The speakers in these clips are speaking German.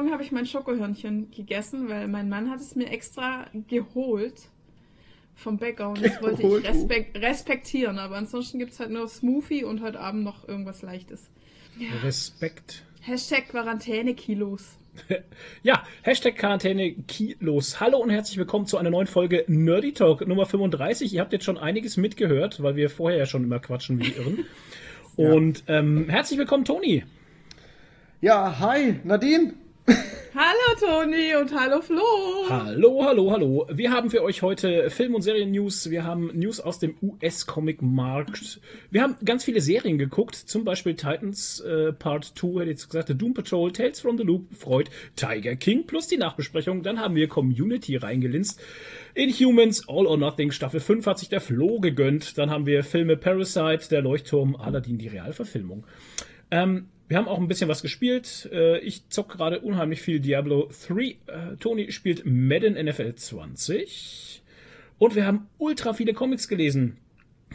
Morgen habe ich mein Schokohörnchen gegessen, weil mein Mann hat es mir extra geholt vom Bäcker und das wollte ich respek respektieren. Aber ansonsten gibt es halt nur Smoothie und heute Abend noch irgendwas Leichtes. Ja. Respekt. Hashtag Quarantäne-Kilos. Ja, Hashtag Quarantäne Kilos. Hallo und herzlich willkommen zu einer neuen Folge Nerdy Talk Nummer 35. Ihr habt jetzt schon einiges mitgehört, weil wir vorher ja schon immer quatschen wie Irren. Und ähm, herzlich willkommen, Toni. Ja, hi, Nadine. Hallo Toni und hallo Flo. Hallo, hallo, hallo. Wir haben für euch heute Film- und Serien-News. Wir haben News aus dem US-Comic-Markt. Wir haben ganz viele Serien geguckt, zum Beispiel Titans äh, Part 2, hätte ich jetzt gesagt, Doom Patrol, Tales from the Loop, Freud, Tiger King plus die Nachbesprechung. Dann haben wir Community reingelinst. Inhumans, All or Nothing, Staffel 5 hat sich der Flo gegönnt. Dann haben wir Filme Parasite, Der Leuchtturm, Aladdin, die Realverfilmung. Ähm, wir haben auch ein bisschen was gespielt. Äh, ich zock gerade unheimlich viel Diablo 3. Äh, Toni spielt Madden NFL 20. Und wir haben ultra viele Comics gelesen.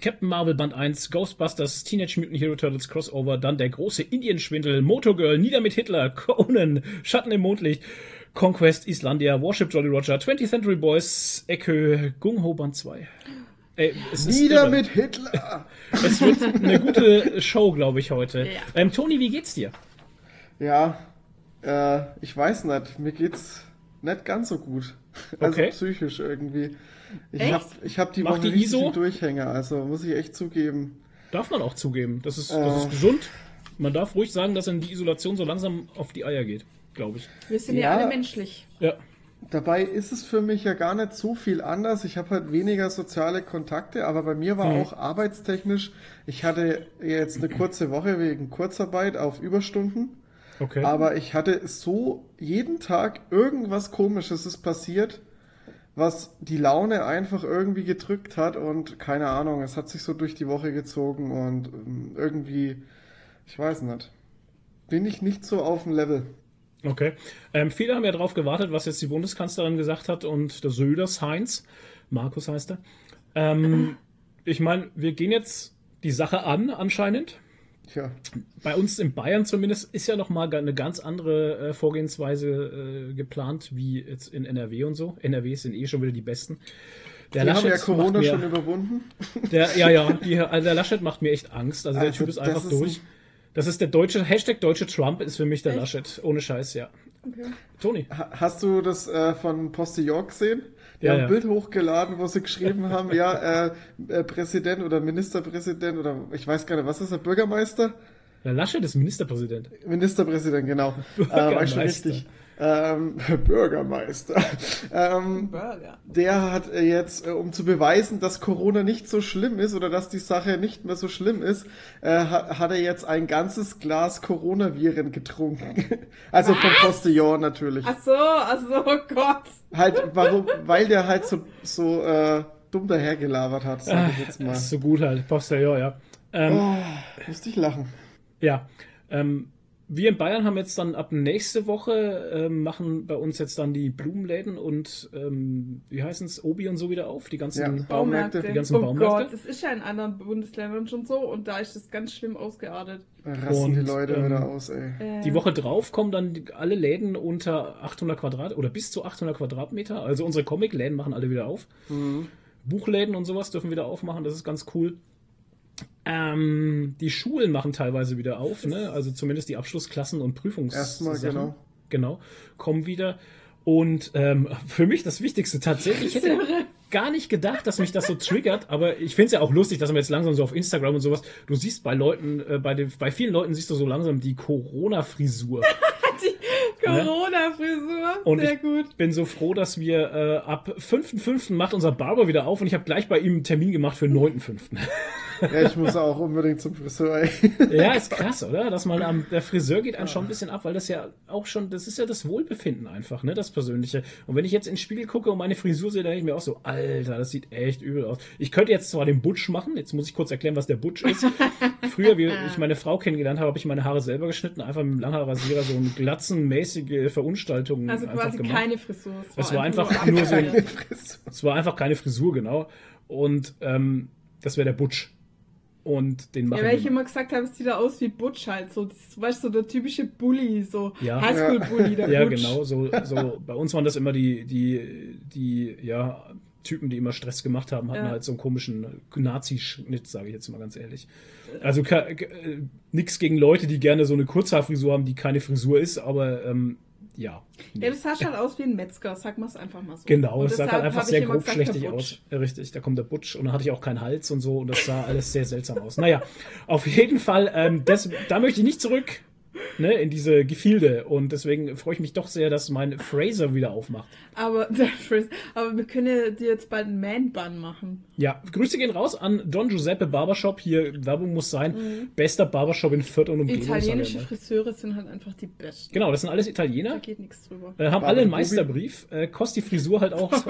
Captain Marvel Band 1, Ghostbusters, Teenage Mutant Hero Turtles Crossover, dann der große Indienschwindel, Motogirl, Nieder mit Hitler, Conan, Schatten im Mondlicht, Conquest, Islandia, Warship Jolly Roger, 20th Century Boys, Ecke, Gung Ho Band 2. Ey, Nieder mit Hitler! Es wird eine gute Show, glaube ich, heute. Ja. Ähm, Toni, wie geht's dir? Ja, äh, ich weiß nicht. Mir geht's nicht ganz so gut. Also okay. psychisch irgendwie. Ich habe ich hab die Macht Woche die ISO? Durchhänger, also muss ich echt zugeben. Darf man auch zugeben. Das ist, das ist äh. gesund. Man darf ruhig sagen, dass in die Isolation so langsam auf die Eier geht, glaube ich. Wir sind ja, ja alle menschlich. Ja. Dabei ist es für mich ja gar nicht so viel anders. Ich habe halt weniger soziale Kontakte, aber bei mir war mhm. auch arbeitstechnisch, ich hatte jetzt eine kurze Woche wegen Kurzarbeit auf Überstunden. Okay. Aber ich hatte so jeden Tag irgendwas komisches ist passiert, was die Laune einfach irgendwie gedrückt hat und keine Ahnung, es hat sich so durch die Woche gezogen und ähm, irgendwie, ich weiß nicht, bin ich nicht so auf dem Level. Okay. Ähm, viele haben ja darauf gewartet, was jetzt die Bundeskanzlerin gesagt hat und der Söders Heinz, Markus heißt er. Ähm, ich meine, wir gehen jetzt die Sache an, anscheinend. Ja. Bei uns in Bayern zumindest ist ja nochmal eine ganz andere äh, Vorgehensweise äh, geplant, wie jetzt in NRW und so. NRW sind eh schon wieder die besten. Der die Laschet haben ja Corona mir, schon überwunden. Der, ja, ja, die, also der Laschet macht mir echt Angst. Also, also der Typ ist einfach ist durch. Ein, das ist der deutsche, Hashtag deutsche Trump ist für mich der Echt? Laschet. Ohne Scheiß, ja. Okay. Toni. Hast du das äh, von Postillon gesehen? Die ja, haben ein ja. Bild hochgeladen, wo sie geschrieben haben, ja, äh, äh, Präsident oder Ministerpräsident oder ich weiß gar nicht, was ist der Bürgermeister? Der Laschet ist Ministerpräsident. Ministerpräsident, genau. Bürgermeister. Äh, war schon richtig ähm, Bürgermeister, ähm, Burger. der hat jetzt, äh, um zu beweisen, dass Corona nicht so schlimm ist oder dass die Sache nicht mehr so schlimm ist, äh, hat, er jetzt ein ganzes Glas Coronaviren getrunken. also Was? vom Postillon natürlich. Ach so, ach so, oh Gott. Halt, warum, weil der halt so, so äh, dumm dahergelabert hat, sag ich jetzt mal. Ist so gut halt, Postillon, ja. Ähm, oh, musste ich lachen. Ja, ähm, wir in Bayern haben jetzt dann ab nächste Woche äh, machen bei uns jetzt dann die Blumenläden und ähm, wie heißen es, Obi und so wieder auf, die ganzen ja, Baumärkte. Die ganzen oh Baumärkte. Gott, das ist ja in anderen Bundesländern schon so und da ist das ganz schlimm ausgeartet. Rasten und, die Leute ähm, wieder aus, ey. Äh. Die Woche drauf kommen dann die, alle Läden unter 800 Quadrat oder bis zu 800 Quadratmeter. Also unsere Comic-Läden machen alle wieder auf. Mhm. Buchläden und sowas dürfen wieder aufmachen, das ist ganz cool. Ähm, die Schulen machen teilweise wieder auf, ne? also zumindest die Abschlussklassen und Prüfungs. Erstmal, genau. Genau, kommen wieder. Und ähm, für mich das Wichtigste tatsächlich, ich hätte gar nicht gedacht, dass mich das so triggert, aber ich finde es ja auch lustig, dass man jetzt langsam so auf Instagram und sowas, du siehst bei Leuten, äh, bei, den, bei vielen Leuten siehst du so langsam die Corona-Frisur. die Corona-Frisur, und sehr gut. Ich bin so froh, dass wir äh, ab 5.5. macht unser Barber wieder auf und ich habe gleich bei ihm einen Termin gemacht für 9.5. Ja, ich muss auch unbedingt zum Friseur. Ja, ist krass, oder? Dass man am, der Friseur geht einem schon ein bisschen ab, weil das ja auch schon, das ist ja das Wohlbefinden einfach, ne, das Persönliche. Und wenn ich jetzt ins Spiegel gucke und meine Frisur sehe, dann denke ich mir auch so, Alter, das sieht echt übel aus. Ich könnte jetzt zwar den Butch machen, jetzt muss ich kurz erklären, was der Butch ist. Früher, wie ich meine Frau kennengelernt habe, habe ich meine Haare selber geschnitten, einfach mit einem Langhaarrasierer so eine glatzenmäßige Verunstaltung. Also quasi gemacht. keine Frisur. Es war, einfach, einfach nur, nur so, es war einfach keine Frisur, genau. Und ähm, das wäre der Butch. Und den machen Ja, weil ich immer gesagt habe, es sieht da aus wie Butch halt, so, das, weißt du, so der typische Bully, so Ja. Highschool-Bully, der Ja, Butch. genau. So, so bei uns waren das immer die, die, die, ja, Typen, die immer Stress gemacht haben, hatten Ja. halt so einen komischen Nazi-Schnitt, sage ich jetzt mal ganz ehrlich. Also äh, nix gegen Leute, die gerne so eine Kurzhaarfrisur haben, die keine Frisur ist, aber ähm, ja. Ja, das sah halt aus wie ein Metzger, sag mal es einfach mal so. Genau, Und es sah halt einfach sehr grob gesagt, schlechtig aus. Richtig, da kommt der Butch und dann hatte ich auch keinen Hals und so und das sah alles sehr seltsam aus. Naja, auf jeden Fall, ähm, das, da möchte ich nicht zurück ne, in diese Gefilde und deswegen freue ich mich doch sehr, dass mein Fraser wieder aufmacht. Aber, aber wir können ja dir jetzt bald einen Man-Bun machen. Ja, Grüße gehen raus an Don Giuseppe Barbershop. Hier, Werbung muss sein. Bester Barbershop in Fürth und Umgebung. Mhm. Italienische. Friseure sind halt einfach die besten. Genau, das sind alles Da Italiener. geht nichts drüber. Äh, haben Barbara alle einen. Meisterbrief. Äh, kostet die Frisur halt auch.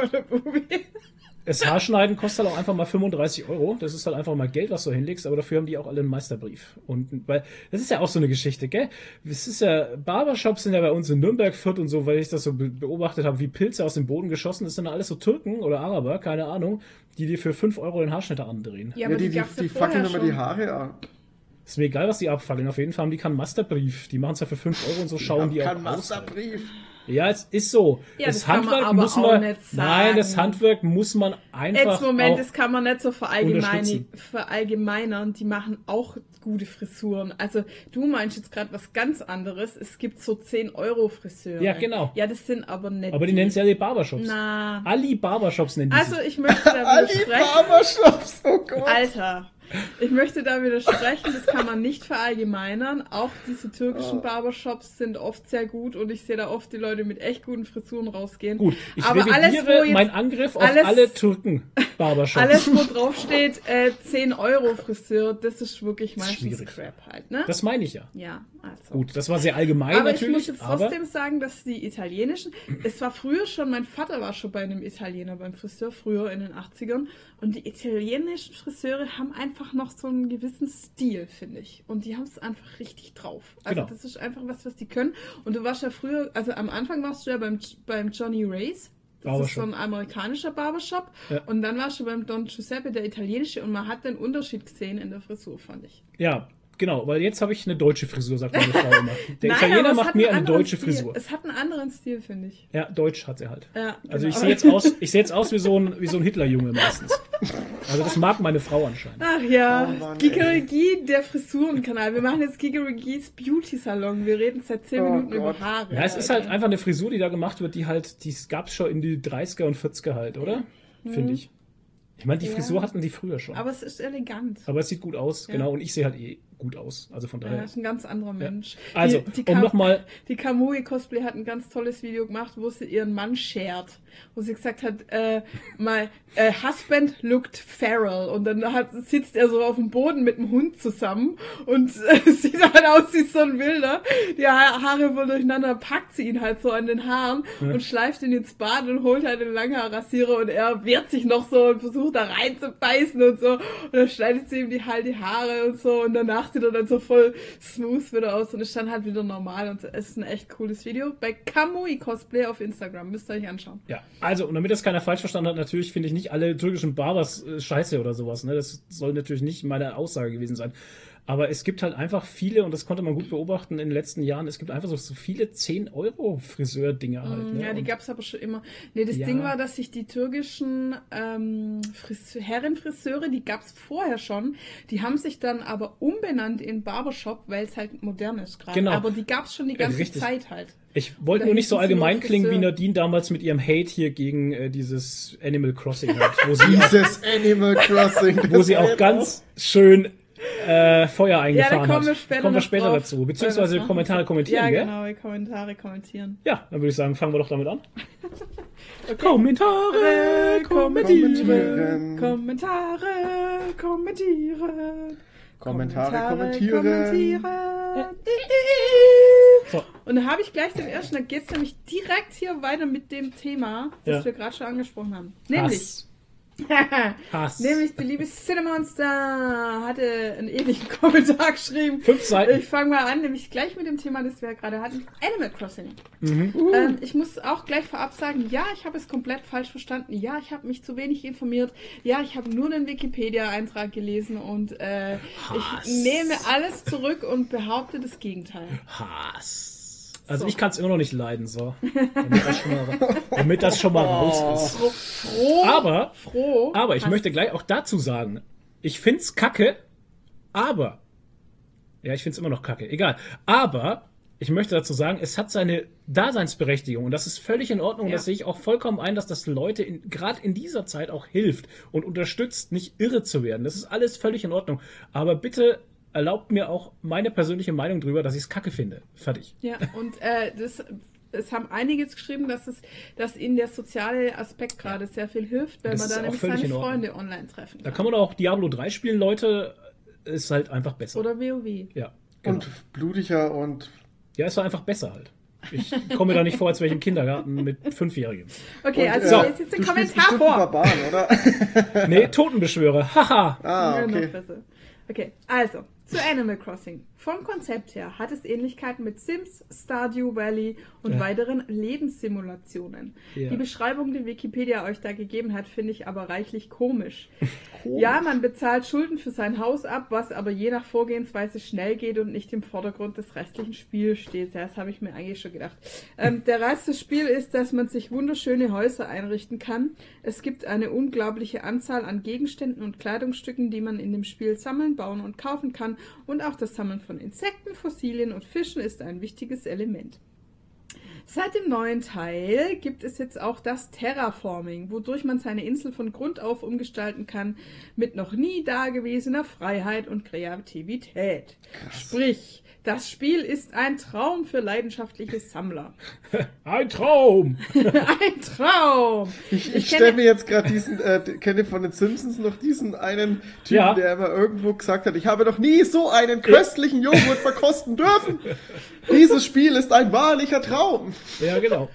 Das Haarschneiden kostet halt auch einfach mal 35 Euro. Das ist halt einfach mal Geld, was du hinlegst, aber dafür haben die auch alle einen Meisterbrief. Und weil, das ist ja auch so eine Geschichte, gell? Das ist ja, Barbershops sind ja bei uns in Nürnberg, Fürth und so, weil ich das so be beobachtet habe, wie Pilze aus dem Boden geschossen. Das sind alles so Türken oder Araber, keine Ahnung, die dir für 5 Euro den Haarschnitter andrehen. Ja, Ja, aber die, die, die, ja die vorher fackeln immer die Haare an. Ist mir egal, was die abfackeln. Auf jeden Fall haben die keinen Masterbrief. Die machen es ja für 5 Euro und so schauen die auch Kein aus. Ja, es ist so. Ja, das, das kann man Handwerk muss auch man. Nein, das. Handwerk muss man einfach. Jetzt Moment, das kann man nicht so verallgemeine, unterstützen. verallgemeinern. Die machen auch gute Frisuren. Also du meinst jetzt gerade was ganz anderes. Es gibt so 10 Euro Friseure. Ja, genau. Ja, das sind aber nicht. aber die nennen es ja die Barbershops. Na. Ali Barbershops nennen die Also ich möchte da Ali widersprechen. Barbershops, oh Gott. Alter. Ich möchte da widersprechen, das kann man nicht verallgemeinern. Auch diese türkischen Oh. Barbershops sind oft sehr gut und ich sehe da oft die Leute mit echt guten Frisuren rausgehen. Gut, ich aber alles, wo jetzt meinen Angriff auf alles- alle Türken Barbershops. Alles, wo drauf steht, äh, 10 Euro Friseur, das ist wirklich meistens schwierig. Crap halt, ne? Das meine ich ja. ja, also. Gut, das war sehr allgemein aber ich muss natürlich, jetzt aber trotzdem sagen, dass die italienischen, es war früher schon, mein Vater war schon bei einem Italiener beim Friseur, früher in den 80ern, und die italienischen Friseure haben einfach noch so einen gewissen Stil, finde ich. Und die haben es einfach richtig drauf. Also Genau. das ist einfach was, was die können. Und du warst ja früher, also am Anfang warst du ja beim, beim Johnny Race. Das ist so ein amerikanischer Barbershop. Ja. Und dann warst du beim Don Giuseppe, der italienische, und man hat den Unterschied gesehen in der Frisur, fand ich. ja, genau, weil jetzt habe ich eine deutsche Frisur, sagt meine Frau immer. Der Nein, Italiener aber es macht mir eine deutsche Stil. Frisur. Es hat einen anderen Stil, finde ich. Ja, deutsch hat sie halt. Ja, Also ich genau. sehe jetzt aus, ich sehe jetzt aus wie so ein wie so ein Hitlerjunge meistens. Also das mag meine Frau anscheinend. Ach ja, Oh Mann, Gigerigi, der Frisurenkanal. Wir machen jetzt Gigerigis Beauty Salon. Wir reden seit 10 Oh Minuten Gott. über Haare. Ja, es ist halt einfach eine Frisur, die da gemacht wird, die halt, die gab's schon in die 30er und 40er halt, oder? Finde ich. Ich meine, die Ja. Frisur hatten die früher schon. Aber, Aber es ist elegant. es sieht gut aus, Ja. genau. Und ich sehe halt eh gut aus. Also von Ja, daher. ist ein ganz anderer Mensch. Also, die, die um nochmal. Die Kamui Cosplay hat ein ganz tolles Video gemacht, wo sie ihren Mann schert. Wo sie gesagt hat, äh, my äh, husband looked feral. Und dann hat, sitzt er so auf dem Boden mit dem Hund zusammen und äh, sieht halt aus wie so ein Wilder. Die Ha- Haare voll durcheinander, packt sie ihn halt so an den Haaren und schleift ihn ins Bad und holt halt den Langhaarrasierer und er wehrt sich noch so und versucht da reinzubeißen und so. Und dann schneidet sie ihm die halt die Haare und so und danach sieht er dann so voll smooth wieder aus und ist dann halt wieder normal und es ist ein echt cooles Video. Bei Kamui Cosplay auf Instagram, müsst ihr euch anschauen. Ja, also, und damit das keiner falsch verstanden hat, natürlich finde ich nicht alle türkischen Barbers äh, scheiße oder sowas. Ne? Das soll natürlich nicht meine Aussage gewesen sein. Aber es gibt halt einfach viele, und das konnte man gut beobachten in den letzten Jahren, es gibt einfach so, so viele 10-Euro-Friseur-Dinger halt. Ne? Mm, Ja, die Und- gab's aber schon immer. Nee, das Ja. Ding war, dass sich die türkischen ähm, Friseur, Herrenfriseure, die gab's vorher schon, die haben sich dann aber umbenannt in Barbershop, weil es halt modern ist gerade. Genau. Aber die gab's schon die ganze Richtig. Zeit halt. Ich wollte nur nicht so allgemein klingen wie? Nadine damals mit ihrem Hate hier gegen äh, dieses Animal Crossing halt, wo sie, Dieses Animal Crossing. wo sie auch ganz schön äh, Feuer Ja, eingefahren da kommen wir hat. später, kommen wir später drauf, dazu. Beziehungsweise das Kommentare kommentieren, Ja, gell? genau, die Kommentare kommentieren. Ja, dann würde ich sagen, fangen wir doch damit an. Okay. Kommentare kommentieren. Kommentare, kommentieren. Kommentare kommentieren. kommentieren. So, Und dann habe ich gleich den ersten, da geht es nämlich direkt hier weiter mit dem Thema, das Ja. wir gerade schon angesprochen haben. Nämlich Hass. Hass. Nämlich die liebe Cinemonster hatte einen ähnlichen Kommentar geschrieben. Fünf Seiten. Ich fange mal an, nämlich gleich mit dem Thema, das wir gerade hatten. Animal Crossing. Mhm. Ähm, ich muss auch gleich vorab sagen, ja, ich habe es komplett falsch verstanden. Ja, ich habe mich zu wenig informiert. Ja, ich habe nur einen Wikipedia-Eintrag gelesen und äh, ich nehme alles zurück und behaupte das Gegenteil. Hass. Also so. ich kann es immer noch nicht leiden, so. Damit das schon mal, damit das schon mal raus ist. Froh, aber, froh, aber ich möchte gleich auch dazu sagen, ich find's kacke, aber, ja, ich find's immer noch kacke, egal. Aber, ich möchte dazu sagen, es hat seine Daseinsberechtigung und das ist völlig in Ordnung. Ja. Und das sehe ich auch vollkommen ein, dass das Leute gerade in dieser Zeit auch hilft und unterstützt, nicht irre zu werden. Das ist alles völlig in Ordnung. Aber bitte erlaubt mir auch meine persönliche Meinung drüber, dass ich es kacke finde. Fertig. Ja, und äh, das es haben einige geschrieben, dass es, dass ihnen der soziale Aspekt gerade ja. sehr viel hilft, wenn man da nämlich seine Freunde online treffen kann. Da kann man auch Diablo 3 spielen, Leute, ist halt einfach besser. Oder WoW. Ja. Genau. Und blutiger und. Ja, es war einfach besser halt. Ich komme mir da nicht vor, als wäre ich im Kindergarten mit Fünfjährigen. Okay, und, also so. jetzt ein Kommentar vor. Barbaren, oder? nee, Totenbeschwörer. Haha. ah, okay. Okay, also, zu Animal Crossing. Vom Konzept her hat es Ähnlichkeiten mit Sims, Stardew Valley und ja. weiteren Lebenssimulationen. Ja. Die Beschreibung, die Wikipedia euch da gegeben hat, finde ich aber reichlich komisch. komisch. Ja, man bezahlt Schulden für sein Haus ab, was aber je nach Vorgehensweise schnell geht und nicht im Vordergrund des restlichen Spiels steht. Das habe ich mir eigentlich schon gedacht. Ähm, der Reiz des Spiels ist, dass man sich wunderschöne Häuser einrichten kann. Es gibt eine unglaubliche Anzahl an Gegenständen und Kleidungsstücken, die man in dem Spiel sammeln, bauen und kaufen kann und auch das Sammeln von Insekten, Fossilien und Fischen ist ein wichtiges Element. Seit dem neuen Teil gibt es jetzt auch das Terraforming, wodurch man seine Insel von Grund auf umgestalten kann mit noch nie dagewesener Freiheit und Kreativität. Krass. Sprich, das Spiel ist ein Traum für leidenschaftliche Sammler. ein Traum! ein Traum! Ich, ich, ich stelle mir jetzt gerade diesen, äh, kenne von den Simpsons noch diesen einen Typen, ja. der immer irgendwo gesagt hat, ich habe noch nie so einen köstlichen Joghurt verkosten dürfen. Dieses Spiel ist ein wahrlicher Traum. Ja, genau.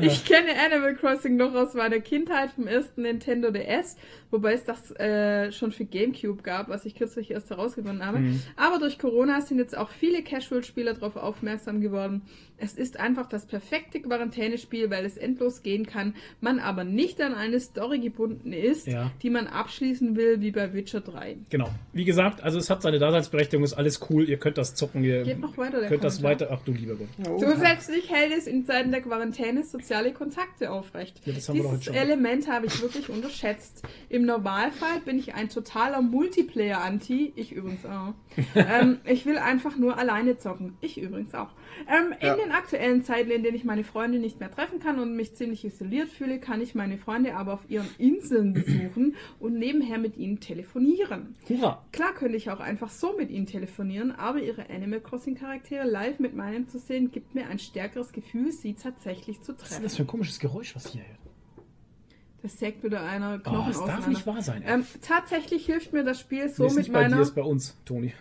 Ich kenne Animal Crossing noch aus meiner Kindheit vom ersten Nintendo DS, wobei es das äh, schon für GameCube gab, was ich kürzlich erst herausgefunden habe. Mhm. Aber durch Corona sind jetzt auch viele Casual-Spieler darauf aufmerksam geworden. Es ist einfach das perfekte Quarantänespiel, weil es endlos gehen kann, man aber nicht an eine Story gebunden ist, ja. die man abschließen will, wie bei Witcher 3. Genau. Wie gesagt, also es hat seine Daseinsberechtigung, ist alles cool, ihr könnt das zocken, ihr Geht noch weiter, könnt das weiter. Ach du lieber Gott. Oh, Zusätzlich hält es in Zeiten der Quarantäne soziale Kontakte aufrecht. Ja, Dieses Element habe ich wirklich unterschätzt. Im Normalfall bin ich ein totaler Multiplayer-Anti. Ich übrigens auch. ähm, ich will einfach nur alleine zocken. Ich übrigens auch. Ähm, ja. In den aktuellen Zeiten, in denen ich meine Freunde nicht mehr treffen kann und mich ziemlich isoliert fühle, kann ich meine Freunde aber auf ihren Inseln besuchen und nebenher mit ihnen telefonieren. Hurra. Klar könnte ich auch einfach so mit ihnen telefonieren, aber ihre Animal Crossing Charaktere live mit meinen zu sehen, gibt mir ein stärkeres Gefühl, sie tatsächlich zu treffen. Was ist das für ein komisches Geräusch, was hier hört? Das sägt wieder einer Knochen oh, das darf nicht wahr sein. Ähm, tatsächlich hilft mir das Spiel so nee, ist mit nicht meiner. Bei dir ist bei uns, Toni.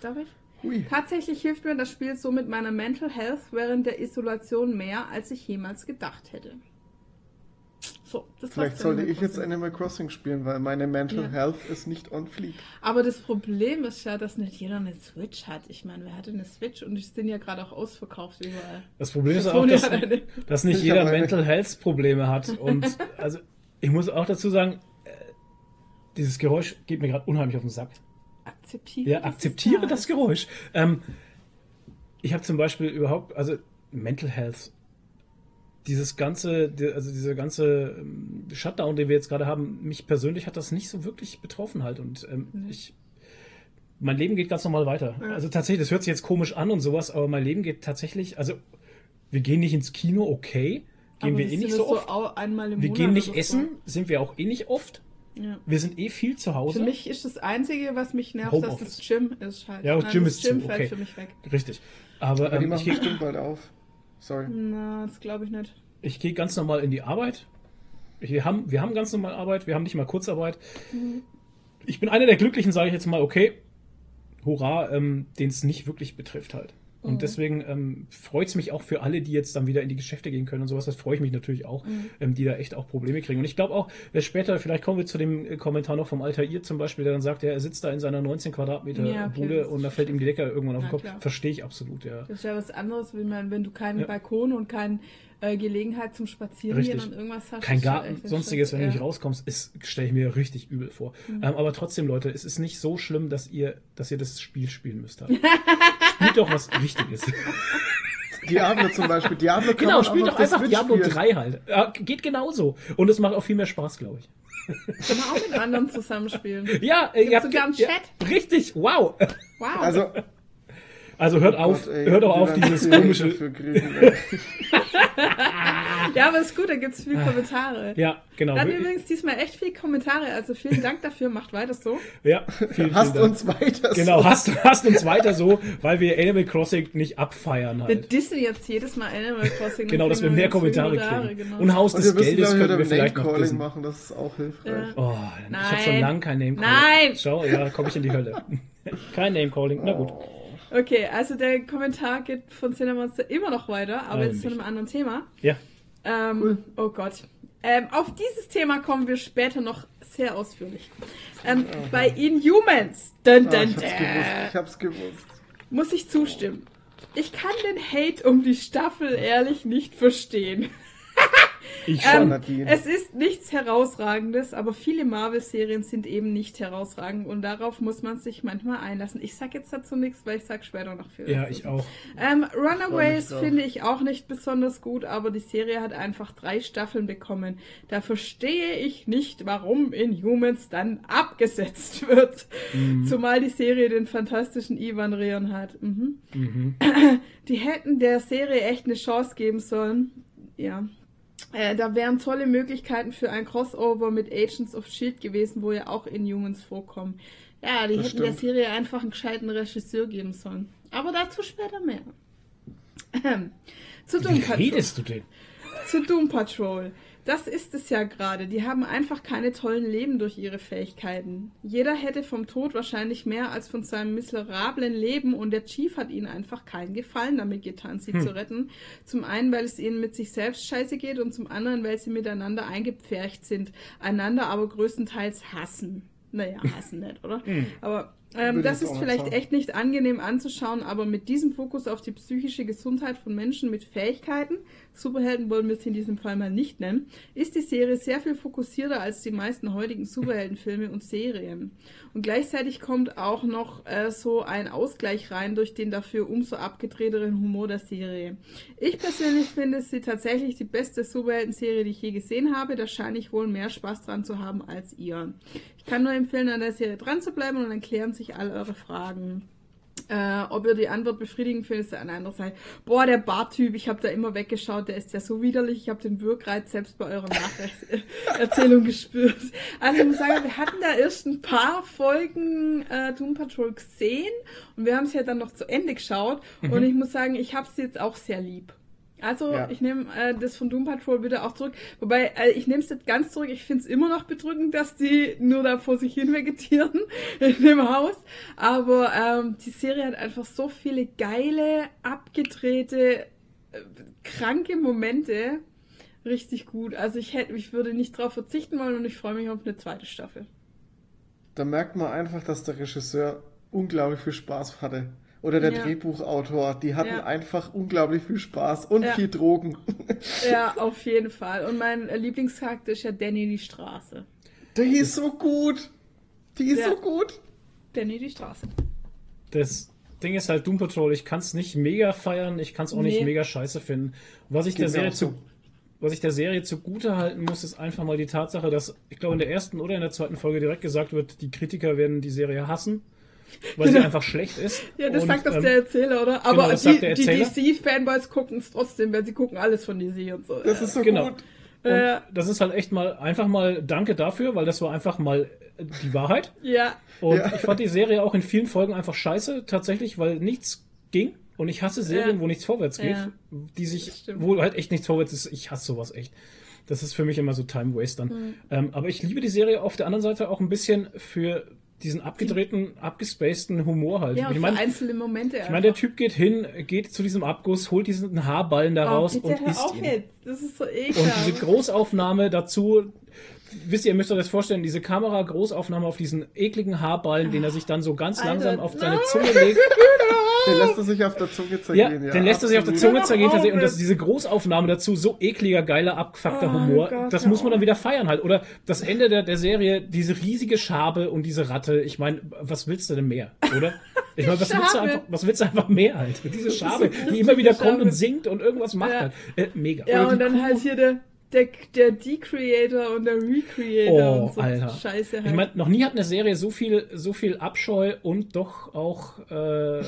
Darf ich? Ui. Tatsächlich hilft mir das Spiel so mit meiner Mental Health während der Isolation mehr, als ich jemals gedacht hätte. So, Vielleicht sollte ich jetzt Animal Crossing spielen, weil meine Mental ja. Health ist nicht on fleek. Aber das Problem ist ja, dass nicht jeder eine Switch hat. Ich meine, wer hatte eine Switch und die sind ja gerade auch ausverkauft überall. Das Problem ist auch, dass, dass nicht jeder Mental Health Probleme hat. Und also ich muss auch dazu sagen, äh, dieses Geräusch geht mir gerade unheimlich auf den Sack. Akzeptiere. Ja, akzeptiere das Geräusch. Ähm, ich habe zum Beispiel überhaupt, also Mental Health, dieses ganze, also dieser ganze ähm, Shutdown, den wir jetzt gerade haben, mich persönlich hat das nicht so wirklich betroffen halt und ähm, mhm. ich, mein Leben geht ganz normal weiter. Ja. Also tatsächlich, das hört sich jetzt komisch an und sowas, aber mein Leben geht tatsächlich, also wir gehen nicht ins Kino, okay, gehen aber wir eh nicht so oft. So einmal im wir Monat gehen nicht essen, so. sind wir auch eh nicht oft. Ja. Wir sind eh viel zu Hause. Für mich ist das Einzige, was mich nervt, dass das Gym ist halt. Ja, auch Gym ist Gym zu. fällt okay. für mich weg. Richtig. Aber, Aber die ähm, machen bestimmt bald auf. Sorry. Na, das glaube ich nicht. Ich gehe ganz normal in die Arbeit. Wir haben, wir haben ganz normal Arbeit, wir haben nicht mal Kurzarbeit. Mhm. Ich bin einer der Glücklichen, sage ich jetzt mal, okay, hurra, ähm, den es nicht wirklich betrifft halt. Und mhm. deswegen ähm, freut es mich auch für alle, die jetzt dann wieder in die Geschäfte gehen können und sowas. Das freue ich mich natürlich auch, mhm. ähm, die da echt auch Probleme kriegen. Und ich glaube auch, äh, später, vielleicht kommen wir zu dem äh, Kommentar noch vom Altair zum Beispiel, der dann sagt, ja, er sitzt da in seiner 19 Quadratmeter ja, okay, Bude und da fällt ihm die Decke irgendwann auf den Kopf. Verstehe ich absolut, ja. Das ist ja was anderes, wenn, man, wenn du keinen ja. Balkon und keinen äh, Gelegenheit zum Spazierengehen und irgendwas hast. Kein Garten, sonstiges, wenn du nicht rauskommst, stelle ich mir richtig übel vor. Mhm. Ähm, aber trotzdem, Leute, es ist nicht so schlimm, dass ihr, dass ihr das Spiel spielen müsst. Halt. spielt doch was Wichtiges. Diablo zum Beispiel. Diablo kann genau, spielt doch einfach Diablo 3 halt. Ja, geht genauso. Und es macht auch viel mehr Spaß, glaube ich. Kann man auch mit anderen zusammenspielen. Ja, ihr habt sogar einen Chat. Ja, richtig, wow. Wow. Also, also hört auf, Gott, ey, hört auch auf dieses komische. ja, aber ist gut, da gibt es viele Kommentare. Ja, genau. Wir hatten übrigens diesmal echt viele Kommentare, also vielen Dank dafür, macht weiter so. Ja, vielen, Hast vielen uns weiter so. Genau, hast, hast uns weiter so, weil wir Animal Crossing nicht abfeiern halt. Wir dissen jetzt jedes Mal Animal Crossing. genau, dass wir mehr Kommentare kriegen. Genau. Und Haus des Geldes können wir vielleicht noch dissen. machen, das ist auch hilfreich. Ja. Oh, Nein. ich habe schon lange kein Name Calling. Nein! Schau, ja, komme ich in die Hölle. kein Name Calling, na gut. Oh. Okay, also der Kommentar geht von Cinemonster immer noch weiter, aber jetzt zu einem anderen Thema. Ja. Ähm, cool. Oh Gott. Ähm, auf dieses Thema kommen wir später noch sehr ausführlich. Ähm, bei Inhumans. Dun, dun, oh, ich, hab's gewusst. ich hab's gewusst. Muss ich zustimmen. Ich kann den Hate um die Staffel ehrlich nicht verstehen. Ich schon, ähm, Es ist nichts Herausragendes, aber viele Marvel-Serien sind eben nicht herausragend und darauf muss man sich manchmal einlassen. Ich sag jetzt dazu nichts, weil ich sag später noch viel. Ja, ich auch. Ähm, Runaways finde ich auch nicht besonders gut, aber die Serie hat einfach drei Staffeln bekommen. Da verstehe ich nicht, warum in Humans dann abgesetzt wird. Mhm. Zumal die Serie den fantastischen Ivan Reon hat. Mhm. Mhm. Die hätten der Serie echt eine Chance geben sollen. Ja, äh, da wären tolle Möglichkeiten für ein Crossover mit Agents of Shield gewesen, wo ja auch Inhumans vorkommen. Ja, die das hätten stimmt. der Serie einfach einen gescheiten Regisseur geben sollen. Aber dazu später mehr. Ähm, zu Doom Wie Patrol. redest du denn? Zu Doom Patrol. Das ist es ja gerade. Die haben einfach keine tollen Leben durch ihre Fähigkeiten. Jeder hätte vom Tod wahrscheinlich mehr als von seinem miserablen Leben und der Chief hat ihnen einfach keinen Gefallen damit getan, sie hm. zu retten. Zum einen, weil es ihnen mit sich selbst scheiße geht und zum anderen, weil sie miteinander eingepfercht sind, einander aber größtenteils hassen. Naja, hassen nicht, oder? Hm. Aber ähm, das ist vielleicht echt nicht angenehm anzuschauen, aber mit diesem Fokus auf die psychische Gesundheit von Menschen mit Fähigkeiten, Superhelden wollen wir es in diesem Fall mal nicht nennen, ist die Serie sehr viel fokussierter als die meisten heutigen Superheldenfilme und Serien. Und gleichzeitig kommt auch noch äh, so ein Ausgleich rein durch den dafür umso abgedrehteren Humor der Serie. Ich persönlich finde sie tatsächlich die beste Superhelden-Serie, die ich je gesehen habe. Da scheine ich wohl mehr Spaß dran zu haben als ihr. Ich kann nur empfehlen, an der Serie dran zu bleiben und dann klären sich all eure Fragen. Äh, ob ihr die Antwort befriedigend findet, ist eine andere Seite. Boah, der Bartyp, ich habe da immer weggeschaut, der ist ja so widerlich. Ich habe den Wirkreiz selbst bei eurer Nacherzählung gespürt. Also ich muss sagen, wir hatten da erst ein paar Folgen äh, Doom Patrol gesehen und wir haben es ja dann noch zu Ende geschaut. Mhm. Und ich muss sagen, ich habe es jetzt auch sehr lieb. Also ja. ich nehme äh, das von Doom Patrol bitte auch zurück. Wobei, äh, ich nehme es nicht ganz zurück. Ich finde es immer noch bedrückend, dass die nur da vor sich hin vegetieren in dem Haus. Aber ähm, die Serie hat einfach so viele geile, abgedrehte, äh, kranke Momente. Richtig gut. Also ich hätte, ich würde nicht darauf verzichten wollen und ich freue mich auf eine zweite Staffel. Da merkt man einfach, dass der Regisseur unglaublich viel Spaß hatte oder der ja. Drehbuchautor, die hatten ja. einfach unglaublich viel Spaß und ja. viel Drogen. Ja, auf jeden Fall. Und mein Lieblingscharakter ist ja Danny die Straße. Die ist so gut. Die ist so gut. Danny die Straße. Das Ding ist halt Doom Patrol, ich kann es nicht mega feiern, ich kann es auch nee. nicht mega scheiße finden. Was ich der Serie zu was ich der Serie zugute halten muss, ist einfach mal die Tatsache, dass, ich glaube, in der ersten oder in der zweiten Folge direkt gesagt wird, die Kritiker werden die Serie hassen weil genau. sie einfach schlecht ist. Ja, das und, sagt doch ähm, der Erzähler, oder? Aber genau, die, die DC-Fanboys gucken es trotzdem, weil sie gucken alles von DC und so. Das ist so genau. gut. Und das ist halt echt mal einfach mal Danke dafür, weil das war einfach mal die Wahrheit. ja. Und ja. ich fand die Serie auch in vielen Folgen einfach scheiße, tatsächlich, weil nichts ging. Und ich hasse Serien, ja. wo nichts vorwärts geht, ja. die sich, wo halt echt nichts vorwärts ist. Ich hasse sowas echt. Das ist für mich immer so Time-Wastern. Mhm. Ähm, aber ich liebe die Serie auf der anderen Seite auch ein bisschen für diesen abgedrehten, abgespaceden Humor halt. Ja, ich meine, einzelne Momente. Ich meine, der Typ geht hin, geht zu diesem Abguss, holt diesen Haarballen da oh, und isst ihn. Jetzt. Das ist so ekelhaft. Und diese Großaufnahme dazu, wisst ihr, ihr müsst euch das vorstellen, diese Kamera Großaufnahme auf diesen ekligen Haarballen, den er sich dann so ganz Alter, langsam auf seine Zunge legt. Den lässt er sich auf der Zunge zergehen, ja. ja den lässt er sich auf der Zunge zergehen tatsächlich. Und das, diese Großaufnahme dazu, so ekliger, geiler, abgefuckter oh Humor, Gott, das muss man dann wieder feiern halt. Oder das Ende der, der Serie, diese riesige Schabe und diese Ratte. Ich meine, was willst du denn mehr, oder? Ich meine, was willst du einfach, was willst du einfach mehr halt? Diese Schabe, so die immer wieder Schabe. kommt und singt und irgendwas macht ja. halt. Äh, mega. Ja, und dann halt hier der, der, der Decreator und der Recreator oh, und so Alter. Scheiße halt. Ich meine, noch nie hat eine Serie so viel, so viel Abscheu und doch auch äh,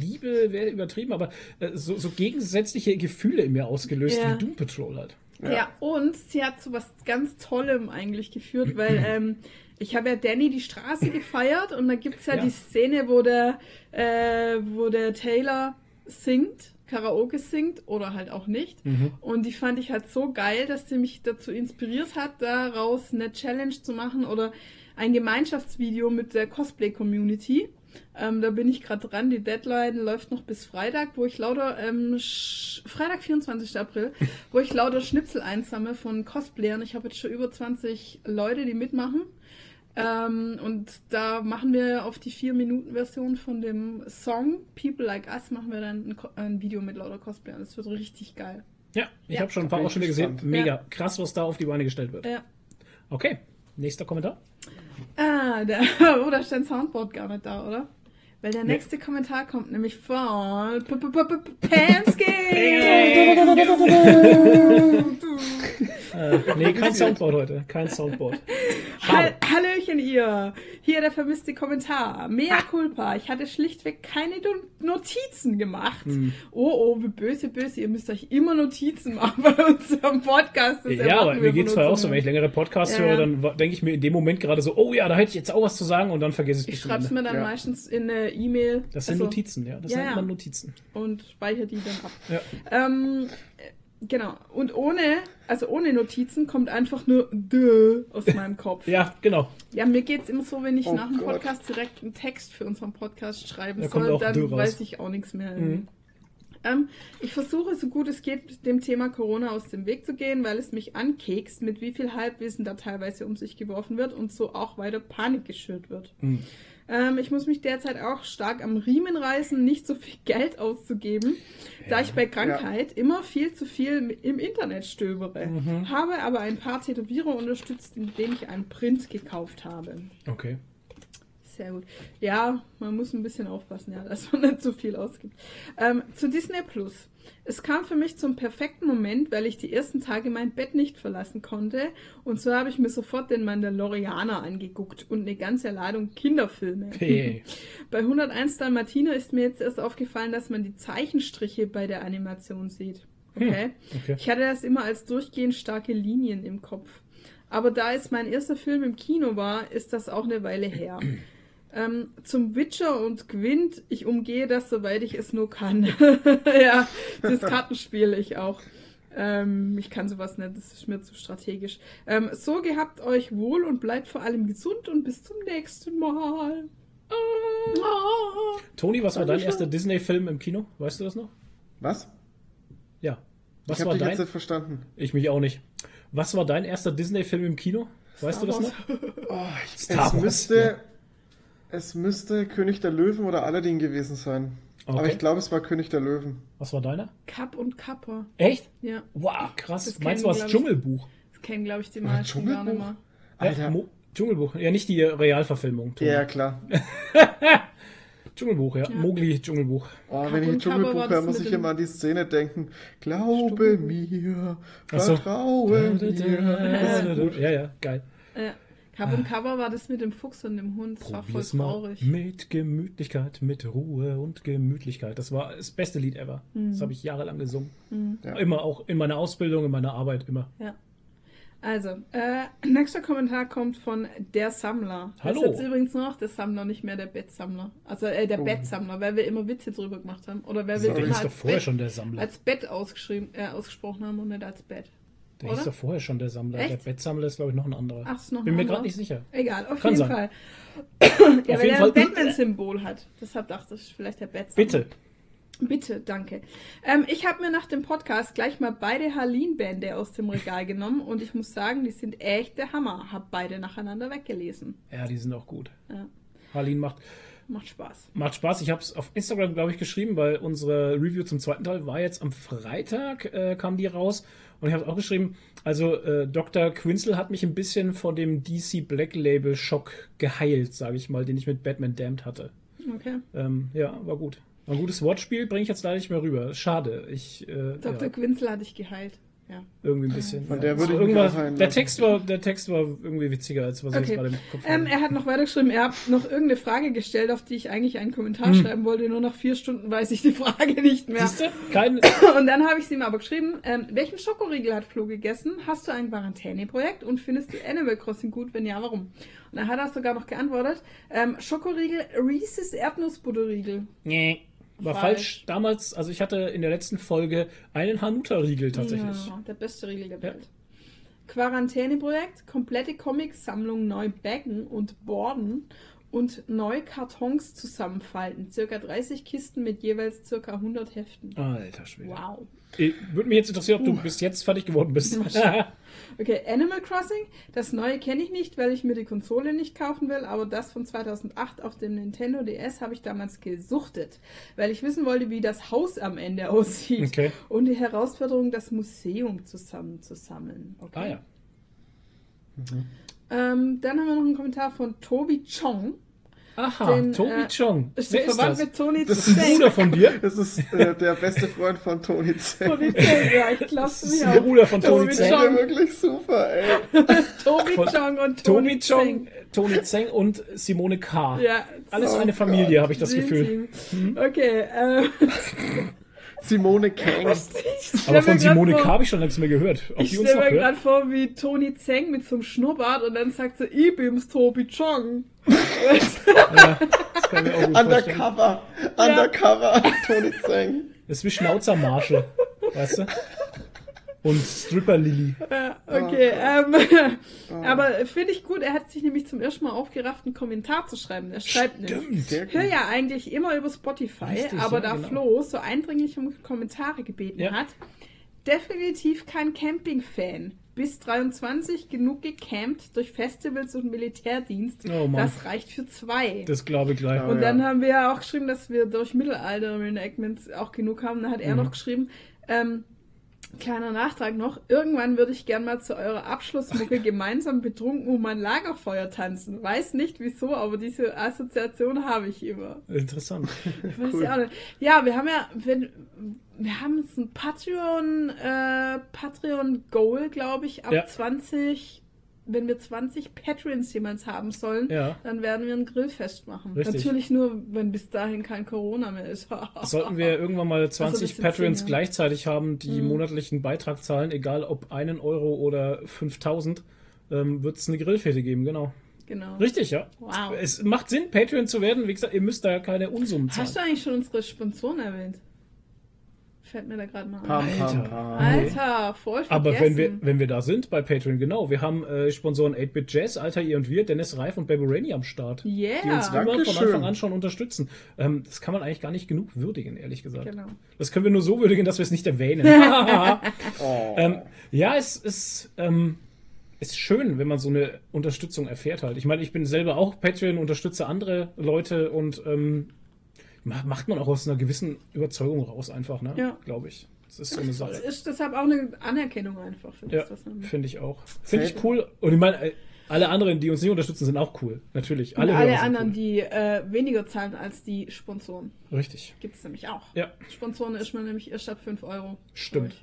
Liebe, wäre übertrieben, aber äh, so, so gegensätzliche Gefühle in mir ausgelöst, ja. wie Doom Patrol halt. Ja. ja. und sie hat zu was ganz Tollem eigentlich geführt, weil ähm, ich habe ja Danny die Straße gefeiert und da gibt es ja, ja, die Szene, wo der, äh, wo der Taylor singt Karaoke singt oder halt auch nicht. Mhm. Und die fand ich halt so geil, dass sie mich dazu inspiriert hat, daraus eine Challenge zu machen oder ein Gemeinschaftsvideo mit der Cosplay-Community. Ähm, da bin ich gerade dran. Die Deadline läuft noch bis Freitag, wo ich lauter, ähm, Freitag, 24. April, wo ich lauter Schnipsel einsamme von Cosplayern. Ich habe jetzt schon über 20 Leute, die mitmachen. Ähm, und da machen wir auf die 4-Minuten-Version von dem Song People Like Us machen wir dann ein, ein Video mit lauter Cosplay. Das wird richtig geil. Ja, ich ja. habe schon ein paar Ausschnitte gesehen. Mega ja. krass, was da auf die Beine gestellt wird. Ja. Okay, nächster Kommentar. Ah, der, oh, da steht Soundboard gar nicht da, oder? Weil der nächste nee. Kommentar kommt nämlich von Pansky. äh, nee, kein Soundboard heute. Kein Soundboard. Hall Hallöchen ihr. Hier der vermisste Kommentar. Mea culpa. Ich hatte schlichtweg keine Notizen gemacht. Hm. Oh, oh, wie böse, böse. Ihr müsst euch immer Notizen machen bei unserem Podcast. Das ja, aber mir geht es zwar auch so, wenn ich längere Podcasts ja. höre, dann denke ich mir in dem Moment gerade so, oh ja, da hätte ich jetzt auch was zu sagen und dann vergesse ich es Ich schreibe es mir dann ja. meistens in eine E-Mail. Das sind also, Notizen, ja. Das ja, nennt man Notizen. Und speichere die dann ab. Ja. Ähm, Genau. Und ohne, also ohne Notizen kommt einfach nur Dö aus meinem Kopf. ja, genau. Ja, mir geht es immer so, wenn ich oh nach dem Podcast direkt einen Text für unseren Podcast schreiben da soll, dann weiß ich auch nichts mehr. Mhm. Ähm, ich versuche, so gut es geht, dem Thema Corona aus dem Weg zu gehen, weil es mich ankekst, mit wie viel Halbwissen da teilweise um sich geworfen wird und so auch weiter Panik geschürt wird. Mhm. Ähm, ich muss mich derzeit auch stark am Riemen reißen, nicht so viel Geld auszugeben, ja. da ich bei Krankheit ja. immer viel zu viel im Internet stöbere. Mhm. Habe aber ein paar Tätowierer unterstützt, indem ich einen Print gekauft habe. Okay. Sehr gut. Ja, man muss ein bisschen aufpassen, ja, dass man nicht zu viel ausgibt. Ähm, zu Disney Plus. Es kam für mich zum perfekten Moment, weil ich die ersten Tage mein Bett nicht verlassen konnte. Und so habe ich mir sofort den Mandalorianer angeguckt und eine ganze Ladung Kinderfilme. Hey. Bei 101 Dalmatiner ist mir jetzt erst aufgefallen, dass man die Zeichenstriche bei der Animation sieht. Hm, okay? okay. Ich hatte das immer als durchgehend starke Linien im Kopf. Aber da es mein erster Film im Kino war, ist das auch eine Weile her. Ähm, zum Witcher und Gwent, ich umgehe das, soweit ich es nur kann. ja, das Kartenspiel ich auch. Ähm, ich kann sowas nicht, das ist mir zu strategisch. Ähm, so gehabt euch wohl und bleibt vor allem gesund und bis zum nächsten Mal. Ah. Toni, was war dein erster Disney-Film im Kino? Weißt du das noch? Was? Ja. Was ich habe dich dein... jetzt nicht verstanden. Ich mich auch nicht. Was war dein erster Disney-Film im Kino? Weißt Star du das noch? Oh, ich, Star es müsste, ja. Es müsste König der Löwen oder Aladdin gewesen sein. Okay. Aber ich glaube, es war König der Löwen. Was war deiner? Kapp und Kappa. Echt? Ja. Wow, krass. Das Meinst du was Dschungelbuch? Das kennen, glaube ich, die meisten gar nicht mehr. Alter. Mo Dschungelbuch. Ja, nicht die Realverfilmung. Ja, klar. Dschungelbuch, ja. ja. Mogli Dschungelbuch. Oh, wenn ich Dschungelbuch höre, muss ich immer an die Szene denken. Glaube mir, vertraue so. mir. Ja, ja, geil. Ja. Cover und ah. Cover war das mit dem Fuchs und dem Hund. Das war voll traurig. Mit Gemütlichkeit, mit Ruhe und Gemütlichkeit. Das war das beste Lied ever. Mhm. Das habe ich jahrelang gesungen. Mhm. Ja. Immer auch in meiner Ausbildung, in meiner Arbeit, immer. Ja. Also, äh, nächster Kommentar kommt von der Sammler. Hallo. Das ist jetzt übrigens noch der Sammler, nicht mehr der Bettsammler. Also äh, der oh. Bettsammler, weil wir immer Witze drüber gemacht haben. Oder weil wir immer als, vorher Bett, schon der Sammler. als Bett ausgeschrieben, äh, ausgesprochen haben und nicht als Bett. Der oder? hieß doch vorher schon der Sammler. Echt? Der Bettsammler ist, glaube ich, noch ein anderer. Ach, ist noch Bin ein mir gerade nicht sicher. Egal, auf Kann jeden sein. Fall. ja, Auf weil er ein Batman-Symbol hat. Deshalb dachte ich, vielleicht der Batman. Bitte. Bitte, danke. Ähm, ich habe mir nach dem Podcast gleich mal beide Harleen-Bände aus dem Regal genommen und ich muss sagen, die sind echt der Hammer. Hab beide nacheinander weggelesen. Ja, die sind auch gut. Ja, Harleen macht, macht Spaß. macht Spaß. Ich habe es auf Instagram, glaube ich, geschrieben, weil unsere Review zum zweiten Teil war jetzt am Freitag, äh, kam die raus. Und ich habe auch geschrieben, also äh, Dr. Quinzel hat mich ein bisschen von dem DC Black Label Schock geheilt, sage ich mal, den ich mit Batman Damned hatte. Okay. Ähm, ja, war gut. Ein gutes Wortspiel, bringe ich jetzt leider nicht mehr rüber. Schade. Ich, äh, Dr. ja, Quinzel hat dich geheilt. Ja. irgendwie ein bisschen. Von ja. der würde So ich mich auch der Text war, der Text war irgendwie witziger, als was ich jetzt Okay. gerade im Kopf Ähm, habe. er hat noch weitergeschrieben, er hat noch irgendeine Frage gestellt, auf die ich eigentlich einen Kommentar Hm. schreiben wollte. Nur nach vier Stunden weiß ich die Frage nicht mehr. Siehst du? Kein, Und dann habe ich sie ihm aber geschrieben, ähm, welchen Schokoriegel hat Flo gegessen? Hast du ein Quarantäneprojekt und findest du Animal Crossing gut? Wenn ja, warum? Und dann hat er sogar noch geantwortet, ähm, Schokoriegel Reese's Erdnussbutterriegel. Nee. War Falsch. falsch. Damals, also ich hatte in der letzten Folge einen Hanuta-Riegel tatsächlich. Ja, der beste Riegel der Ja. Welt. Quarantäneprojekt, komplette Comics-Sammlung neu backen und borden und neu Kartons zusammenfalten. Circa 30 Kisten mit jeweils circa 100 Heften. Alter Schwede. Wow. Ich- Würde mich jetzt interessieren, ob du bis jetzt fertig geworden bist. Okay, Animal Crossing. Das neue kenne ich nicht, weil ich mir die Konsole nicht kaufen will, aber das von 2008 auf dem Nintendo DS habe ich damals gesuchtet, weil ich wissen wollte, wie das Haus am Ende aussieht Okay. und die Herausforderung, das Museum zusammenzusammeln. Okay. ah ja. Ähm, dann haben wir noch einen Kommentar von Tobi Chong. Aha, Den, Tobi äh, Chong. Ist Wer der ist verwandt das? mit Toni Das ist Ein. Bruder von dir? Das ist äh, der beste Freund von Tony Zeng. Toni Zeng, ja, ich Das ist mir der. Bruder von Toni Tobi Zeng. Chong. ist wirklich super, ey. Tobi Von Chong und Toni Chong, Zeng. Toni Zeng und Simone K. Ja, Alles Oh eine Familie, habe ich das Dream Gefühl. Team. Okay, äh, Simone Kang. Aber von Simone K. habe ich schon längst mehr gehört. Ob Ich stelle mir gerade vor, wie Toni Zeng mit so einem Schnurrbart und dann sagt sie, ich bin's Tobi Chong. Ja, das kann ich mir auch gut vorstellen. Undercover. Undercover. Tony Zeng. Das ist wie Schnauzermarsche, weißt du? Und Stripper Lilly. Ja, okay, Oh ähm, aber finde ich gut, er hat sich nämlich zum ersten Mal aufgerafft, einen Kommentar zu schreiben. Er schreibt nämlich, gut. ja eigentlich immer über Spotify, Richtig, aber ja, da genau. Flo so eindringlich um Kommentare gebeten Ja. hat, definitiv kein Camping-Fan. Bis 23 genug gecampt durch Festivals und Militärdienst. Oh Mann. das reicht für zwei. Das glaube ich gleich. Und dann ja. haben wir ja auch geschrieben, dass wir durch Mittelalter Reenactments auch genug haben. Da hat er Mhm. noch geschrieben, ähm, kleiner Nachtrag noch, irgendwann würde ich gern mal zu eurer Abschlussmucke gemeinsam betrunken um ein Lagerfeuer tanzen. Weiß nicht wieso, aber diese Assoziation habe ich immer. Interessant. Ich weiß Cool. ja, auch nicht. ja, wir haben ja, wenn, wir haben jetzt ein Patreon, äh, Patreon Goal, glaube ich, ab Ja. 20, wenn wir 20 Patreons jemals haben sollen, Ja. dann werden wir ein Grillfest machen. Richtig. Natürlich nur, wenn bis dahin kein Corona mehr ist. Sollten wir irgendwann mal 20 das sind Patreons zehn, ja. gleichzeitig haben, die Mhm. monatlichen Beitrag zahlen, egal ob einen Euro oder 5000, ähm, wird es eine Grillfete geben, genau. Genau. Richtig, ja. Wow. Es macht Sinn, Patreon zu werden. Wie gesagt, ihr müsst da keine Unsummen zahlen. Hast du eigentlich schon unsere Sponsoren erwähnt? Fällt mir da gerade mal Pam, ein. pam, Alter. pam. Alter, voll vergessen. Aber wenn wir, wenn wir da sind bei Patreon, genau, wir haben äh, Sponsoren 8-Bit Jazz, Alter ihr und wir, Dennis Reif und Baby Rainy am Start. Yeah. Die uns immer von. Anfang an schon unterstützen. Ähm, das kann man eigentlich gar nicht genug würdigen, ehrlich gesagt. Genau. Das können wir nur so würdigen, dass wir es nicht erwähnen. Oh. ähm, ja, es ist, ähm, ist schön, wenn man so eine Unterstützung erfährt halt. Ich meine, ich bin selber auch Patreon, unterstütze andere Leute und ähm, macht man auch aus einer gewissen Überzeugung raus einfach, ne? Ja. Glaube ich. Das ist so eine Sache. Das ist deshalb auch eine Anerkennung einfach für Ja, das, was man macht. finde ich auch. Finde ich cool. Und ich meine, äh, alle anderen, die uns nicht unterstützen, sind auch cool. Natürlich. Und Alle, alle anderen, cool. die äh, weniger zahlen als die Sponsoren. Richtig. Gibt es nämlich auch. Ja, Sponsoren ist man nämlich erst ab 5 Euro. Stimmt.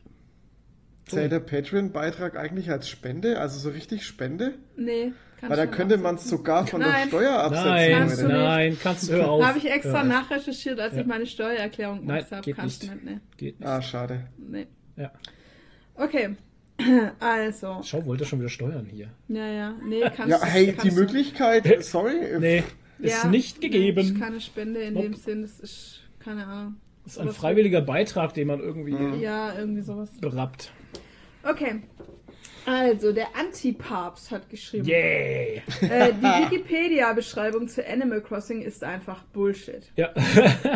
Zählt der Patreon-Beitrag eigentlich als Spende? Also so richtig Spende? Nee, Weil da könnte man es sogar von der Nein. Steuer absetzen. Nein, Kannst du nicht. nein, kannst du hör auf. Habe ich extra auf. nachrecherchiert, als Ja. ich meine Steuererklärung gemacht habe. geht Kannst nicht. du nicht. Nee. Geht nicht. Ah, schade. nee. Ja. Okay. Also. Schau, wollte schon wieder steuern hier. Ja, ja. Nee, kannst Ja, du- hey, kannst die du- Möglichkeit, sorry. Nee, ist Ja, nicht Nee, gegeben. ist keine Spende in Nope. dem Sinn. Das ist keine Ahnung. Das ist ein freiwilliger Beitrag, den man irgendwie Mhm. Ja, irgendwie sowas. berappt. Okay. Also, der Antipapst hat geschrieben. Yay! Äh, die Wikipedia-Beschreibung zu Animal Crossing ist einfach Bullshit. Ja.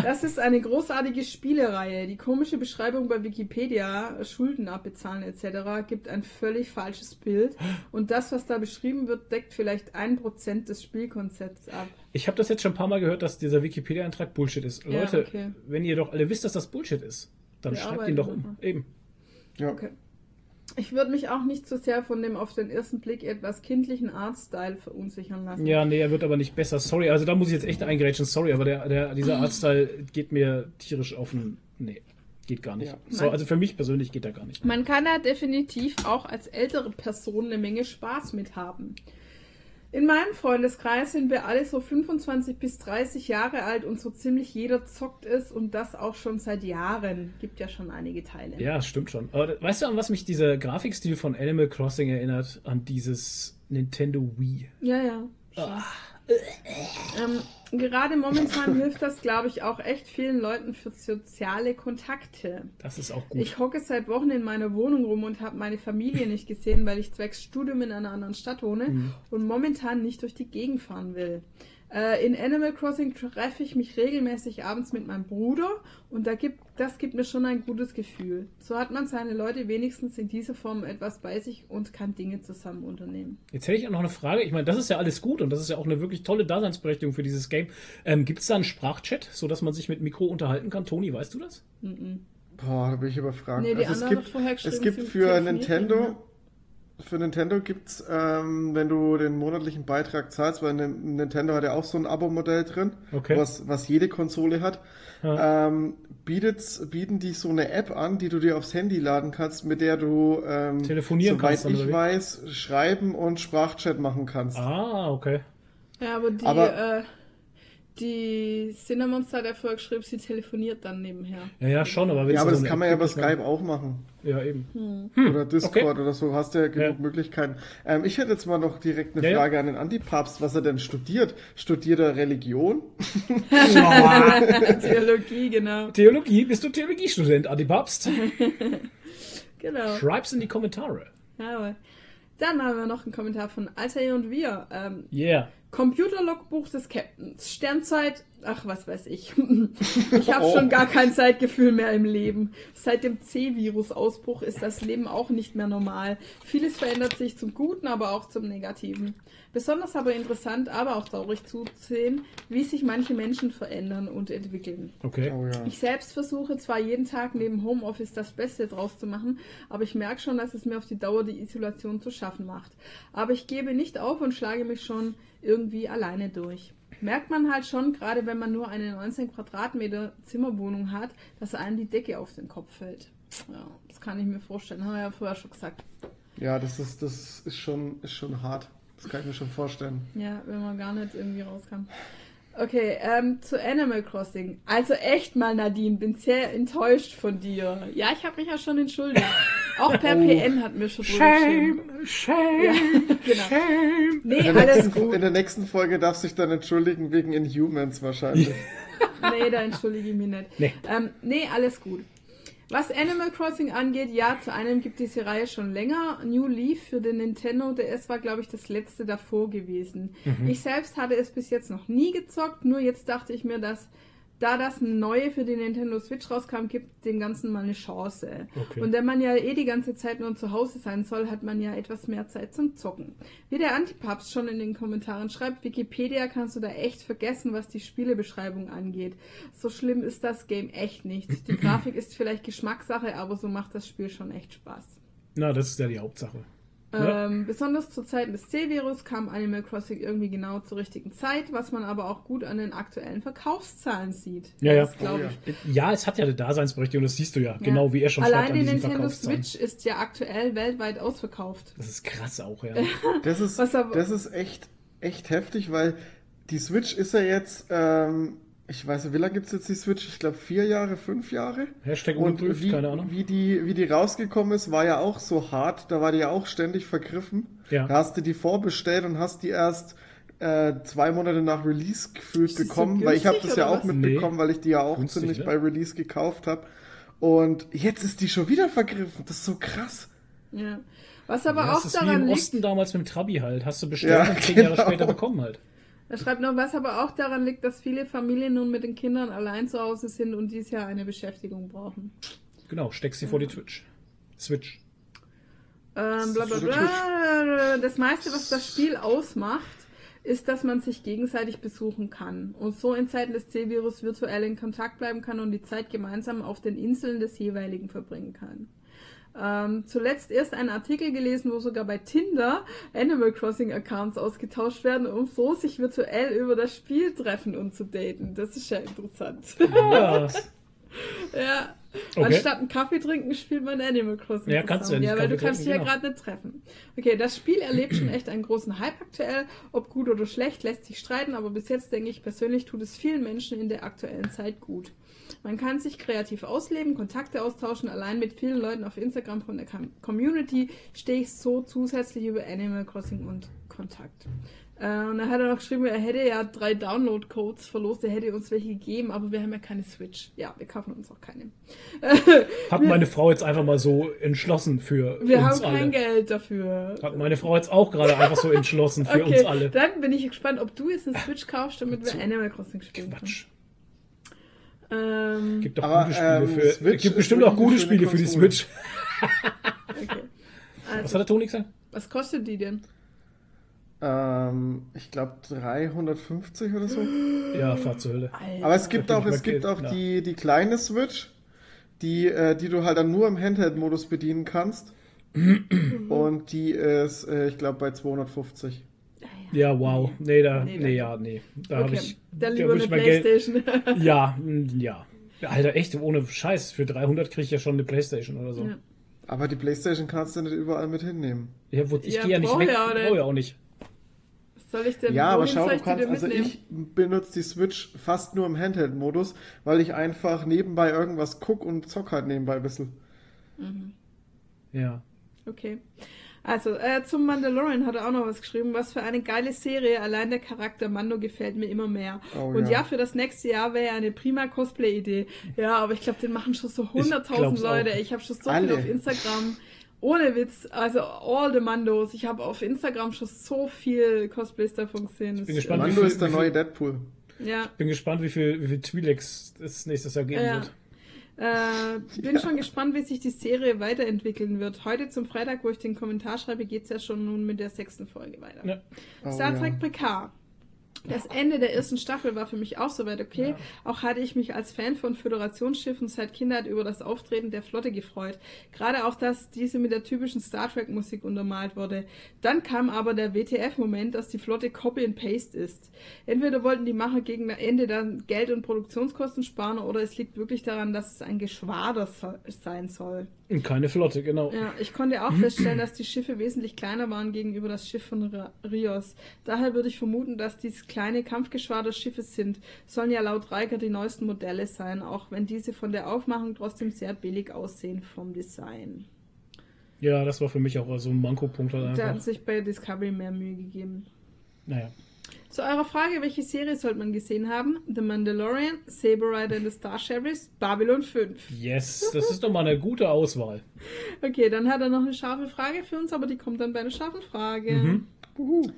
Das ist eine großartige Spielereihe. Die komische Beschreibung bei Wikipedia, Schulden abbezahlen etc., gibt ein völlig falsches Bild. Und das, was da beschrieben wird, deckt vielleicht ein Prozent des Spielkonzepts ab. Ich habe das jetzt schon ein paar Mal gehört, dass dieser Wikipedia-Eintrag Bullshit ist. Ja, Leute, okay. wenn ihr doch alle wisst, dass das Bullshit ist, dann Wir schreibt ihn doch um. Eben. Ja. Okay. Ich würde mich auch nicht so sehr von dem auf den ersten Blick etwas kindlichen Artstyle verunsichern lassen. Ja, nee, er wird aber nicht besser. Sorry, also da muss ich jetzt echt eingrätschen. Sorry, aber der, der, dieser Artstyle geht mir tierisch auf den. Nee, geht gar nicht. Ja. So, also für mich persönlich geht er gar nicht. Man kann da definitiv auch als ältere Person eine Menge Spaß mit haben. In meinem Freundeskreis sind wir alle so 25 bis 30 Jahre alt und so ziemlich jeder zockt es und das auch schon seit Jahren. Gibt ja schon einige Teile. Ja, stimmt schon. Aber weißt du, an was mich dieser Grafikstil von Animal Crossing erinnert? An dieses Nintendo Wii. Ja, ja. Ähm, gerade momentan hilft das, glaube ich, auch echt vielen Leuten für soziale Kontakte. Das ist auch gut. Ich hocke seit Wochen in meiner Wohnung rum und habe meine Familie nicht gesehen, weil ich zwecks Studium in einer anderen Stadt wohne Mhm. und momentan nicht durch die Gegend fahren will. Äh, in Animal Crossing treffe ich mich regelmäßig abends mit meinem Bruder und da gibt, das gibt mir schon ein gutes Gefühl. So hat man seine Leute wenigstens in dieser Form etwas bei sich und kann Dinge zusammen unternehmen. Jetzt hätte ich auch noch eine Frage. Ich meine, das ist ja alles gut und das ist ja auch eine wirklich tolle Daseinsberechtigung für dieses Game. Ähm, Gibt es da einen Sprachchat, sodass man sich mit Mikro unterhalten kann? Toni, weißt du das? Boah, da bin ich überfragt. Nee, die also es gibt, es gibt für Nintendo, haben, für Nintendo gibt's, ähm, wenn du den monatlichen Beitrag zahlst, weil Nin- Nintendo hat ja auch so ein Abo-Modell drin, Okay. was, was jede Konsole hat, ähm, bietet's, bieten die so eine App an, die du dir aufs Handy laden kannst, mit der du, ähm, Telefonieren soweit kannst ich weiß, schreiben und Sprachchat machen kannst. Ah, okay. Ja, aber die, Aber- äh, die Cinnamonster hat ja vorher geschrieben, sie telefoniert dann nebenher. Ja, ja, schon, aber wenn Ja, aber das kann man ja bei Skype auch machen. Ja, eben. Oder Discord okay. oder so, hast ja genug Ja. Möglichkeiten. Ähm, ich hätte jetzt mal noch direkt eine Ja, ja. Frage an den Antipapst, was er denn studiert. Studiert er Religion? Theologie, genau. Theologie, bist du Theologiestudent, Adi Papst? Genau. Schreib's in die Kommentare. Jawohl. Dann haben wir noch einen Kommentar von Altair und wir. Ähm, Yeah. Computerlogbuch des Captains. Sternzeit. Ach, was weiß ich. Ich habe schon gar kein Zeitgefühl mehr im Leben. Seit dem C-Virus-Ausbruch ist das Leben auch nicht mehr normal. Vieles verändert sich zum Guten, aber auch zum Negativen. Besonders aber interessant, aber auch traurig zuzusehen, wie sich manche Menschen verändern und entwickeln. Okay. Oh ja. Ich selbst versuche zwar jeden Tag neben Homeoffice das Beste draus zu machen, aber ich merke schon, dass es mir auf die Dauer die Isolation zu schaffen macht. Aber ich gebe nicht auf und schlage mich schon irgendwie alleine durch. Merkt man halt schon, gerade wenn man nur eine 19 Quadratmeter Zimmerwohnung hat, dass einem die Decke auf den Kopf fällt. Ja, das kann ich mir vorstellen. Haben wir ja vorher schon gesagt. Ja, das ist, das ist schon, ist schon hart. Das kann ich mir schon vorstellen. Ja, wenn man gar nicht irgendwie rauskam. Okay, ähm, zu Animal Crossing. Also echt mal, Nadine, bin sehr enttäuscht von dir. Ja, ich habe mich ja schon entschuldigt. Auch per PN hat mir schon geschrieben. shame, Ja, genau. shame. Nee, In der, alles nächsten, gut. in der nächsten Folge darf sich dann entschuldigen wegen Inhumans wahrscheinlich. Nee, da entschuldige ich mich nicht. Nee. Ähm, nee, alles gut. Was Animal Crossing angeht, ja, zu einem gibt diese Reihe schon länger. New Leaf für den Nintendo DS war, glaube ich, das letzte davor gewesen. Ich selbst hatte es bis jetzt noch nie gezockt, nur jetzt dachte ich mir, dass da das neue für die Nintendo Switch rauskam, gibt dem Ganzen mal eine Chance. Okay. Und wenn man ja eh die ganze Zeit nur zu Hause sein soll, hat man ja etwas mehr Zeit zum Zocken. Wie der Antipapst schon in den Kommentaren schreibt, Wikipedia kannst du da echt vergessen, was die Spielebeschreibung angeht. So schlimm ist das Game echt nicht. Die Grafik ist vielleicht Geschmackssache, aber so macht das Spiel schon echt Spaß. Na, das ist ja die Hauptsache. Ja. Ähm, besonders zu Zeiten des C-Virus kam Animal Crossing irgendwie genau zur richtigen Zeit, was man aber auch gut an den aktuellen Verkaufszahlen sieht. Ja, ja. Oh, ich. Ja, es hat ja eine Daseinsberechtigung, das siehst du ja. Genau wie er schon Allein die Nintendo. Switch ist ja aktuell weltweit ausverkauft. Das ist krass auch, ja. Das ist, aber- das ist echt, echt heftig, weil die Switch ist ja jetzt, ähm, ich weiß nicht, wie lange gibt es jetzt die Switch? Ich glaube vier Jahre, fünf Jahre. Hashtag Und ungeprüft, wie, keine Ahnung. wie, die, wie die rausgekommen ist, war ja auch so hart. Da war die ja auch ständig vergriffen. Ja. Da hast du die vorbestellt und hast die erst äh, zwei Monate nach Release gefühlt Ist die so bekommen, weil ich habe das ja auch was? mitbekommen, weil ich die ja auch Günstig, ziemlich ne? bei Release gekauft habe. Und jetzt ist die schon wieder vergriffen. Das ist so krass. Ja. Was aber ja, auch das ist daran wie im liegt, Osten damals mit dem Trabi halt. Hast du bestimmt ja, zehn genau. Jahre später bekommen halt. Er schreibt noch, was aber auch daran liegt, dass viele Familien nun mit den Kindern allein zu Hause sind und dies Jahr eine Beschäftigung brauchen. Genau, steckst sie ja. vor die Twitch. Switch. Ähm, bla bla bla. Das meiste, was das Spiel ausmacht, ist, dass man sich gegenseitig besuchen kann und so in Zeiten des C-Virus virtuell in Kontakt bleiben kann und die Zeit gemeinsam auf den Inseln des jeweiligen verbringen kann. Ähm, zuletzt erst einen Artikel gelesen, wo sogar bei Tinder Animal Crossing Accounts ausgetauscht werden, um so sich virtuell über das Spiel treffen und zu daten. Das ist ja interessant. Ja. ja. Okay. Anstatt einen Kaffee trinken, spielt man Animal Crossing. Ja, kannst du ja nicht. Ja, weil du kannst dich genau. ja gerade nicht treffen. Okay, das Spiel erlebt schon echt einen großen Hype aktuell. Ob gut oder schlecht, lässt sich streiten, aber bis jetzt denke ich persönlich, tut es vielen Menschen in der aktuellen Zeit gut. Man kann sich kreativ ausleben, Kontakte austauschen. Allein mit vielen Leuten auf Instagram von der Community stehe ich so zusätzlich über Animal Crossing und Kontakt. Äh, und dann hat er noch geschrieben, er hätte ja drei Download-Codes verlost, er hätte uns welche gegeben, aber wir haben ja keine Switch. Ja, wir kaufen uns auch keine. Hat meine Frau jetzt einfach mal so entschlossen für wir uns alle. Wir haben kein Geld dafür. Hat meine Frau jetzt auch gerade einfach so entschlossen für okay, uns alle. Dann bin ich gespannt, ob du jetzt eine Switch kaufst, damit wir Animal Crossing spielen Quatsch. können. Ähm, gibt doch aber, gute Spiele ähm, für. Switch gibt bestimmt auch gute Spiele für die Switch. okay. Also, was hat der Toni gesagt? Was kostet die denn? Ähm, ich glaube 350 oder so. Ja, fahr zur Hölle. Aber es gibt auch, es gibt auch die, die kleine Switch, die, äh, die du halt dann nur im Handheld-Modus bedienen kannst. Und die ist, äh, ich glaube, bei 250. Ja, wow. Nee, da, nee, nee ja, nee. Da okay. habe ich. Dann lieber eine Playstation. ja, ja. Alter, echt, ohne Scheiß. Für 300 kriege ich ja schon eine Playstation oder so. Ja. Aber die Playstation kannst du nicht überall mit hinnehmen. Ja, wo, ich ja, gehe ja nicht weg. Ja, brauche ja auch nicht. Was soll ich denn Ja, aber schau, du kannst, also ich benutze die Switch fast nur im Handheld-Modus, weil ich einfach nebenbei irgendwas guck und zock halt nebenbei ein bisschen. Mhm. Ja. Okay. Also, äh, zum Mandalorian hat er auch noch was geschrieben. Was für eine geile Serie. Allein der Charakter Mando gefällt mir immer mehr. Oh, Und ja. ja. für das nächste Jahr wäre eine prima Cosplay-Idee. Ja, aber ich glaube, den machen schon so 100.000 Leute. Auch. Ich habe schon so Alle. viel auf Instagram. Ohne Witz, also all the Mandos. Ich habe auf Instagram schon so viel Cosplays davon gesehen. Ich bin gespannt, Mando viel, ist der neue Deadpool. Ja. Ich bin gespannt, wie viel, wie viel Twi'leks es nächstes Jahr geben ja. wird. Äh, bin ja. schon gespannt, wie sich die Serie weiterentwickeln wird. Heute zum Freitag, wo ich den Kommentar schreibe, geht es ja schon nun mit der sechsten Folge weiter. Ja. Oh, Star Trek ja. Picard. Das Ende der ersten Staffel war für mich auch soweit okay. Ja. Auch hatte ich mich als Fan von Föderationsschiffen seit Kindheit über das Auftreten der Flotte gefreut. Gerade auch, dass diese mit der typischen Star Trek Musik untermalt wurde. Dann kam aber der WTF-Moment, dass die Flotte Copy and Paste ist. Entweder wollten die Macher gegen Ende dann Geld und Produktionskosten sparen oder es liegt wirklich daran, dass es ein Geschwader sein soll. Keine Flotte, genau. Ja, ich konnte auch feststellen, dass die Schiffe wesentlich kleiner waren gegenüber das Schiff von Rios. Daher würde ich vermuten, dass dies kleine Kampfgeschwaderschiffe sind. Sollen ja laut Reiker die neuesten Modelle sein, auch wenn diese von der Aufmachung trotzdem sehr billig aussehen vom Design. Ja, das war für mich auch so ein Manko-Punkt. Halt da hat sich bei Discovery mehr Mühe gegeben. Naja. Zu eurer Frage, welche Serie sollte man gesehen haben? The Mandalorian, Saber Rider and the Star Sheriffs, Babylon 5. Yes, das ist doch mal eine gute Auswahl. Okay, dann hat er noch eine scharfe Frage für uns, aber die kommt dann bei einer scharfen Frage. Mhm. Uhu.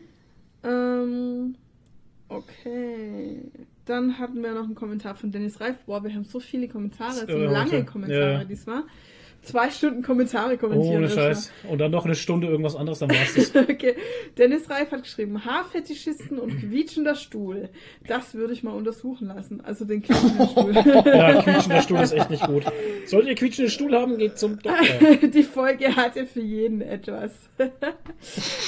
Ähm, okay. Dann hatten wir noch einen Kommentar von Dennis Reif. Boah, wir haben so viele Kommentare, so lange Kommentare ja. diesmal zwei Stunden Kommentare kommentieren. Ohne Scheiß. Und dann noch eine Stunde irgendwas anderes, dann war's das. okay. Dennis Reif hat geschrieben, Haarfetischisten und quietschender Stuhl. Das würde ich mal untersuchen lassen. Also den quietschenden Stuhl. ja, quietschender Stuhl ist echt nicht gut. Solltet ihr quietschenden Stuhl haben, geht zum Doktor. Die Folge hatte für jeden etwas.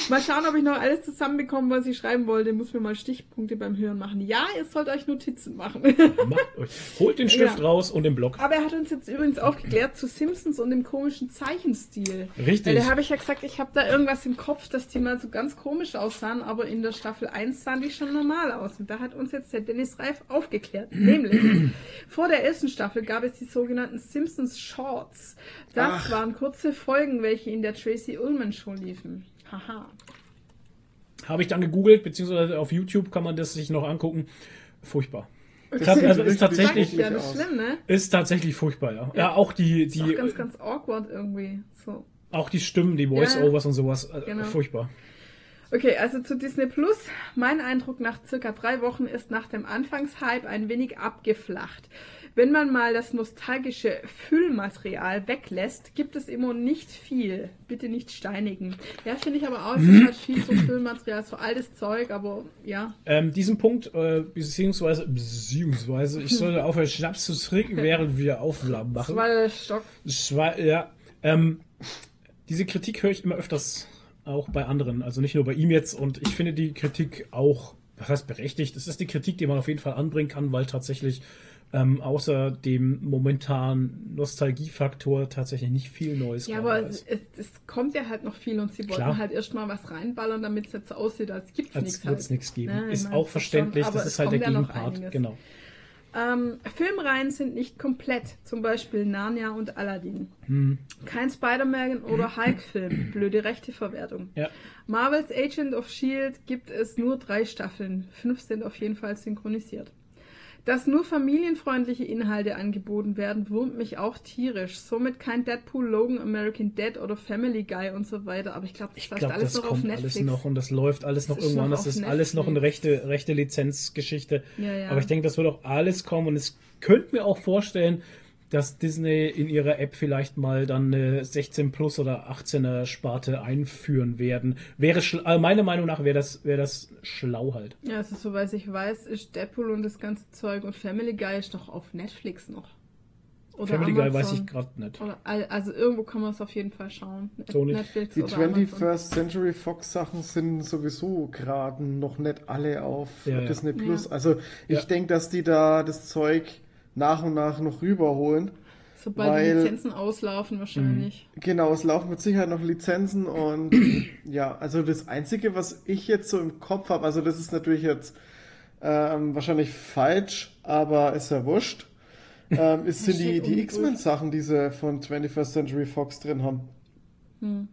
mal schauen, ob ich noch alles zusammenbekomme, was ich schreiben wollte. Muss mir mal Stichpunkte beim Hören machen. Ja, ihr sollt euch Notizen machen. Macht euch. Holt den Stift ja. raus und den Block. Aber er hat uns jetzt übrigens aufgeklärt zu Simpsons und dem komischen Zeichenstil. Richtig. Weil da habe ich ja gesagt, ich habe da irgendwas im Kopf, dass die mal so ganz komisch aussahen, aber in der Staffel 1 sahen die schon normal aus. Und da hat uns jetzt der Dennis Reif aufgeklärt. Nämlich, vor der ersten Staffel gab es die sogenannten Simpsons Shorts. Das Ach. waren kurze Folgen, welche in der Tracy Ullman Show liefen. Haha. Habe ich dann gegoogelt, beziehungsweise auf YouTube kann man das sich noch angucken. Furchtbar. Das also ist tatsächlich, ja, schlimm, ne? ist tatsächlich furchtbar, ja. Ja, auch die, die. Ist auch ganz, ganz awkward irgendwie. So. Auch die Stimmen, die Voice-Overs ja, und sowas, äh, genau. furchtbar. Okay, also zu Disney Plus. Mein Eindruck nach circa drei Wochen ist nach dem Anfangshype ein wenig abgeflacht. Wenn man mal das nostalgische Füllmaterial weglässt, gibt es immer nicht viel. Bitte nicht steinigen. Ja, finde ich aber auch, es ist halt viel so Füllmaterial, so altes Zeug, aber ja. Ähm, diesen Punkt, äh, beziehungsweise, beziehungsweise, ich sollte aufhören, Schnaps zu trinken, während wir Aufnahmen machen. Der Stock. Schwa ja, ähm, diese Kritik höre ich immer öfters auch bei anderen, also nicht nur bei ihm jetzt. Und ich finde die Kritik auch, was heißt berechtigt? Es ist die Kritik, die man auf jeden Fall anbringen kann, weil tatsächlich ähm, außer dem momentanen Nostalgiefaktor tatsächlich nicht viel Neues Ja, aber es, es, kommt ja halt noch viel und sie wollten Klar. halt erstmal was reinballern, damit es jetzt so aussieht, als gibt es nichts. Als nichts geben. Ja, ist auch verständlich, schon, das ist halt der Gegenpart. Genau. Ähm, Filmreihen sind nicht komplett, zum Beispiel Narnia und Aladdin. Hm. Kein Spider-Man oder Hulk-Film, blöde Rechteverwertung. Ja. Marvels Agent of Shield gibt es nur drei Staffeln, fünf sind auf jeden Fall synchronisiert. Dass nur familienfreundliche Inhalte angeboten werden, wurmt mich auch tierisch. Somit kein Deadpool, Logan, American Dead oder Family Guy und so weiter. Aber ich glaube, das läuft alles das noch auf Netflix. Alles noch und das läuft alles noch das irgendwann. Das ist alles noch eine rechte, rechte Lizenzgeschichte. Ja, ja. Aber ich denke, das wird auch alles kommen und es könnte mir auch vorstellen, dass Disney in ihrer App vielleicht mal dann eine 16 Plus oder 18er Sparte einführen werden. Wäre also meiner Meinung nach wäre das wäre das schlau halt. Ja, also soweit ich weiß, ist Deadpool und das ganze Zeug und Family Guy ist doch auf Netflix noch. Oder Family Amazon. Guy weiß ich gerade nicht. Oder, also irgendwo kann man es auf jeden Fall schauen. So Netflix Die 21st Century Fox Sachen sind sowieso gerade noch nicht alle auf ja, Disney Plus. Ja. Also ich ja. denke, dass die da das Zeug nach und nach noch rüberholen. Sobald weil, die Lizenzen auslaufen wahrscheinlich. Mhm. Genau, es laufen mit Sicherheit noch Lizenzen und ja, also das Einzige, was ich jetzt so im Kopf habe, also das ist natürlich jetzt ähm, wahrscheinlich falsch, aber ist ja wurscht, ähm, ist, sind die, die X-Men-Sachen, die sie von 21st Century Fox drin haben. Hm.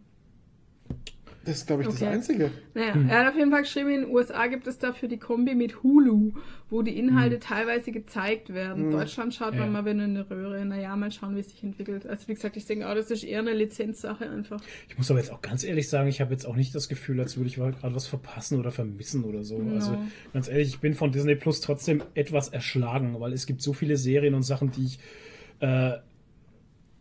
Das ist, glaube ich, okay. das Einzige. Naja, hm. er hat auf jeden Fall geschrieben, in den USA gibt es dafür die Kombi mit Hulu, wo die Inhalte hm. teilweise gezeigt werden. Hm. Deutschland schaut ja. man mal wieder in eine Röhre. Naja, mal schauen, wie es sich entwickelt. Also wie gesagt, ich denke auch, das ist eher eine Lizenzsache einfach. Ich muss aber jetzt auch ganz ehrlich sagen, ich habe jetzt auch nicht das Gefühl, als würde ich gerade was verpassen oder vermissen oder so. No. Also ganz ehrlich, ich bin von Disney Plus trotzdem etwas erschlagen, weil es gibt so viele Serien und Sachen, die ich äh,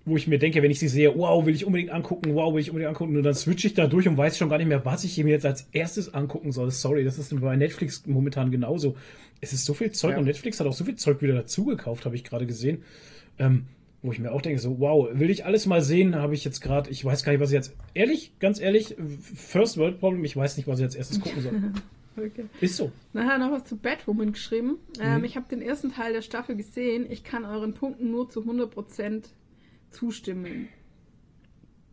wo ich mir denke, wenn ich sie sehe, wow, will ich unbedingt angucken, wow, will ich unbedingt angucken, und dann switche ich da durch und weiß schon gar nicht mehr, was ich mir jetzt als erstes angucken soll. Sorry, das ist bei Netflix momentan genauso. Es ist so viel Zeug ja. und Netflix hat auch so viel Zeug wieder dazugekauft, habe ich gerade gesehen. Ähm, wo ich mir auch denke, so, wow, will ich alles mal sehen, habe ich jetzt gerade, ich weiß gar nicht, was ich jetzt, ehrlich, ganz ehrlich, First World Problem, ich weiß nicht, was ich als erstes gucken soll. Okay. Ist so. Nachher noch was zu Batwoman geschrieben. Ähm, mhm. ich habe den ersten Teil der Staffel gesehen. Ich kann euren Punkten nur zu 100% zustimmen.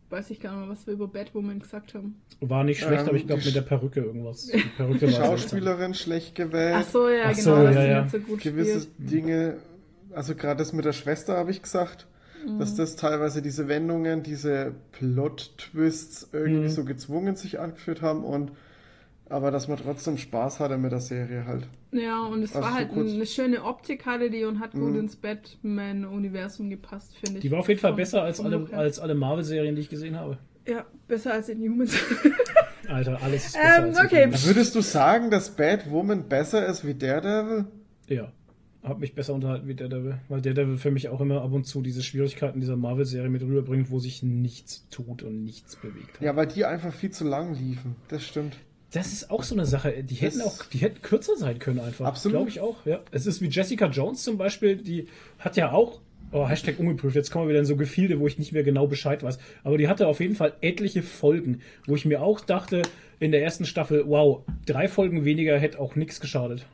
Weiß ich gar nicht mehr, was wir über Batwoman gesagt haben. War nicht schlecht, ähm, aber ich glaube mit der Perücke irgendwas. Die Perücke Schauspielerin schlecht gewählt. Ach so, ja, Ach genau. So, ja, ja. So Gewisse spielt. Dinge, also gerade das mit der Schwester habe ich gesagt, mhm. dass das teilweise diese Wendungen, diese Plot-Twists irgendwie mhm. so gezwungen sich angeführt haben und aber dass man trotzdem Spaß hatte mit der Serie halt. Ja, und es war halt eine schöne Optik hatte die und hat gut mhm. ins Batman-Universum gepasst, finde ich. Die war auf jeden Fall besser als alle, als alle Marvel-Serien, die ich gesehen habe. Ja, besser als in Humans. Alter, alles ist besser ähm, als okay. Humans. Würdest du sagen, dass Batwoman besser ist wie Daredevil? Ja. Hab mich besser unterhalten wie Daredevil, weil Daredevil für mich auch immer ab und zu diese Schwierigkeiten dieser Marvel-Serie mit rüberbringt, wo sich nichts tut und nichts bewegt hat. Ja, weil die einfach viel zu lang liefen. Das stimmt. Das ist auch so eine Sache. Die hätten das auch, die hätten kürzer sein können einfach. Absolut. Glaube ich auch. Ja. Es ist wie Jessica Jones zum Beispiel, die hat ja auch, oh, Hashtag ungeprüft, jetzt kommen wir wieder in so Gefilde, wo ich nicht mehr genau Bescheid weiß. Aber die hatte auf jeden Fall etliche Folgen, wo ich mir auch dachte, in der ersten Staffel, wow, drei Folgen weniger hätte auch nichts geschadet.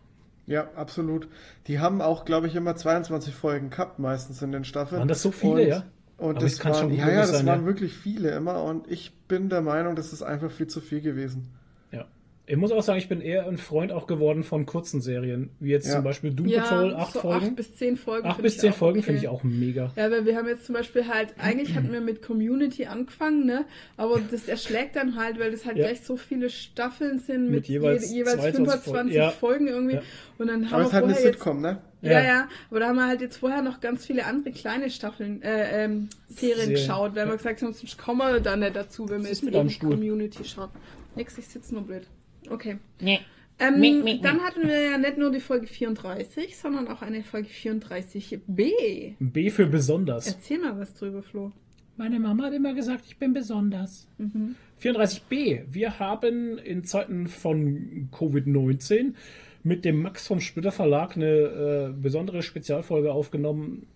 Ja, absolut. Die haben auch, glaube ich, immer 22 Folgen gehabt, meistens in den Staffeln. Waren das so viele, und, ja? Und das waren, ja, ja, das sein, waren ja. wirklich viele immer. Und ich bin der Meinung, das ist einfach viel zu viel gewesen. Ja. Ich muss auch sagen, ich bin eher ein Freund auch geworden von kurzen Serien, wie jetzt ja. zum Beispiel Doom ja, Patrol, acht so Folgen. Acht bis zehn Folgen. Acht bis zehn Folgen okay. finde ich auch mega. Ja, weil wir haben jetzt zum Beispiel halt, eigentlich hatten wir mit Community angefangen, ne? Aber das erschlägt dann halt, weil das halt ja. gleich so viele Staffeln sind mit, mit jeweils, je, jeweils 25 Folgen, Folgen irgendwie. Und dann haben aber wir es halt eine Sitcom, ne? Ja, ja, aber da haben wir halt jetzt vorher noch ganz viele andere kleine Staffeln, äh, ähm, Serien Serien. geschaut, weil wir gesagt haben, sonst kommen wir da nicht dazu, wenn wir jetzt mit Community schauen. Nix, ich sitze nur blöd. Okay. Nee. Ähm, nee, nee, dann hatten wir ja nicht nur die Folge 34, sondern auch eine Folge 34b. B für besonders. Erzähl mal was drüber, Flo. Meine Mama hat immer gesagt, ich bin besonders. Mhm. 34b. Wir haben in Zeiten von Covid-19 mit dem Max vom Splitter Verlag eine äh, besondere Spezialfolge aufgenommen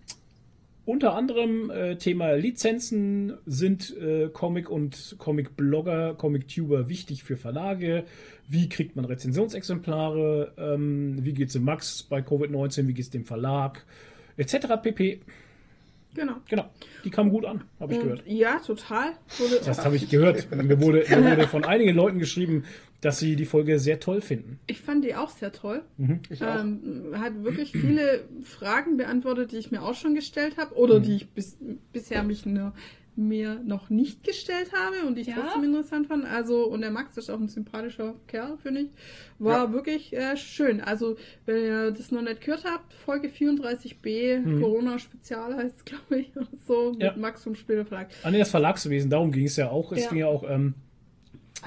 unter anderem äh, Thema Lizenzen sind äh, Comic- und Comic-Blogger, Comic-Tuber wichtig für Verlage. Wie kriegt man Rezensionsexemplare? Ähm, wie geht es dem Max bei Covid-19? Wie geht es dem Verlag? Etc. pp. Genau. Genau. Die kam gut an, habe ich gehört. Ja, total. Wurde das habe ich gehört. Mir wurde, mir wurde von einigen Leuten geschrieben, dass sie die Folge sehr toll finden. Ich fand die auch sehr toll. Mhm. Ich auch. Ähm, hat wirklich viele Fragen beantwortet, die ich mir auch schon gestellt habe oder mhm. die ich bis, bisher mich nur mir noch nicht gestellt habe und die ich ja. trotzdem interessant fand. Also, und der Max ist auch ein sympathischer Kerl, finde ich. War ja. wirklich äh, schön. Also, wenn ihr das noch nicht gehört habt, Folge 34b, mhm. Corona-Spezial heißt es, glaube ich, so, mit ja. Max vom Spielverlag. Ah, nee, das Verlagswesen, darum ging es ja auch. Es ging ja auch ähm,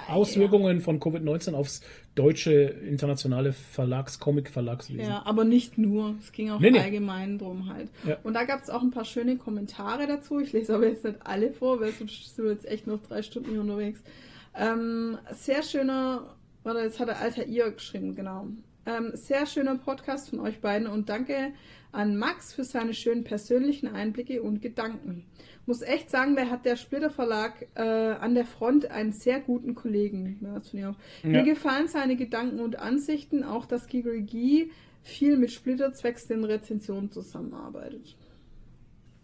Auswirkungen ja. von Covid-19 aufs deutsche internationale Verlags-, Comic-Verlagswesen. Ja, aber nicht nur. Es ging auch nee, allgemein nee. drum halt. Ja. Und da gab es auch ein paar schöne Kommentare dazu. Ich lese aber jetzt nicht alle vor, weil sonst sind wir jetzt echt noch drei Stunden hier unterwegs. Ähm, sehr schöner, warte, jetzt hat der Alter ihr geschrieben, genau. Ähm, sehr schöner Podcast von euch beiden und danke an Max für seine schönen persönlichen Einblicke und Gedanken muss echt sagen, der hat der Splitter Verlag äh, an der Front einen sehr guten Kollegen. Ja, Mir gefallen seine Gedanken und Ansichten, auch dass Gigri viel mit Splitter zwecks den Rezensionen zusammenarbeitet.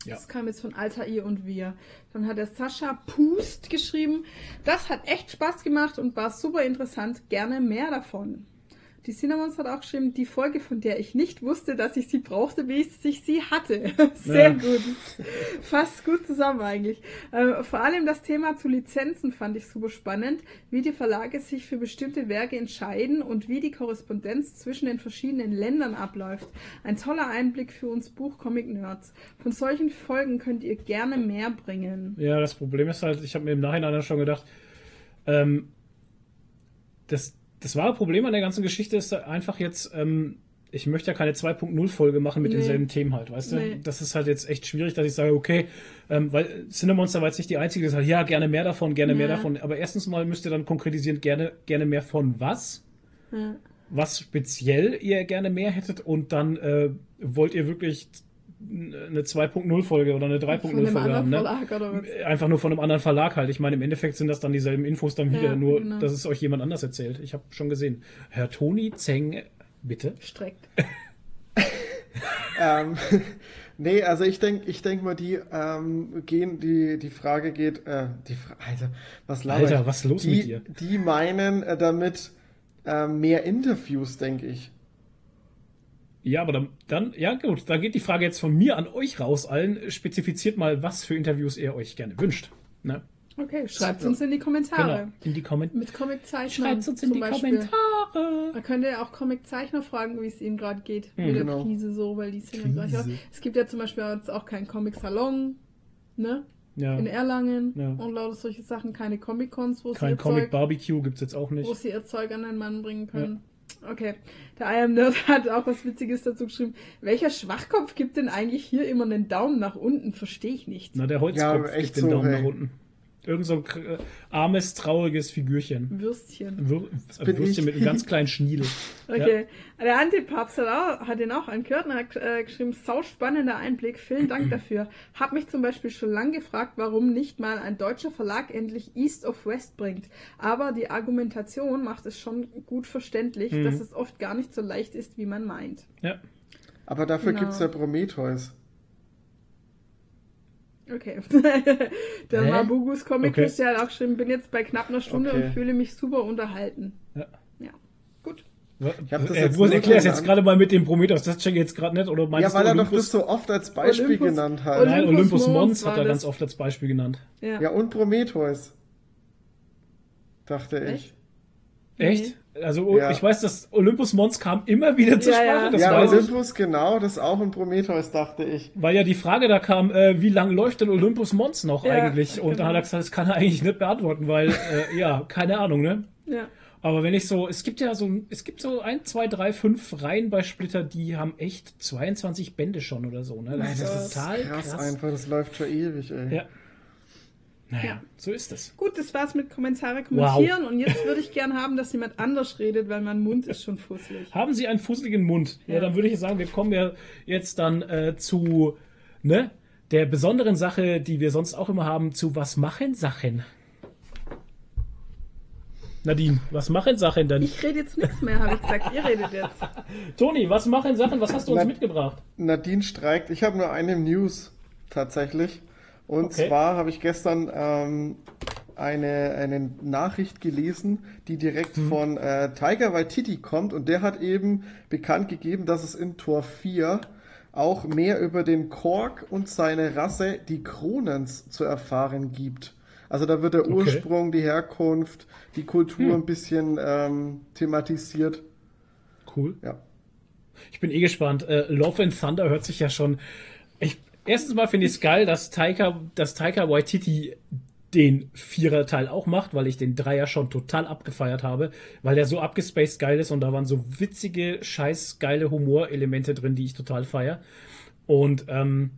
Ja. Das kam jetzt von Altair und wir. Dann hat der Sascha Pust geschrieben. Das hat echt Spaß gemacht und war super interessant. Gerne mehr davon. Die Cinnamons hat auch geschrieben, die Folge, von der ich nicht wusste, dass ich sie brauchte, wie ich sie hatte. Sehr ja. gut. Fast gut zusammen eigentlich. Äh, vor allem das Thema zu Lizenzen fand ich super spannend, wie die Verlage sich für bestimmte Werke entscheiden und wie die Korrespondenz zwischen den verschiedenen Ländern abläuft. Ein toller Einblick für uns Buch-Comic-Nerds. Von solchen Folgen könnt ihr gerne mehr bringen. Ja, das Problem ist halt, ich habe mir im Nachhinein schon gedacht, ähm, das, das wahre Problem an der ganzen Geschichte ist einfach jetzt, ähm, ich möchte ja keine 2.0-Folge machen mit nee. denselben Themen halt, weißt du? Nee. Das ist halt jetzt echt schwierig, dass ich sage, okay, ähm, weil Cinemonster war jetzt nicht die einzige, die sagt, ja, gerne mehr davon, gerne ja. mehr davon. Aber erstens mal müsst ihr dann konkretisieren, gerne, gerne mehr von was? Ja. Was speziell ihr gerne mehr hättet und dann äh, wollt ihr wirklich eine 2.0-Folge oder eine 3.0-Folge haben. Ne? Einfach nur von einem anderen Verlag halt. Ich meine, im Endeffekt sind das dann dieselben Infos dann wieder, ja, nur genau. dass es euch jemand anders erzählt. Ich habe schon gesehen. Herr Toni Zeng, bitte. Streckt. ähm, nee, also ich denke ich denk mal, die ähm, gehen, die, die Frage geht, äh, die Fra Alter, was Alter, was ist los die, mit dir? Die meinen äh, damit äh, mehr Interviews, denke ich. Ja, aber dann, dann, ja gut, da geht die Frage jetzt von mir an euch raus allen. Spezifiziert mal, was für Interviews ihr euch gerne wünscht. Ne? Okay, schreibt uns in die Kommentare. Genau, in die Kommentare. Mit Comiczeichnern. Schreibt uns in die Beispiel. Kommentare. Man könnte ja auch Comiczeichner fragen, wie es ihnen gerade geht. Hm, mit genau. der Krise so, weil die sind ja gleich. Es gibt ja zum Beispiel jetzt auch keinen Comic-Salon, ne? Ja. In Erlangen ja. und lauter solche Sachen, keine Comic-Cons, wo Kein sie Comic-Barbecue gibt es jetzt auch nicht. Wo sie ihr Zeug an den Mann bringen können. Okay. Der I Am Nerd hat auch was Witziges dazu geschrieben. Welcher Schwachkopf gibt denn eigentlich hier immer einen Daumen nach unten? Verstehe ich nicht. Na, der Holzkopf ja, gibt den so, Daumen ey. nach unten. Irgend so ein äh, armes, trauriges Figürchen. Würstchen. Wür Würstchen mit einem ganz kleinen Schniedel. Okay. Ja. Der Antipapst hat, auch, hat den auch angehört und hat äh, geschrieben, sau spannender Einblick, vielen Dank dafür. Hab mich zum Beispiel schon lange gefragt, warum nicht mal ein deutscher Verlag endlich East of West bringt. Aber die Argumentation macht es schon gut verständlich, mhm. dass es oft gar nicht so leicht ist, wie man meint. Ja. Aber dafür genau. gibt es ja Prometheus. Okay. der Mabugus Comic okay. ist ja auch schon, bin jetzt bei knapp einer Stunde okay. und fühle mich super unterhalten. Ja. Ich hab das äh, jetzt erklär es jetzt gerade mal mit dem Prometheus, das check ich jetzt gerade nicht, oder meinst Ja, weil er doch das so oft als Beispiel Olympus, genannt hat. Olympus Nein, Olympus Mons, Mons hat er ganz oft als Beispiel genannt. Ja, ja und Prometheus. Dachte ich. Echt? Also ja. ich weiß, dass Olympus Mons kam immer wieder zur Sprache. Das ja, Olympus, ich. genau, das auch ein Prometheus, dachte ich. Weil ja die Frage da kam, äh, wie lange läuft denn Olympus Mons noch eigentlich? Und genau. da hat er gesagt, das kann er eigentlich nicht beantworten, weil, äh, ja, keine Ahnung, ne? Ja. Aber wenn ich so, es gibt ja so, es gibt so ein, zwei, drei, fünf Reihen bei Splitter, die haben echt 22 Bände schon oder so, ne? Das, das ist total krass, krass. einfach, das läuft schon ewig, ey. Ja. Naja, ja. so ist es. Gut, das war's mit Kommentare kommentieren wow. und jetzt würde ich gern haben, dass jemand anders redet, weil mein Mund ist schon fusselig. Haben Sie einen fusseligen Mund? Ja, ja dann würde ich sagen, wir kommen ja jetzt dann äh, zu ne, der besonderen Sache, die wir sonst auch immer haben, zu was machen Sachen. Nadine, was machen Sachen denn? Ich rede jetzt nichts mehr, habe ich gesagt. Ihr redet jetzt. Toni, was machen Sachen? Was hast du uns Na, mitgebracht? Nadine streikt. Ich habe nur eine News tatsächlich. Und okay. zwar habe ich gestern ähm, eine, eine Nachricht gelesen, die direkt hm. von äh, Tiger Waititi kommt und der hat eben bekannt gegeben, dass es in Tor 4 auch mehr über den Kork und seine Rasse, die Kronens, zu erfahren gibt. Also da wird der okay. Ursprung, die Herkunft, die Kultur hm. ein bisschen ähm, thematisiert. Cool. Ja. Ich bin eh gespannt. Äh, Love and Thunder hört sich ja schon. Erstens mal finde ich es geil, dass Taika, dass Taika Waititi den Vierer-Teil auch macht, weil ich den Dreier schon total abgefeiert habe, weil der so abgespaced geil ist und da waren so witzige, scheiß geile Humorelemente drin, die ich total feier. Und ähm,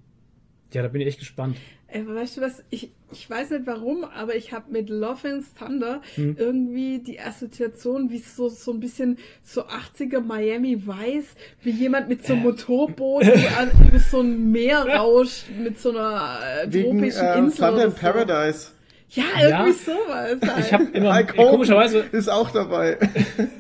ja, da bin ich echt gespannt. Ey, weißt du was? Ich, ich weiß nicht warum, aber ich habe mit Love and Thunder hm. irgendwie die Assoziation, wie so, so ein bisschen so 80er Miami weiß, wie jemand mit so einem Motorboot an, über so ein Meer rauscht, mit so einer äh, Wegen, tropischen äh, Insel. Thunder in so. Paradise. Ja, irgendwie ja. sowas. Halt. Ich habe immer komischerweise ist auch dabei.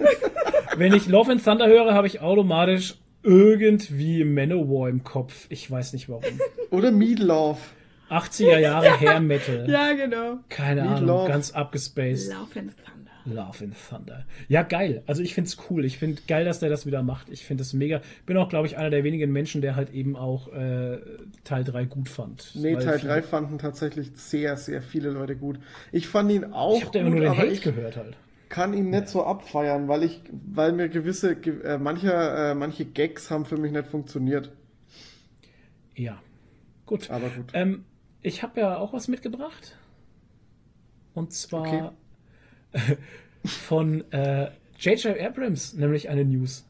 wenn ich Love and Thunder höre, habe ich automatisch irgendwie Manowar im Kopf. Ich weiß nicht warum. Oder Meatloaf. 80er Jahre Hair Metal. Ja, genau. Keine Meat Ahnung, Love. ganz abgespaced. Love and Thunder. Love and Thunder. Ja, geil. Also ich find's cool. Ich find geil, dass der das wieder macht. Ich find es mega. Bin auch, glaube ich, einer der wenigen Menschen, der halt eben auch äh, Teil 3 gut fand. Nee, Teil 3 fanden tatsächlich sehr, sehr viele Leute gut. Ich fand ihn auch ich hab gut, nur den Hate gehört halt. Kann ihn nicht so abfeiern, weil ich, weil mir gewisse, äh, manche, äh, manche Gags haben für mich nicht funktioniert. Ja. Gut. Aber gut. Ähm, ich habe ja auch was mitgebracht. Und zwar okay. von J.J. Äh, Abrams, nämlich eine News.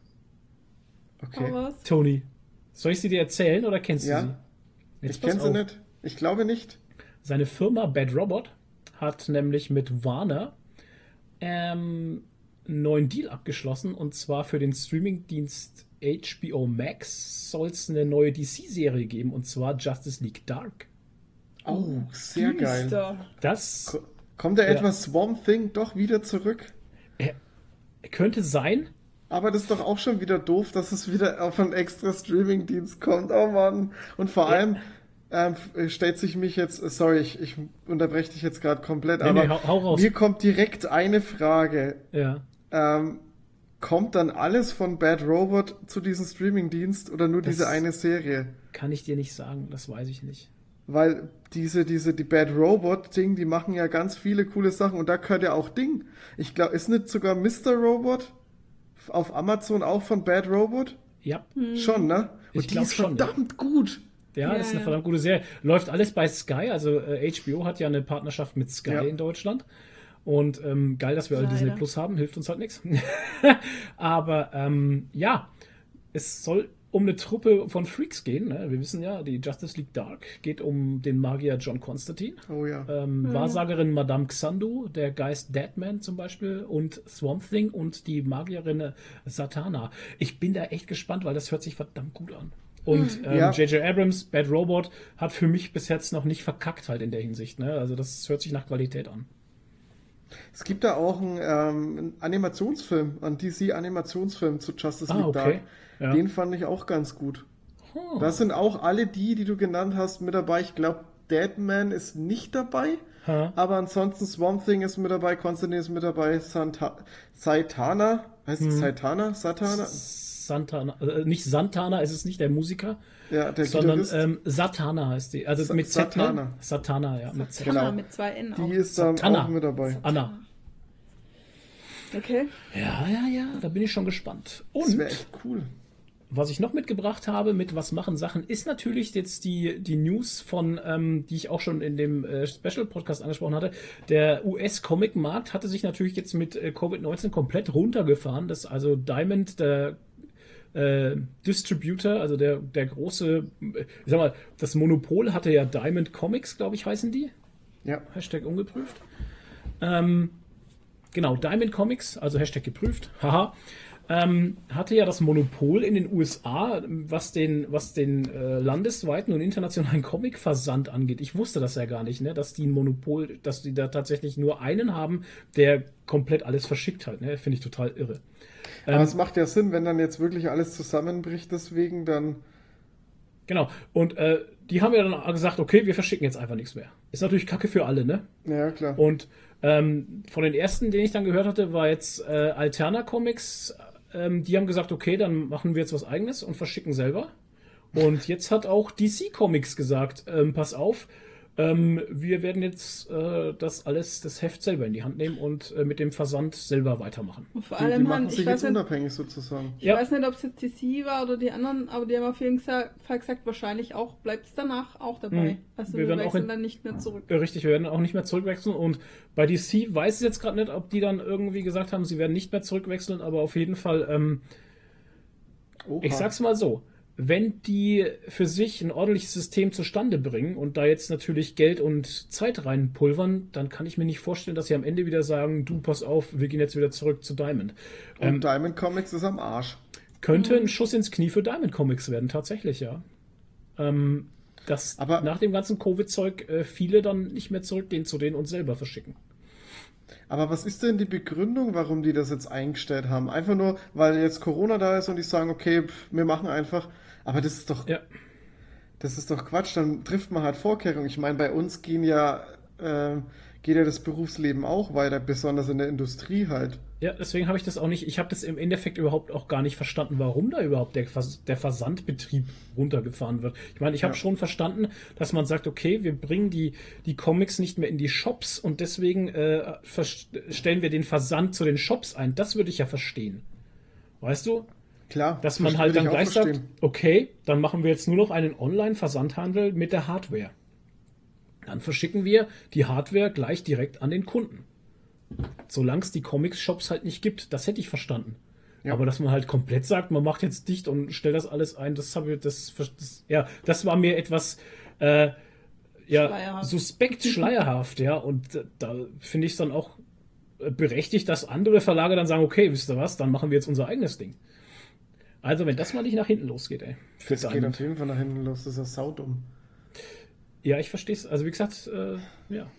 Okay. Oh, Tony, soll ich sie dir erzählen oder kennst ja. du sie? Jetzt ich kenne sie nicht. Ich glaube nicht. Seine Firma Bad Robot hat nämlich mit Warner ähm, einen neuen Deal abgeschlossen und zwar für den Streamingdienst HBO Max soll es eine neue DC-Serie geben und zwar Justice League Dark. Oh, sehr geil. Das. Kommt da ja. etwas Swamp Thing doch wieder zurück? Er, könnte sein. Aber das ist doch auch schon wieder doof, dass es wieder auf einen extra Streaming-Dienst kommt. Oh Mann. Und vor ja. Ähm, stellt sich mich jetzt, sorry, ich, ich unterbreche dich jetzt gerade komplett, nee, aber nee, hau, hau mir kommt direkt eine Frage. Ja. Ähm, kommt dann alles von Bad Robot zu diesem Streaming-Dienst oder nur das diese eine Serie? Kann ich dir nicht sagen, das weiß ich nicht weil diese, diese, die Bad Robot Ding, die machen ja ganz viele coole Sachen und da gehört ja auch Ding. Ich glaube, ist nicht sogar Mr. Robot auf Amazon auch von Bad Robot? Ja. Hm. Schon, ne? Und ich die ist schon, verdammt ja. gut. Ja, ja, das ist eine verdammt gute Serie. Läuft alles bei Sky, also äh, HBO hat ja eine Partnerschaft mit Sky ja. in Deutschland. Und ähm, geil, dass wir alle Disney Plus haben, hilft uns halt nichts. Aber ähm, ja, es soll um eine Truppe von Freaks gehen. Ne? Wir wissen ja, die Justice League Dark geht um den Magier John Constantine. Oh ja. Ähm, mhm. Wahrsagerin Madame Xandu, der Geist Deadman zum Beispiel und Swamp Thing und die Magierin Satana. Ich bin da echt gespannt, weil das hört sich verdammt gut an. Und J.J. Ähm, ja. Abrams, Bad Robot, hat für mich bis jetzt noch nicht verkackt halt in der Hinsicht. Ne? Also das hört sich nach Qualität an. Es gibt da auch einen, ähm, einen Animationsfilm, einen DC-Animationsfilm zu Justice ah, League okay. Dark. Ja. Den fand ich auch ganz gut. Hm. Das sind auch alle die, die du genannt hast, mit dabei. Ich glaube, Deadman ist nicht dabei. Hm. Aber ansonsten Swamp Thing ist mit dabei, Constantine ist mit dabei, Santa Saitana, Heißt es hm. Saitana? Satana? Santana, äh, nicht Santana, es ist nicht der Musiker, ja, der sondern ähm, Satana heißt die. Also Sa mit Z, ne? Satana. Satana, ja. Mit Z. Genau. mit zwei N. Die ist dann Satana. auch mit dabei. Anna. Okay. Ja, ja, ja, da bin ich schon gespannt. Und das wäre echt cool. Was ich noch mitgebracht habe mit Was machen Sachen, ist natürlich jetzt die, die News von, ähm, die ich auch schon in dem äh, Special-Podcast angesprochen hatte. Der US-Comic-Markt hatte sich natürlich jetzt mit äh, Covid-19 komplett runtergefahren. Das also Diamond, der äh, Distributor, also der, der große, ich sag mal, das Monopol hatte ja Diamond Comics, glaube ich, heißen die. Ja. Hashtag ungeprüft. Ähm, genau, Diamond Comics, also Hashtag geprüft, haha ähm, hatte ja das Monopol in den USA, was den, was den äh, landesweiten und internationalen Comic-Versand angeht. Ich wusste das ja gar nicht, ne, dass die ein Monopol, dass die da tatsächlich nur einen haben, der komplett alles verschickt hat. Ne? Finde ich total irre. Aber ähm, es macht ja Sinn, wenn dann jetzt wirklich alles zusammenbricht, deswegen dann. Genau. Und äh, die haben ja dann gesagt, okay, wir verschicken jetzt einfach nichts mehr. Ist natürlich Kacke für alle, ne? Ja, klar. Und ähm, von den ersten, den ich dann gehört hatte, war jetzt äh, Alterna Comics ähm, die haben gesagt, okay, dann machen wir jetzt was eigenes und verschicken selber. Und jetzt hat auch DC Comics gesagt, ähm, pass auf, ähm, wir werden jetzt äh, das alles, das Heft selber in die Hand nehmen und äh, mit dem Versand selber weitermachen. Und vor allem die, die machen haben, sich jetzt nicht, unabhängig sozusagen. Ich ja. weiß nicht, ob es jetzt DC war oder die anderen, aber die haben auf jeden Fall gesagt, wahrscheinlich auch bleibt es danach auch dabei. Mhm. Also wir, wir wechseln in, dann nicht mehr zurück. Richtig, wir werden auch nicht mehr zurückwechseln und bei DC weiß ich jetzt gerade nicht, ob die dann irgendwie gesagt haben, sie werden nicht mehr zurückwechseln, aber auf jeden Fall, ähm, ich sag's mal so, wenn die für sich ein ordentliches System zustande bringen und da jetzt natürlich Geld und Zeit reinpulvern, dann kann ich mir nicht vorstellen, dass sie am Ende wieder sagen, du pass auf, wir gehen jetzt wieder zurück zu Diamond. Und ähm, Diamond Comics ist am Arsch. Könnte ein Schuss ins Knie für Diamond Comics werden, tatsächlich, ja. Ähm, dass Aber nach dem ganzen Covid-Zeug äh, viele dann nicht mehr zurückgehen zu denen und selber verschicken. Aber was ist denn die Begründung, warum die das jetzt eingestellt haben? Einfach nur, weil jetzt Corona da ist und die sagen, okay, pff, wir machen einfach. Aber das ist doch. Ja. Das ist doch Quatsch, dann trifft man halt Vorkehrungen. Ich meine, bei uns gehen ja, äh, geht ja das Berufsleben auch weiter, besonders in der Industrie halt. Ja, deswegen habe ich das auch nicht, ich habe das im Endeffekt überhaupt auch gar nicht verstanden, warum da überhaupt der, Vers der Versandbetrieb runtergefahren wird. Ich meine, ich habe ja. schon verstanden, dass man sagt, okay, wir bringen die, die Comics nicht mehr in die Shops und deswegen äh, stellen wir den Versand zu den Shops ein. Das würde ich ja verstehen. Weißt du? Klar. Dass man halt dann gleich sagt, okay, dann machen wir jetzt nur noch einen Online-Versandhandel mit der Hardware. Dann verschicken wir die Hardware gleich direkt an den Kunden. Solange es die Comics-Shops halt nicht gibt, das hätte ich verstanden. Ja. Aber dass man halt komplett sagt, man macht jetzt dicht und stellt das alles ein, das habe ich, das, das, ja, das war mir etwas äh, ja, schleierhaft. suspekt schleierhaft, ja. Und äh, da finde ich es dann auch berechtigt, dass andere Verlage dann sagen, okay, wisst ihr was, dann machen wir jetzt unser eigenes Ding. Also, wenn das mal nicht nach hinten losgeht, ey. Für das geht auf jeden Fall nach hinten los, das ist ja saudumm. Ja, ich verstehe es. Also, wie gesagt, äh, ja.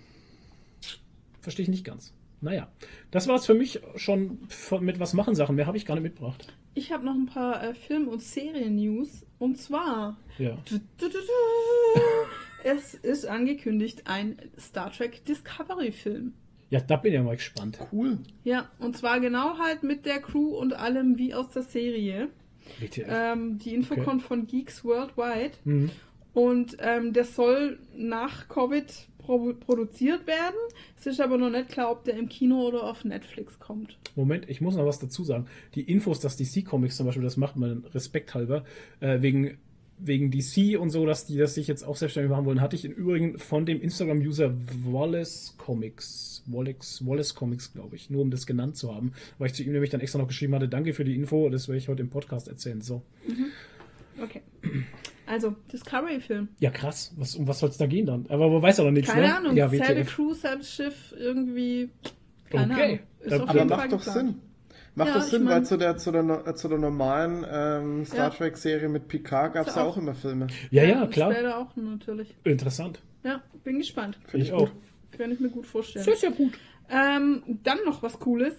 Verstehe ich nicht ganz. Naja, das war es für mich schon mit was machen Sachen. Mehr habe ich gar nicht mitgebracht. Ich habe noch ein paar äh, Film- und Serien-News. Und zwar. Ja. es ist angekündigt ein Star Trek Discovery-Film. Ja, da bin ich ja mal gespannt. Cool. Ja, und zwar genau halt mit der Crew und allem wie aus der Serie. Ähm, die Info okay. kommt von Geeks Worldwide. Mhm. Und ähm, der soll nach Covid pro produziert werden. Es ist aber noch nicht klar, ob der im Kino oder auf Netflix kommt. Moment, ich muss noch was dazu sagen. Die Infos, dass DC Comics zum Beispiel das macht, man Respekt halber, äh, wegen wegen DC und so, dass die das sich jetzt auch selbstständig machen wollen, hatte ich im Übrigen von dem Instagram-User Wallace Comics, Wallace, Wallace Comics, glaube ich, nur um das genannt zu haben, weil ich zu ihm nämlich dann extra noch geschrieben hatte, danke für die Info, das werde ich heute im Podcast erzählen. So. Mhm. Okay. Also, Discovery-Film. Ja, krass. Was, um was soll es da gehen dann? Aber man weiß ja noch nichts, Keine ne? Ahnung, ja, selbe Crew, selbes Schiff, irgendwie. Keine okay. Ahnung. Ist auf aber jeden macht Fall doch Sinn. Macht ja, das Sinn, mein, weil zu der, zu der, zu der normalen ähm, Star ja. Trek-Serie mit Picard gab es ja auch, auch immer Filme. Ja, ja, klar. Später auch natürlich. Interessant. Ja, bin gespannt. Finde ich, ich auch. Kann ich mir gut vorstellen. Sehr, sehr gut. Ähm, dann noch was Cooles.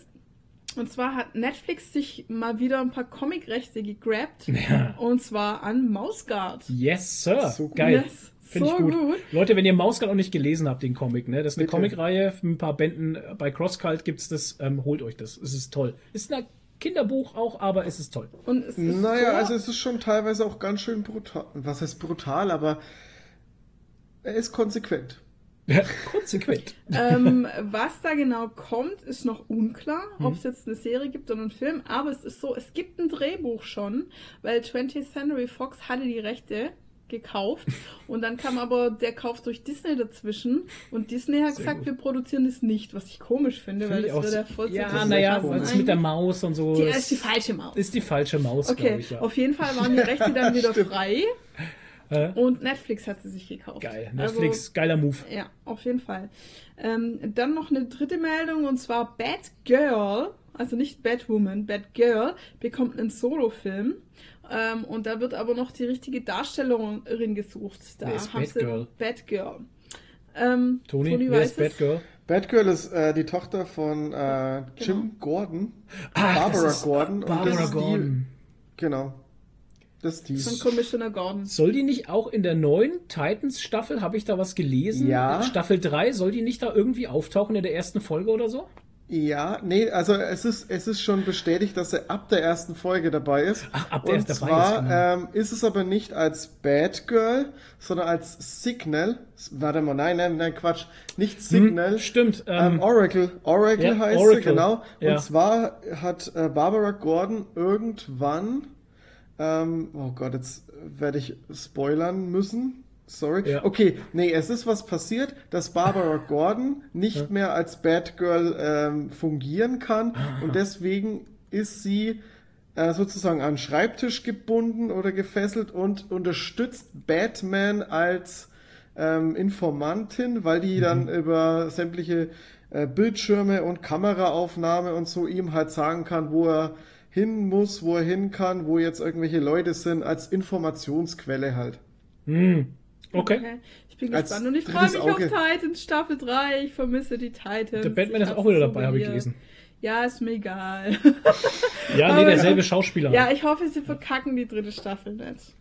Und zwar hat Netflix sich mal wieder ein paar Comic-Rechte gegrabt. Ja. Und zwar an Mausgard. Yes, Sir. So Geil. Yes. Finde so ich gut. gut. Leute, wenn ihr Mausgard noch nicht gelesen habt, den Comic, ne? Das ist eine Comicreihe, ein paar Bänden. Bei Crosscult gibt es das. Ähm, holt euch das. Es ist toll. Ist eine Kinderbuch auch, aber es ist toll. Und es ist naja, so also es ist schon teilweise auch ganz schön brutal. Was heißt brutal, aber er ist konsequent. Ja, konsequent. ähm, was da genau kommt, ist noch unklar, hm. ob es jetzt eine Serie gibt oder einen Film, aber es ist so, es gibt ein Drehbuch schon, weil 20th Century Fox hatte die Rechte gekauft und dann kam aber der Kauf durch Disney dazwischen und Disney hat Sehr gesagt, gut. wir produzieren das nicht, was ich komisch finde, Find weil das wäre der vollste Ja, naja, mit der Maus und so. Die, ist die falsche Maus. Ist die falsche Maus, Okay, ich, ja. auf jeden Fall waren die Rechte dann wieder frei. Und Netflix hat sie sich gekauft. Geil. Netflix, also, geiler Move. Ja, auf jeden Fall. Ähm, dann noch eine dritte Meldung und zwar Bad Girl, also nicht Batwoman, Bad Girl bekommt einen Solofilm. Ähm, und da wird aber noch die richtige Darstellerin gesucht. Da Wer ist Bad Girl? Bad Girl. Ähm, Toni, Toni wer ist Bad Girl? Bad Girl ist äh, die Tochter von äh, Jim genau. Gordon, ah, Barbara Gordon. Barbara Gordon. Die, genau. Das ist die. Von Commissioner Gordon. Soll die nicht auch in der neuen Titans-Staffel, habe ich da was gelesen? Ja. Staffel 3, soll die nicht da irgendwie auftauchen in der ersten Folge oder so? Ja, nee, also es ist, es ist schon bestätigt, dass er ab der ersten Folge dabei ist. Ach, ab der Und zwar ist, genau. ähm, ist es aber nicht als Bad Girl, sondern als Signal. Warte mal, nein, nein, nein, Quatsch. Nicht hm, Signal. Hm, stimmt. Ähm, ähm, Oracle. Oracle ja, heißt Oracle. sie, genau. Ja. Und zwar hat äh, Barbara Gordon irgendwann, ähm, oh Gott, jetzt werde ich spoilern müssen. Sorry. Ja. Okay, nee, es ist was passiert, dass Barbara Gordon nicht mehr als Batgirl ähm, fungieren kann Aha. und deswegen ist sie äh, sozusagen an den Schreibtisch gebunden oder gefesselt und unterstützt Batman als ähm, Informantin, weil die mhm. dann über sämtliche äh, Bildschirme und Kameraaufnahme und so ihm halt sagen kann, wo er hin muss, wo er hin kann, wo jetzt irgendwelche Leute sind, als Informationsquelle halt. Mhm. Okay. okay. Ich bin Als gespannt und ich freue mich Auge. auf Titans Staffel 3. Ich vermisse die Titans. Der Batman ist auch wieder dabei, habe ich gelesen. Ja, ist mir egal. ja, nee, derselbe Schauspieler. Ja, ich hoffe, sie verkacken die dritte Staffel nicht.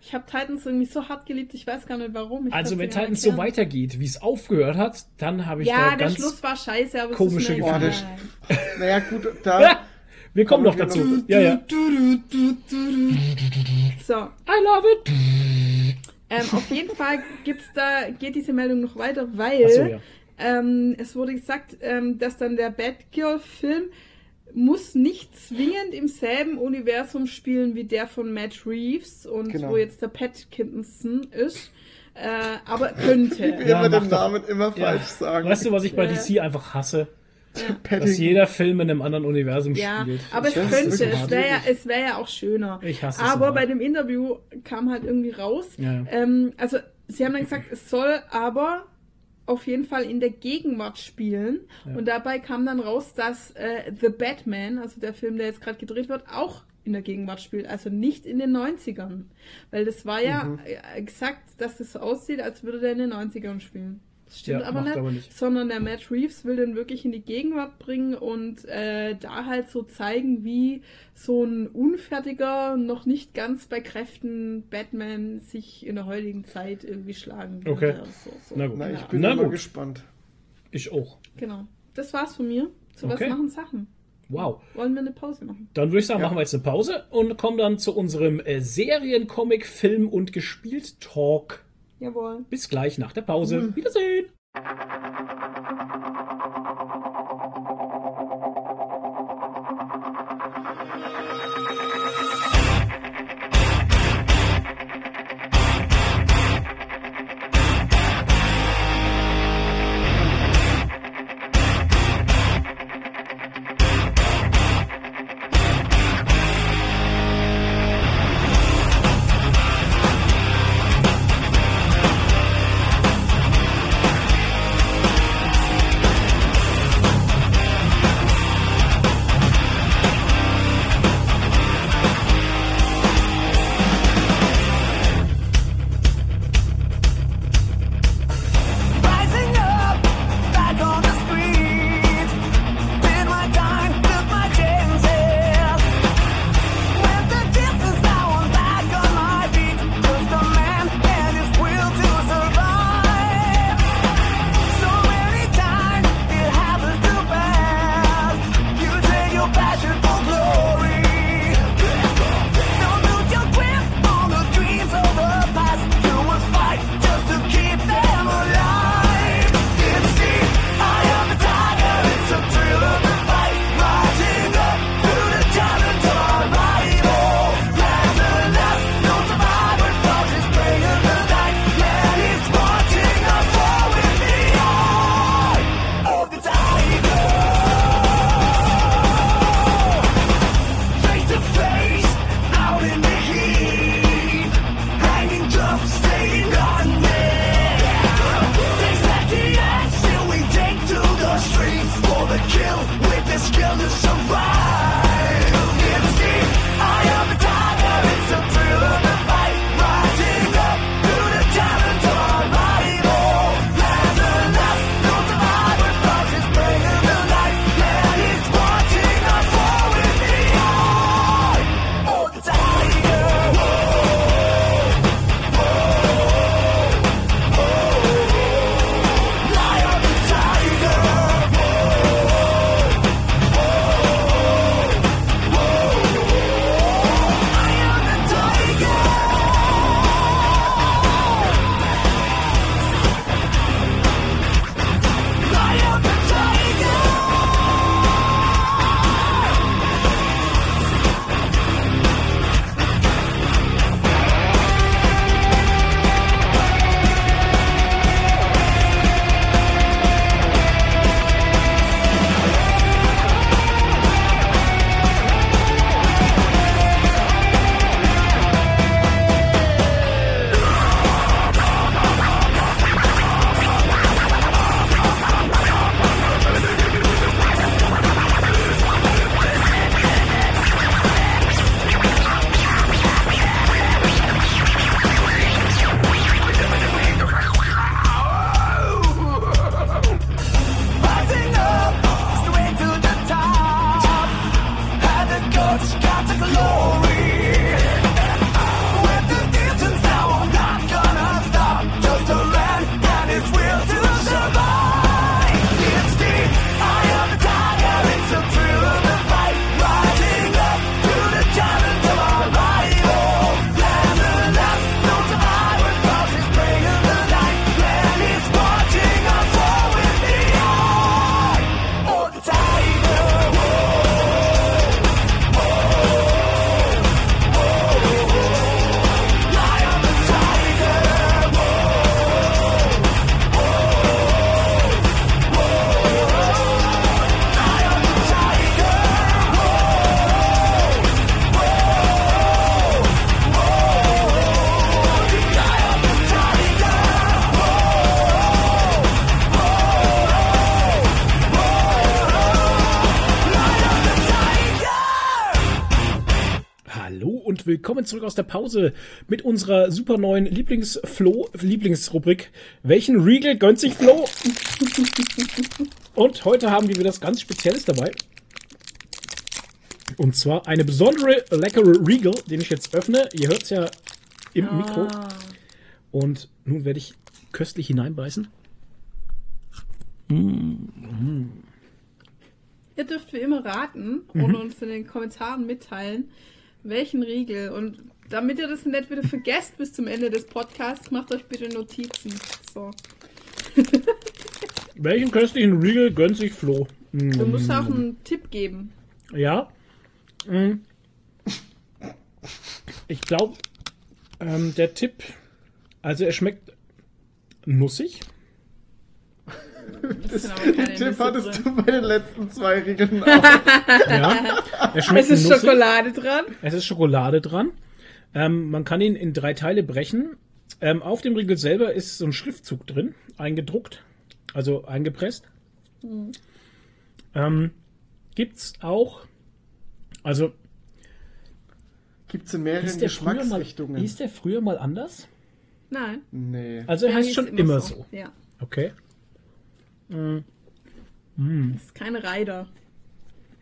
Ich habe Titans irgendwie so hart geliebt, ich weiß gar nicht warum. Ich also wenn Titans so weitergeht, wie es aufgehört hat, dann habe ich ja, da der Schluss war scheiße, aber komische Gefühle. naja, gut, da... Wir kommen noch dazu. Ja, ja. So. I love it. Ähm, auf jeden Fall gibt's da, geht diese Meldung noch weiter, weil so, ja. ähm, es wurde gesagt, ähm, dass dann der Batgirl-Film muss nicht zwingend im selben Universum spielen wie der von Matt Reeves und genau. wo jetzt der Pat Kinson ist. Äh, aber könnte. Ich will ja, immer den Namen immer falsch ja. sagen. Weißt du, was ich bei DC einfach hasse? Ja. Dass jeder Film in einem anderen Universum ja, spielt. Aber es könnte, es wäre ja, es wär ja auch schöner. Ich hasse aber bei dem Interview kam halt irgendwie raus. Ja. Ähm, also, sie haben dann gesagt, es soll aber auf jeden Fall in der Gegenwart spielen. Ja. Und dabei kam dann raus, dass äh, The Batman, also der Film, der jetzt gerade gedreht wird, auch in der Gegenwart spielt, also nicht in den 90ern. Weil das war ja mhm. exakt, dass das so aussieht, als würde der in den 90ern spielen. Das stimmt ja, aber, nicht, aber, nicht, sondern der Matt Reeves will den wirklich in die Gegenwart bringen und äh, da halt so zeigen, wie so ein unfertiger, noch nicht ganz bei Kräften Batman sich in der heutigen Zeit irgendwie schlagen würde. Okay. So, so. Na gut. Na, ich bin Na gut. gespannt. Ich auch. Genau. Das war's von mir. Zu okay. was machen Sachen? Wow. Wollen wir eine Pause machen? Dann würde ich sagen, ja. machen wir jetzt eine Pause und kommen dann zu unserem äh, Serien, Comic, Film und Gespielt Talk. Jawohl. Bis gleich nach der Pause. Mhm. Wiedersehen. Und willkommen zurück aus der Pause mit unserer super neuen Lieblingsflo Lieblingsrubrik. Welchen Regal gönnt sich Flo? und heute haben wir wieder das ganz Spezielles dabei. Und zwar eine besondere leckere Regal, den ich jetzt öffne. Ihr hört es ja im ah. Mikro. Und nun werde ich köstlich hineinbeißen. Mm. Ihr dürft wie immer raten und mhm. uns in den Kommentaren mitteilen, welchen Riegel. Und damit ihr das nicht wieder vergesst bis zum Ende des Podcasts, macht euch bitte Notizen. So. welchen köstlichen Riegel gönnt sich Flo? Du musst auch einen Tipp geben. Ja. Mm. Ich glaube, ähm, der Tipp, also er schmeckt nussig. Das, den Tipp hattest drin. du bei den letzten zwei Riegeln auch. ja, er schmeckt Es ist nussig. Schokolade dran. Es ist Schokolade dran. Ähm, man kann ihn in drei Teile brechen. Ähm, auf dem Riegel selber ist so ein Schriftzug drin, eingedruckt, also eingepresst. Mhm. Ähm, gibt's auch, also Gibt es in mehreren Geschmacksrichtungen. Mal, hieß der früher mal anders? Nein. Nee. Also er heißt schon immer, immer so. so. Ja. Okay. Mm. Mm. Das ist kein Reider.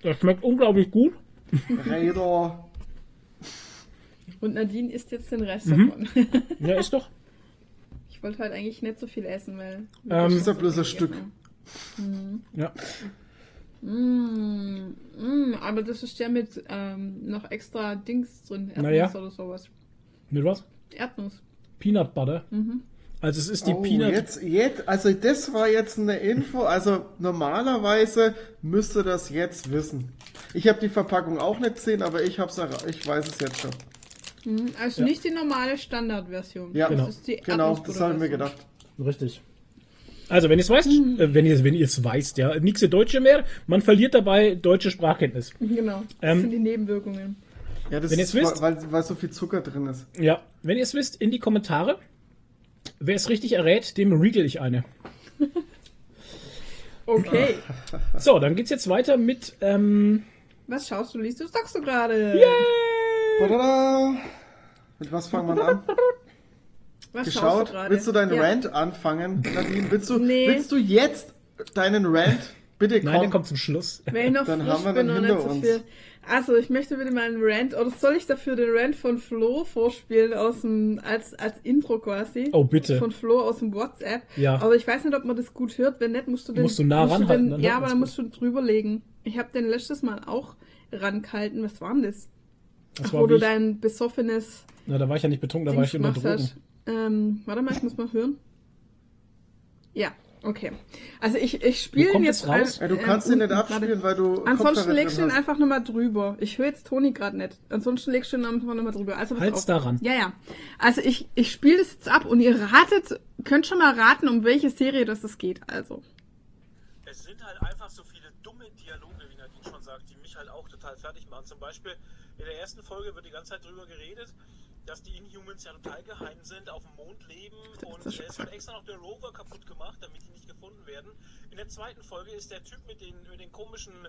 Das schmeckt unglaublich gut. Reider. Und Nadine isst jetzt den Rest mhm. davon. ja, ist doch. Ich wollte halt eigentlich nicht so viel essen, weil. Ähm, ist ja bloß ein Stück. Mhm. Ja. Mm, mm, aber das ist ja mit ähm, noch extra Dings drin. Erdnuss naja. oder sowas. Mit was? Erdnuss. Peanut Butter. Mhm. Also es ist die oh, Peanut. Jetzt, jetzt, also das war jetzt eine Info. Also normalerweise müsste das jetzt wissen. Ich habe die Verpackung auch nicht gesehen, aber ich hab's, ich weiß es jetzt schon. Mhm, also ja. nicht die normale Standardversion. Ja, genau. Das genau, das habe ich mir gedacht. Richtig. Also, wenn ihr es weißt, mhm. äh, wenn ihr wenn es weißt, ja, nichts Deutsche mehr, man verliert dabei deutsche Sprachkenntnis. Genau. Das ähm, sind die Nebenwirkungen. Ja, das wenn ist, wisst, weil, weil so viel Zucker drin ist. Ja, wenn ihr es wisst, in die Kommentare. Wer es richtig errät, dem regal ich eine. okay. So, dann geht's jetzt weiter mit. Ähm, was schaust du, liest du, sagst du gerade? Yay! Mit was fangen wir an? Was geschaut. Du willst du deinen ja. Rant anfangen, Nadine? Willst du, nee. willst du jetzt deinen Rant? Bitte komm. Nein, der kommt zum Schluss. Wenn ich noch dann haben wir den hinter uns. So also, ich möchte bitte meinen Rant, oder soll ich dafür den Rant von Flo vorspielen aus dem, als, als Intro quasi? Oh, bitte. Von Flo aus dem WhatsApp. Ja. Aber ich weiß nicht, ob man das gut hört. Wenn nicht, musst du den. Musst du nah ranhalten. Den, ja, aber dann musst du drüberlegen. Ich habe den letztes Mal auch rangehalten. Was war denn das? das Ach, war wo du dein besoffenes. Na, da war ich ja nicht betrunken, da war ich unter Drogen. Ähm, warte mal, ich muss mal hören. Ja, okay. Also ich, ich spiele jetzt raus. Ein, ja, du kannst ähm, ihn nicht abspielen, weil du. Ansonsten legst du ihn einfach nochmal drüber. Ich höre jetzt Toni gerade nicht. Ansonsten legst du ihn einfach nochmal drüber. Also Halt's daran. Ja, ja. Also ich, ich spiele das jetzt ab und ihr ratet, könnt schon mal raten, um welche Serie das es geht. Also. Es sind halt einfach so viele dumme Dialoge, wie Nadine schon sagt, die mich halt auch total fertig machen. Zum Beispiel in der ersten Folge wird die ganze Zeit drüber geredet dass die Inhumans ja total geheim sind, auf dem Mond leben und es wird extra noch der Rover kaputt gemacht, damit die nicht gefunden werden. In der zweiten Folge ist der Typ mit den, mit den komischen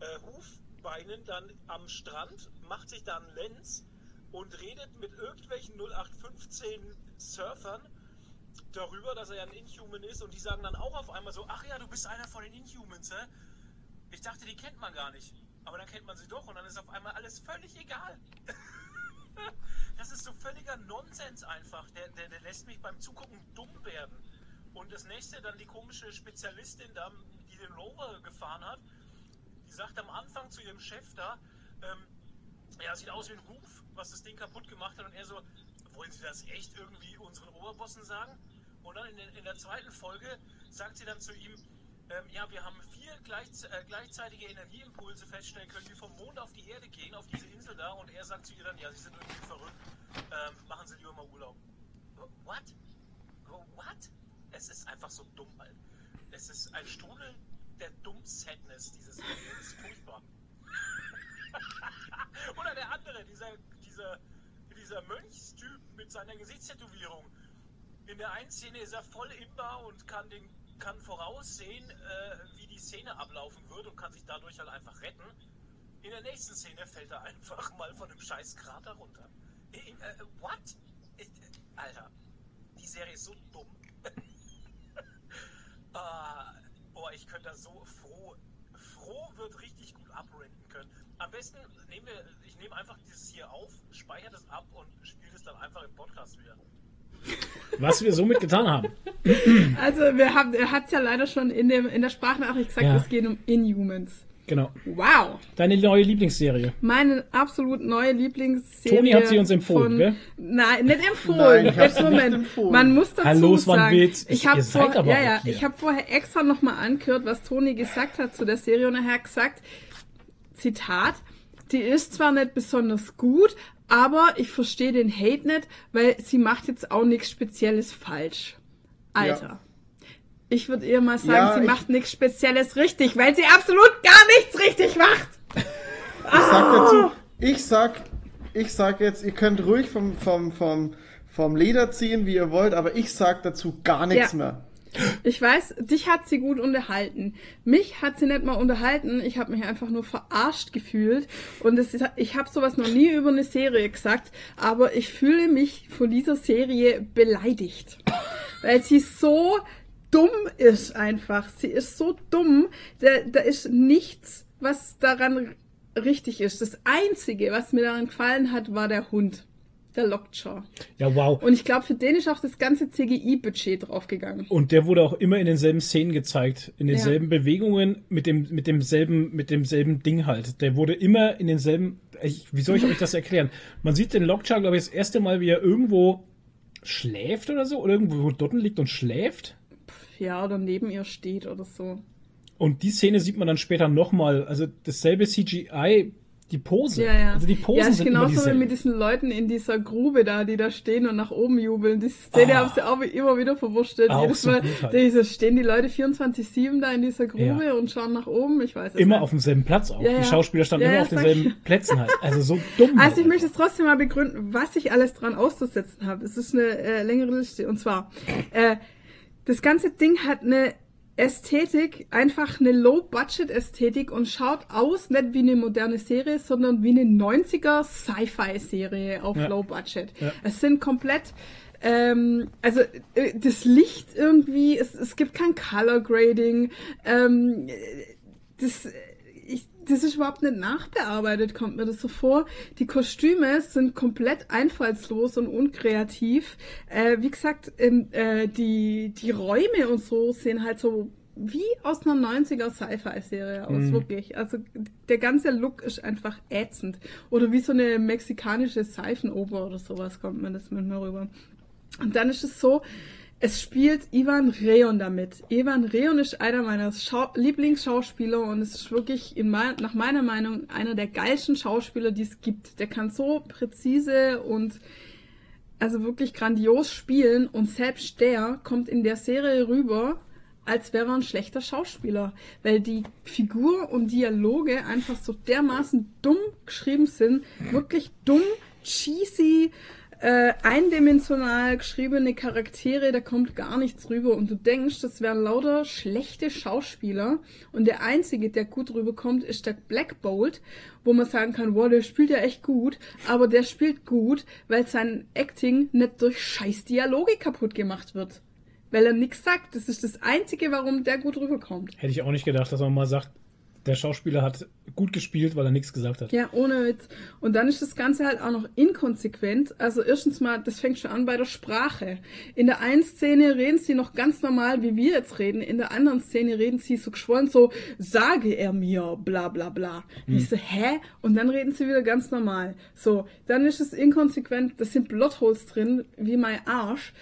äh, Hufbeinen dann am Strand, macht sich da einen Lens und redet mit irgendwelchen 0815 Surfern darüber, dass er ja ein Inhuman ist und die sagen dann auch auf einmal so, ach ja, du bist einer von den Inhumans, hä? Ich dachte, die kennt man gar nicht. Aber dann kennt man sie doch und dann ist auf einmal alles völlig egal. das ist so völliger Nonsens einfach. Der, der, der lässt mich beim Zugucken dumm werden. Und das nächste, dann die komische Spezialistin da, die den Rover gefahren hat, die sagt am Anfang zu ihrem Chef da, ähm, ja, sieht aus wie ein Ruf, was das Ding kaputt gemacht hat. Und er so, wollen Sie das echt irgendwie unseren Oberbossen sagen? Und dann in, in der zweiten Folge sagt sie dann zu ihm, ähm, ja, wir haben vier gleich, äh, gleichzeitige Energieimpulse feststellen können, die vom Mond auf die Erde gehen, auf diese Insel da. Und er sagt zu ihr dann, ja, Sie sind irgendwie verrückt. Ähm, machen Sie lieber mal Urlaub. What? What? Es ist einfach so dumm, halt. Es ist ein Strudel der Dumm-Sadness. Das ist furchtbar. Oder der andere, dieser, dieser, dieser Mönchstyp mit seiner Gesichtstätowierung. In der einen Szene ist er voll imbar und kann den kann voraussehen, äh, wie die Szene ablaufen wird und kann sich dadurch halt einfach retten. In der nächsten Szene fällt er einfach mal von einem scheiß Krater runter. Äh, äh, what? Äh, Alter, die Serie ist so dumm. uh, boah, ich könnte da so froh, froh wird richtig gut abrenten können. Am besten nehmen wir, ich nehme einfach dieses hier auf, speichere das ab und spiele es dann einfach im Podcast wieder. Was wir somit getan haben. Also, wir haben, er hat es ja leider schon in, dem, in der Sprachnachricht gesagt, ja. es geht um Inhumans. Genau. Wow. Deine neue Lieblingsserie. Meine absolut neue Lieblingsserie. Toni hat sie uns empfohlen, von, gell? Nein, nicht empfohlen. Nein, Jetzt Moment. Empfohlen. Man muss dazu Hallo, sagen, Witz. ich habe vor, ja, ja, ich habe vorher extra nochmal angehört, was Toni gesagt hat zu der Serie und er hat gesagt, Zitat, die ist zwar nicht besonders gut, aber ich verstehe den Hate nicht, weil sie macht jetzt auch nichts Spezielles falsch. Alter. Ja. Ich würde eher mal sagen, ja, sie macht nichts Spezielles richtig, weil sie absolut gar nichts richtig macht. Ich sag dazu, ich sag, ich sag jetzt, ihr könnt ruhig vom, vom, vom, vom Leder ziehen, wie ihr wollt, aber ich sag dazu gar nichts ja. mehr. Ich weiß, dich hat sie gut unterhalten. Mich hat sie nicht mal unterhalten. Ich habe mich einfach nur verarscht gefühlt. Und ist, ich habe sowas noch nie über eine Serie gesagt, aber ich fühle mich von dieser Serie beleidigt. Weil sie so dumm ist einfach. Sie ist so dumm. Da, da ist nichts, was daran richtig ist. Das Einzige, was mir daran gefallen hat, war der Hund. Der Lockjaw. Ja, wow. Und ich glaube, für den ist auch das ganze CGI-Budget draufgegangen. Und der wurde auch immer in denselben Szenen gezeigt, in denselben ja. Bewegungen, mit dem, mit demselben, mit demselben Ding halt. Der wurde immer in denselben, ich, wie soll ich euch das erklären? Man sieht den Lockjaw, glaube ich, das erste Mal, wie er irgendwo schläft oder so, oder irgendwo dort liegt und schläft. Ja, oder neben ihr steht oder so. Und die Szene sieht man dann später nochmal. Also dasselbe CGI die Pose. Ja, ja. Also die Posen ja, ist sind genauso wie mit diesen Leuten in dieser Grube da, die da stehen und nach oben jubeln. Die Szene ah. haben sie auch immer wieder verwurstet. Auch Jedes so Mal halt. stehen die Leute 24-7 da in dieser Grube ja. und schauen nach oben. Ich weiß es Immer nicht. auf demselben Platz auch. Ja, die Schauspieler standen immer auf denselben Plätzen halt. Also so dumm. Also ich möchte es trotzdem mal begründen, was ich alles dran auszusetzen habe. Es ist eine äh, längere Liste. Und zwar, äh, das ganze Ding hat eine Ästhetik, einfach eine Low-Budget-Ästhetik und schaut aus nicht wie eine moderne Serie, sondern wie eine 90er Sci-Fi-Serie auf ja. Low-Budget. Ja. Es sind komplett ähm, also äh, das Licht irgendwie, es, es gibt kein Color Grading, ähm, das das ist überhaupt nicht nachbearbeitet, kommt mir das so vor. Die Kostüme sind komplett einfallslos und unkreativ. Äh, wie gesagt, ähm, äh, die, die Räume und so sehen halt so wie aus einer 90er Sci-Fi-Serie aus, mhm. wirklich. Also der ganze Look ist einfach ätzend. Oder wie so eine mexikanische Seifenoper oder sowas kommt mir das mit mir rüber. Und dann ist es so, es spielt Ivan Reon damit. Ivan Reon ist einer meiner Schau Lieblingsschauspieler und es ist wirklich mein, nach meiner Meinung einer der geilsten Schauspieler, die es gibt. Der kann so präzise und also wirklich grandios spielen und selbst der kommt in der Serie rüber, als wäre er ein schlechter Schauspieler, weil die Figur und Dialoge einfach so dermaßen dumm geschrieben sind, wirklich dumm, cheesy, äh, eindimensional geschriebene Charaktere, da kommt gar nichts rüber und du denkst, das wären lauter schlechte Schauspieler und der einzige, der gut rüberkommt, ist der Black Bolt, wo man sagen kann, wow, der spielt ja echt gut, aber der spielt gut, weil sein Acting nicht durch scheiß Dialoge kaputt gemacht wird. Weil er nichts sagt. Das ist das Einzige, warum der gut rüberkommt. Hätte ich auch nicht gedacht, dass man mal sagt, der Schauspieler hat gut gespielt, weil er nichts gesagt hat. Ja, ohne Witz. Und dann ist das Ganze halt auch noch inkonsequent. Also erstens mal, das fängt schon an bei der Sprache. In der einen Szene reden sie noch ganz normal, wie wir jetzt reden. In der anderen Szene reden sie so geschwollen, so, sage er mir, bla bla bla. Hm. Ich so, hä? Und dann reden sie wieder ganz normal. So, dann ist es inkonsequent, das sind Plotholes drin, wie mein Arsch.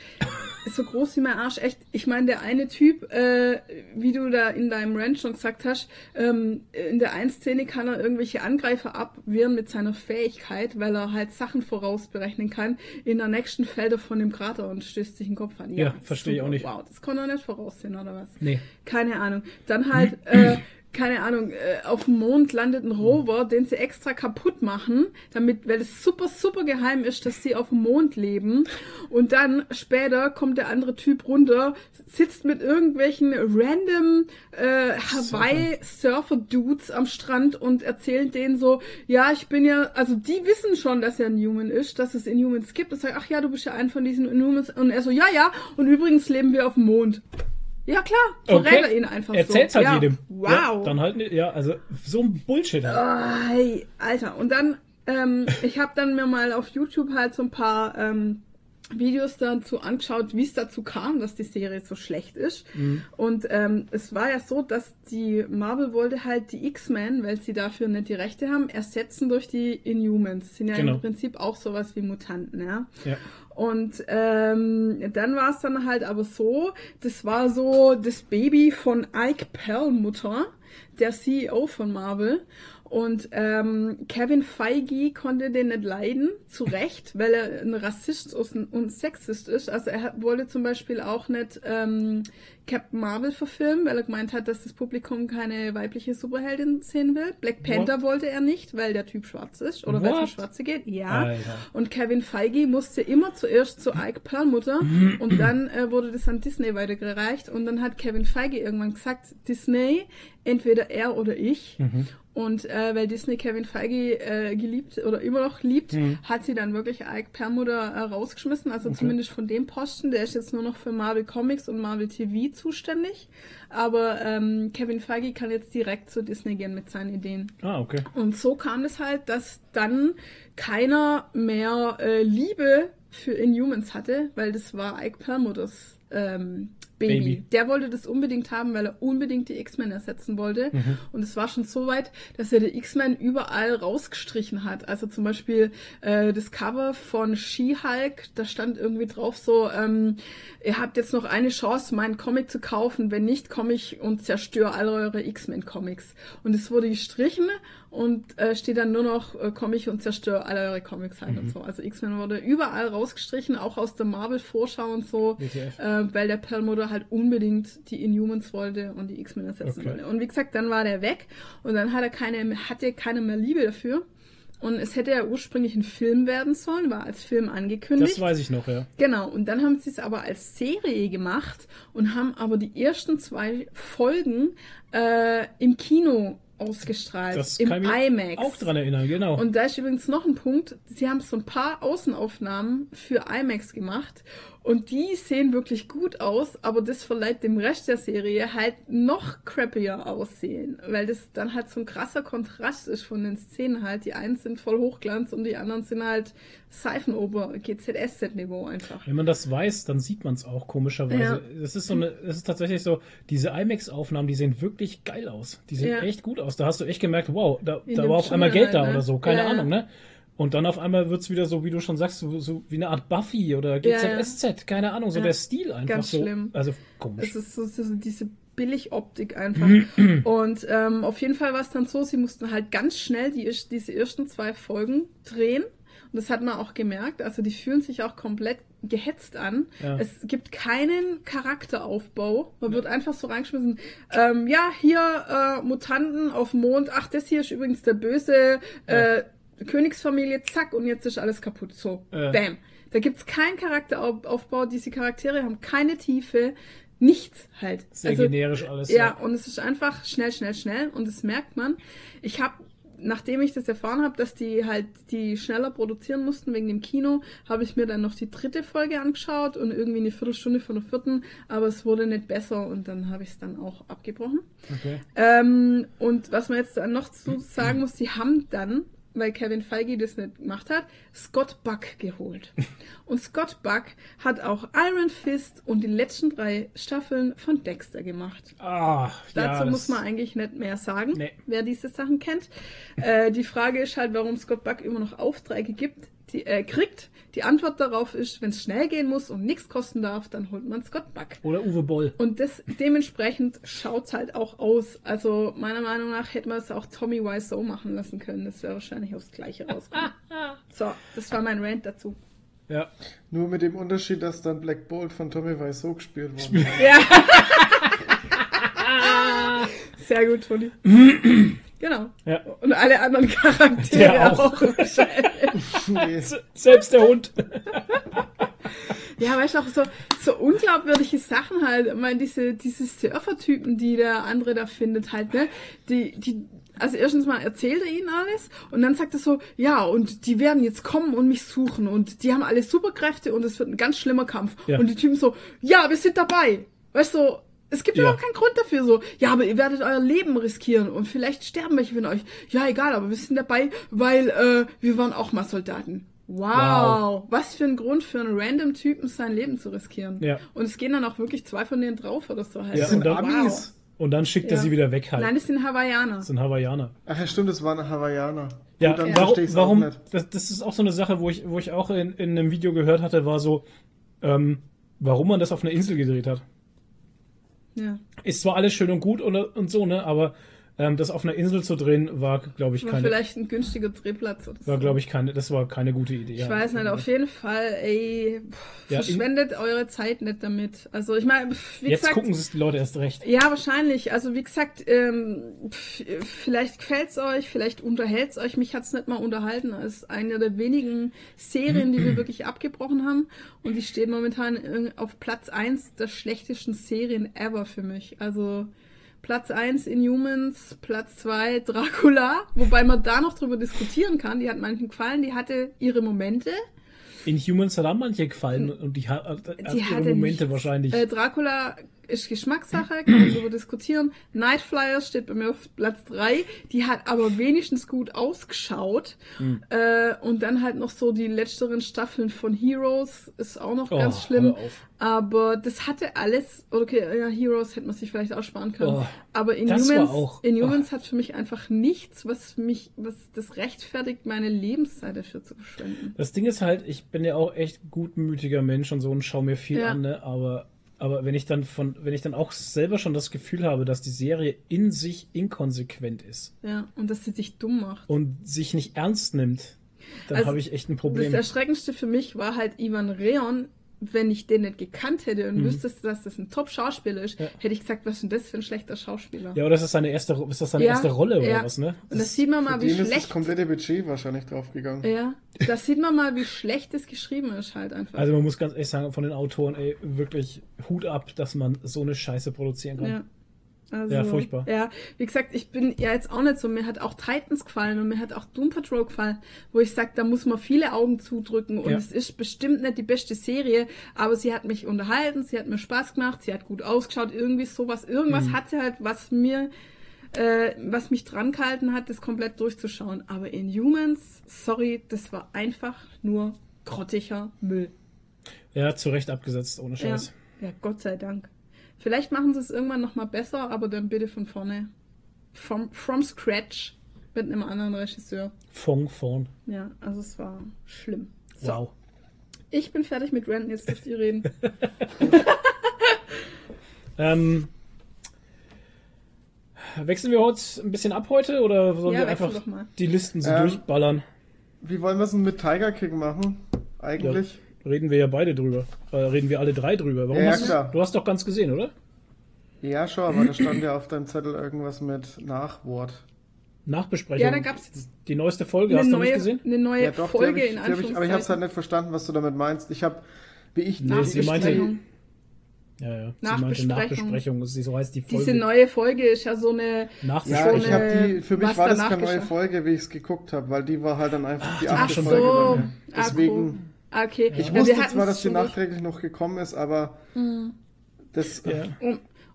Ist so groß wie mein Arsch, echt. Ich meine, der eine Typ, äh, wie du da in deinem Ranch schon gesagt hast, ähm, in der einen Szene kann er irgendwelche Angreifer abwehren mit seiner Fähigkeit, weil er halt Sachen vorausberechnen kann. In der nächsten fällt er von dem Krater und stößt sich den Kopf an. Ja, ja verstehe ich auch nicht. Wow, das kann er nicht voraussehen, oder was? Nee. Keine Ahnung. Dann halt, äh, keine Ahnung, äh, auf dem Mond landet ein Rover, den sie extra kaputt machen, damit, weil es super, super geheim ist, dass sie auf dem Mond leben. Und dann später kommt der andere Typ runter, sitzt mit irgendwelchen random äh, Hawaii-Surfer-Dudes am Strand und erzählt denen so, ja, ich bin ja, also die wissen schon, dass er ein Human ist, dass es Inhumans gibt. Und sagt, ach ja, du bist ja ein von diesen Inhumans. Und er so, ja, ja, und übrigens leben wir auf dem Mond. Ja, klar. Verrät okay. ihn einfach Erzähl's so. halt ja. jedem. Wow. Ja, dann halt, ne- ja, also so ein Bullshit. Halt. Oh, hey, Alter. Und dann, ähm, ich habe dann mir mal auf YouTube halt so ein paar ähm, Videos dazu angeschaut, wie es dazu kam, dass die Serie so schlecht ist. Mhm. Und ähm, es war ja so, dass die Marvel wollte halt die X-Men, weil sie dafür nicht die Rechte haben, ersetzen durch die Inhumans. Sind ja Genau. im Prinzip auch sowas wie Mutanten, ja. Ja. Und ähm, dann war es dann halt aber so, das war so das Baby von Ike Perlmutter, der CEO von Marvel. Und ähm, Kevin Feige konnte den nicht leiden, zu Recht, weil er ein Rassist und Sexist ist. Also er wollte zum Beispiel auch nicht ähm, Captain Marvel verfilmen, weil er gemeint hat, dass das Publikum keine weibliche Superheldin sehen will. Black Panther wollte er nicht, weil der Typ schwarz ist oder weil es um What? Schwarze geht. Ja. Alter. Und Kevin Feige musste immer zuerst zu Ike Perlmutter und dann äh, wurde das an Disney weitergereicht und dann hat Kevin Feige irgendwann gesagt, Disney, entweder er oder ich. Und äh, weil Disney Kevin Feige äh, geliebt oder immer noch liebt, hat sie dann wirklich Ike Perlmutter äh, rausgeschmissen. Also zumindest von dem Posten. Der ist jetzt nur noch für Marvel Comics und Marvel TV zuständig. Aber ähm, Kevin Feige kann jetzt direkt zu Disney gehen mit seinen Ideen. Ah, okay. Und so kam es halt, dass dann keiner mehr äh, Liebe für Inhumans hatte, weil das war Ike Perlmutters ähm, Baby. Baby. Der wollte das unbedingt haben, weil er unbedingt die X-Men ersetzen wollte. Mhm. Und es war schon so weit, dass er die X-Men überall rausgestrichen hat. Also zum Beispiel äh, das Cover von She-Hulk, da stand irgendwie drauf so, ähm, ihr habt jetzt noch eine Chance, meinen Comic zu kaufen. Wenn nicht, komme ich und zerstöre alle eure X-Men-Comics. Und es wurde gestrichen und äh, steht dann nur noch, äh, komme ich und zerstöre alle eure Comics halt Mhm. und so. Also X-Men wurde überall rausgestrichen, auch aus der Marvel-Vorschau und so, WTF. äh, weil der Perlmutter halt unbedingt die Inhumans wollte und die X-Men ersetzen Okay. wollte. Und wie gesagt, dann war der weg und dann hat er keine, hatte keiner mehr Liebe dafür. Und es hätte ja ursprünglich ein Film werden sollen, war als Film angekündigt. Das weiß ich noch, ja. Genau, und dann haben sie es aber als Serie gemacht und haben aber die ersten zwei Folgen äh, im Kino ausgestrahlt, Das im kann ich IMAX. auch dran erinnern, genau. Und da ist übrigens noch ein Punkt, sie haben so ein paar Außenaufnahmen für IMAX gemacht und die sehen wirklich gut aus, aber das verleiht dem Rest der Serie halt noch crappier aussehen, weil das dann halt so ein krasser Kontrast ist von den Szenen halt. Die einen sind voll Hochglanz und die anderen sind halt Seifenober, GZSZ-Niveau einfach. Wenn man das weiß, dann sieht man es auch komischerweise. Ja. Das ist so eine, das ist tatsächlich so, diese IMAX-Aufnahmen, die sehen wirklich geil aus. Die sehen Ja. echt gut aus. Da hast du echt gemerkt, wow, da, da war auf einmal Geld da halt, ne? oder so, keine Ja, ja. Ahnung, ne? Und dann auf einmal wird's wieder so, wie du schon sagst, so, so wie eine Art Buffy oder GZSZ, keine Ahnung, so Ja. der Stil einfach Ganz so. schlimm. Also komisch. Es ist so, so diese Billigoptik einfach. und ähm, auf jeden Fall war es dann so, sie mussten halt ganz schnell die, diese ersten zwei Folgen drehen. Und das hat man auch gemerkt. Also die fühlen sich auch komplett gehetzt an. Ja. Es gibt keinen Charakteraufbau. Man wird einfach so reingeschmissen. Ähm, ja, hier äh, Mutanten auf Mond. Ach, das hier ist übrigens der böse äh, Königsfamilie. Zack, und jetzt ist alles kaputt. So, Ja. bam. Da gibt's keinen Charakteraufbau. Diese Charaktere haben keine Tiefe. Nichts halt. Sehr generisch alles. Ja, und es ist einfach schnell, schnell, schnell und das merkt man. Ich habe, nachdem ich das erfahren habe, dass die halt die schneller produzieren mussten wegen dem Kino, habe ich mir dann noch die dritte Folge angeschaut und irgendwie eine Viertelstunde von der vierten, aber es wurde nicht besser und dann habe ich es dann auch abgebrochen. Okay. Ähm, und was man jetzt dann noch zu sagen muss, die haben dann, weil Kevin Feige das nicht gemacht hat, Scott Buck geholt. Und Scott Buck hat auch Iron Fist und die letzten drei Staffeln von Dexter gemacht. Ah, Dazu ja, muss man eigentlich nicht mehr sagen, Nee. wer diese Sachen kennt. Äh, die Frage ist halt, warum Scott Buck immer noch Aufträge gibt, die er kriegt. Die Antwort darauf ist, wenn es schnell gehen muss und nichts kosten darf, dann holt man Scott Buck. Oder Uwe Boll. Und das, dementsprechend schaut's halt auch aus. Also meiner Meinung nach hätte man es auch Tommy Wiseau machen lassen können. Das wäre wahrscheinlich aufs Gleiche rausgekommen. so, das war mein Rant dazu. Ja. Nur mit dem Unterschied, dass dann Black Bolt von Tommy Wiseau gespielt wurde. Ja. Sehr gut, Toni. genau. Ja. Und alle anderen Charaktere Der auch. auch. Nee. Selbst der Hund. Ja, weißt du, auch so, so unglaubwürdige Sachen halt. Ich meine, diese, diese Surfer-Typen, die der andere da findet halt, ne? Die, die, also erstens mal erzählt er ihnen alles und dann sagt er so, ja, und die werden jetzt kommen und mich suchen und die haben alle Superkräfte und es wird ein ganz schlimmer Kampf. Ja. Und die Typen so, ja, wir sind dabei. Weißt du, es gibt Ja. überhaupt keinen Grund dafür so. Ja, aber ihr werdet euer Leben riskieren und vielleicht sterben welche von euch. Ja, egal, aber wir sind dabei, weil äh, wir waren auch mal Soldaten. Wow. Wow. Was für ein Grund für einen random Typen sein Leben zu riskieren. Ja. Und es gehen dann auch wirklich zwei von denen drauf oder so halt. Ja, Das sind und dann- Amis. Und dann schickt er Ja. sie wieder weg halt. Nein, das sind Hawaiianer. das sind Hawaiianer. Ach ja, stimmt, das waren Hawaiianer. Ja, Gut, dann warum, auch warum nicht. das, das ist auch so eine Sache, wo ich, wo ich auch in, in einem Video gehört hatte, war so, ähm, warum man das auf einer Insel gedreht hat. Ja. Ist zwar alles schön und gut und, und so, ne, aber ähm, das auf einer Insel zu drehen, war, glaube ich, War keine, vielleicht ein günstiger Drehplatz oder so. war, glaube ich, keine, das war keine gute Idee. Ich weiß nicht, auf jeden Fall, ey, pff, Ja, verschwendet eure Zeit nicht damit. Also ich meine, pff, wie Jetzt gesagt, gucken es die Leute erst recht. Ja, wahrscheinlich. Also wie gesagt, ähm, pf, vielleicht gefällt's euch, vielleicht unterhält's euch. Mich hat's nicht mal unterhalten. Es ist eine der wenigen Serien, die wir wirklich abgebrochen haben. Und die steht momentan auf Platz eins der schlechtesten Serien ever für mich. Also Platz eins Inhumans, Platz zwei Dracula. Wobei man da noch drüber diskutieren kann. Die hat manchen gefallen, die hatte ihre Momente. Inhumans hat auch manche gefallen und die hat, hat Die ihre hatte Momente nichts. wahrscheinlich. Äh, Dracula ist Geschmackssache, kann man darüber diskutieren. Night Flyers steht bei mir auf Platz 3. Die hat aber wenigstens gut ausgeschaut. Hm. Äh, und dann halt noch so die letzteren Staffeln von Heroes ist auch noch Oh, ganz schlimm. Aber das hatte alles. Okay, ja, Heroes hätte man sich vielleicht auch sparen können. Oh, aber Inhumans, auch- Inhumans hat für mich einfach nichts, was mich, was das rechtfertigt, meine Lebenszeit dafür zu verschwenden. Das Ding ist halt, ich bin ja auch echt gutmütiger Mensch und so und schaue mir viel Ja. an, ne? aber, aber wenn ich dann von, wenn ich dann auch selber schon das Gefühl habe, dass die Serie in sich inkonsequent ist Ja, und dass sie sich dumm macht. und sich nicht ernst nimmt, dann Also, habe ich echt ein Das Problem. Erschreckendste für mich war halt Ivan Reon. Wenn ich den nicht gekannt hätte und Mhm. wüsstest, dass das ein Top-Schauspieler ist, Ja. hätte ich gesagt, was ist denn das für ein schlechter Schauspieler? Ja, oder ist das seine erste, ist das seine Ja, erste Rolle oder ja. was, ne? und da sieht man Für mal, wie den ist das schlecht. komplette Budget wahrscheinlich draufgegangen. Ja, da sieht man mal, wie schlecht es geschrieben ist, halt einfach. Also man muss ganz ehrlich sagen, von den Autoren, ey, wirklich Hut ab, dass man so eine Scheiße produzieren kann. Ja. Also, Ja, furchtbar. Ja, wie gesagt, ich bin ja jetzt auch nicht so. Mir hat auch Titans gefallen und mir hat auch Doom Patrol gefallen, wo ich sage, da muss man viele Augen zudrücken und Ja. es ist bestimmt nicht die beste Serie, aber sie hat mich unterhalten, sie hat mir Spaß gemacht, sie hat gut ausgeschaut, irgendwie sowas. Irgendwas Mhm. hat sie halt, was mir, äh, was mich dran gehalten hat, das komplett durchzuschauen. Aber in Humans, sorry, das war einfach nur grottiger Müll. Ja, zu Recht abgesetzt, ohne Ja, Scheiß. ja, Gott sei Dank. Vielleicht machen sie es irgendwann nochmal besser, aber dann bitte von vorne. From, from scratch mit einem anderen Regisseur. Fong vorn. Ja, also es war schlimm. So, Wow. ich bin fertig mit Renten, jetzt dürft ihr reden. Ähm, wechseln wir heute ein bisschen ab heute oder sollen Ja, wir einfach die Listen so Ähm, durchballern? Wie wollen wir es denn mit Tiger King machen? Eigentlich? Reden wir ja beide drüber. Äh, reden wir alle drei drüber. Warum Ja, ja, hast klar. du hast doch ganz gesehen, oder? Ja, schon, aber da stand ja auf deinem Zettel irgendwas mit Nachwort. Nachbesprechung. Ja, da gab's jetzt die neueste Folge, hast du neue, nicht gesehen? eine neue Ja, doch, Folge ich, in ich, aber ich habe es halt Anführungszeichen. nicht verstanden, was du damit meinst. Ich habe, wie ich Nee, sie meinte- Nachbesprechung. Ja, ja. Sie meinte Nachbesprechung. Nachbesprechung. Sie so heißt die Folge. Diese neue Folge ist ja so eine. Ja, Nachbesprechung. ich habe die, für mich war das keine neue. Folge, wie ich es geguckt habe, weil die war halt dann einfach die ach achte so. Folge. Ah, Deswegen, Ah, Okay. ich Ja, wusste hatten's zwar, dass durch- nachträglich noch gekommen ist, aber das, ja.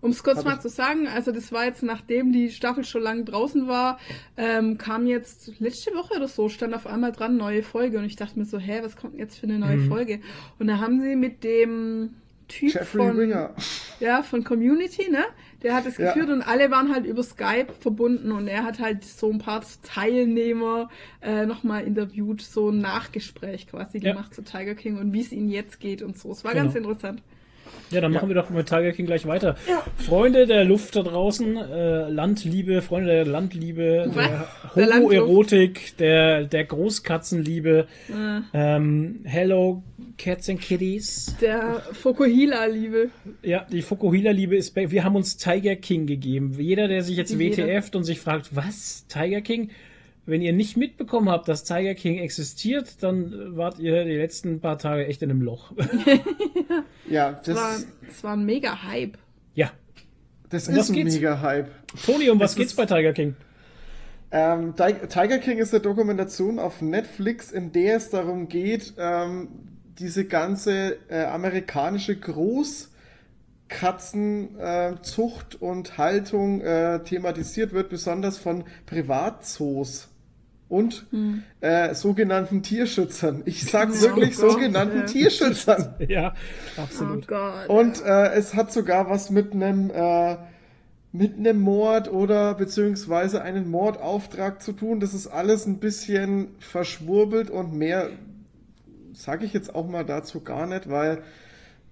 Um es kurz mal zu sagen, also das war jetzt, nachdem die Staffel schon lange draußen war, ähm, kam jetzt letzte Woche oder so, stand auf einmal dran, neue Folge. Und ich dachte mir so, hä, was kommt denn jetzt für eine neue Mhm. Folge? Und da haben sie mit dem Typ Jeffrey von, Winger. ja, von Community, ne? Der hat es Ja. geführt und alle waren halt über Skype verbunden und er hat halt so ein paar Teilnehmer äh, nochmal interviewt, so ein Nachgespräch quasi Ja. gemacht zu Tiger King und wie es ihnen jetzt geht und so. Es war Genau. ganz interessant. Ja, dann machen wir doch mit Tiger King gleich weiter. Ja. Freunde der Luft da draußen, äh, Landliebe, Freunde der Landliebe, Was? der Homoerotik, der, der Großkatzenliebe, äh. ähm, Hello Cats and Kitties. Der Fokuhila-Liebe. Ja, die Fokuhila-Liebe ist, wir haben uns Tiger King gegeben. Jeder, der sich jetzt WTFt und sich fragt, was, Tiger King? Wenn ihr nicht mitbekommen habt, dass Tiger King existiert, dann wart ihr die letzten paar Tage echt in einem Loch. ja, das, das, war, das war ein mega Hype. Ja. Das um ist ein geht's? mega Hype. Toni, um was das geht's ist, bei Tiger King? Ähm, Tiger King ist eine Dokumentation auf Netflix, in der es darum geht, ähm, diese ganze äh, amerikanische Großkatzenzucht äh, und Haltung äh, thematisiert wird, besonders von Privatzoos und hm. äh, sogenannten Tierschützern. Ich sage oh wirklich Gott, sogenannten ja. Tierschützern. Ja, absolut. Oh und äh, es hat sogar was mit einem äh, mit einem Mord oder beziehungsweise einen Mordauftrag zu tun. Das ist alles ein bisschen verschwurbelt und mehr sage ich jetzt auch mal dazu gar nicht, weil